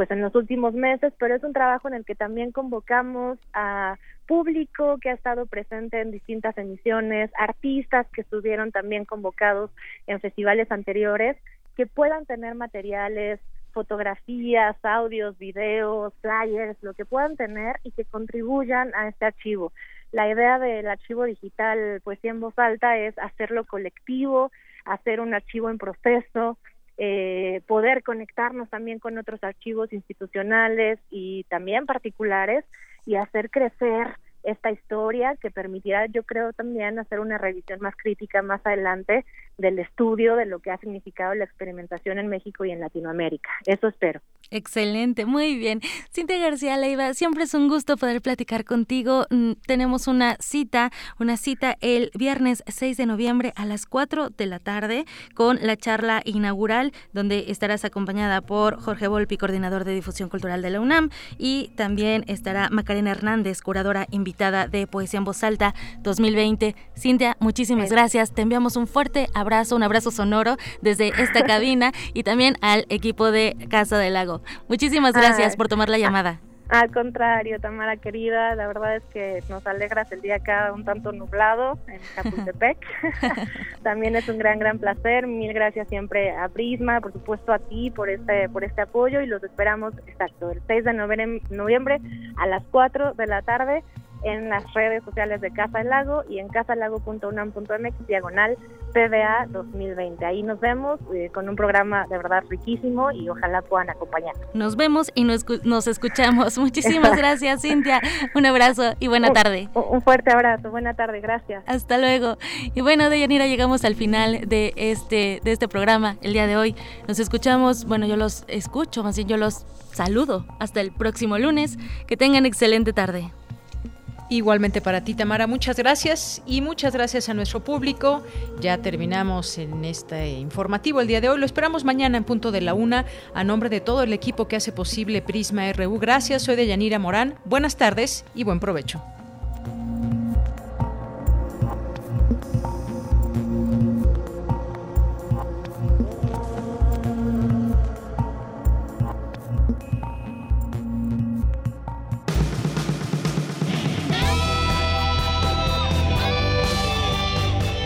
pues en los últimos meses, pero es un trabajo en el que también convocamos a público que ha estado presente en distintas emisiones, artistas que estuvieron también convocados en festivales anteriores, que puedan tener materiales, fotografías, audios, videos, flyers, lo que puedan tener y que contribuyan a este archivo. La idea del archivo digital Poesía en Voz Alta es hacerlo colectivo, hacer un archivo en proceso, eh, poder conectarnos también con otros archivos institucionales y también particulares y hacer crecer esta historia que permitirá, yo creo, también hacer una revisión más crítica más adelante del estudio de lo que ha significado la experimentación en México y en Latinoamérica. Eso espero. Excelente, muy bien. Cintia García Leiva, siempre es un gusto poder platicar contigo. Mm, tenemos una cita, una cita el viernes 6 de noviembre a las 4 de la tarde con la charla inaugural donde estarás acompañada por Jorge Volpi, coordinador de difusión cultural de la UNAM y también estará Macarena Hernández, curadora invitada de Poesía en Voz Alta 2020. Cintia, muchísimas gracias. Te enviamos un fuerte abrazo, un abrazo sonoro desde esta cabina y también al equipo de Casa del Lago. Muchísimas gracias por tomar la llamada. Al contrario, Tamara querida, la verdad es que nos alegras el día acá un tanto nublado en Chapultepec. También es un gran, gran placer. Mil gracias siempre a Prisma, por supuesto a ti por este, por este apoyo y los esperamos, exacto, el 6 de noviembre a las 4 de la tarde en las redes sociales de Casa del Lago y en casalago.unam.mx diagonal PBA 2020. Ahí nos vemos eh, con un programa de verdad riquísimo y ojalá puedan acompañar. Nos vemos y nos, nos escuchamos. Muchísimas gracias, Cintia. Un abrazo y buena tarde. Un, fuerte abrazo. Buena tarde. Gracias. Hasta luego. Y bueno, Deyanira, llegamos al final de este, de este programa el día de hoy. Nos escuchamos, bueno, yo los escucho, más bien yo los saludo. Hasta el próximo lunes. Que tengan excelente tarde. Igualmente para ti, Tamara, muchas gracias y muchas gracias a nuestro público. Ya terminamos en este informativo el día de hoy. Lo esperamos mañana en punto de la una. A nombre de todo el equipo que hace posible Prisma RU, gracias. Soy de Yanira Morán. Buenas tardes y buen provecho.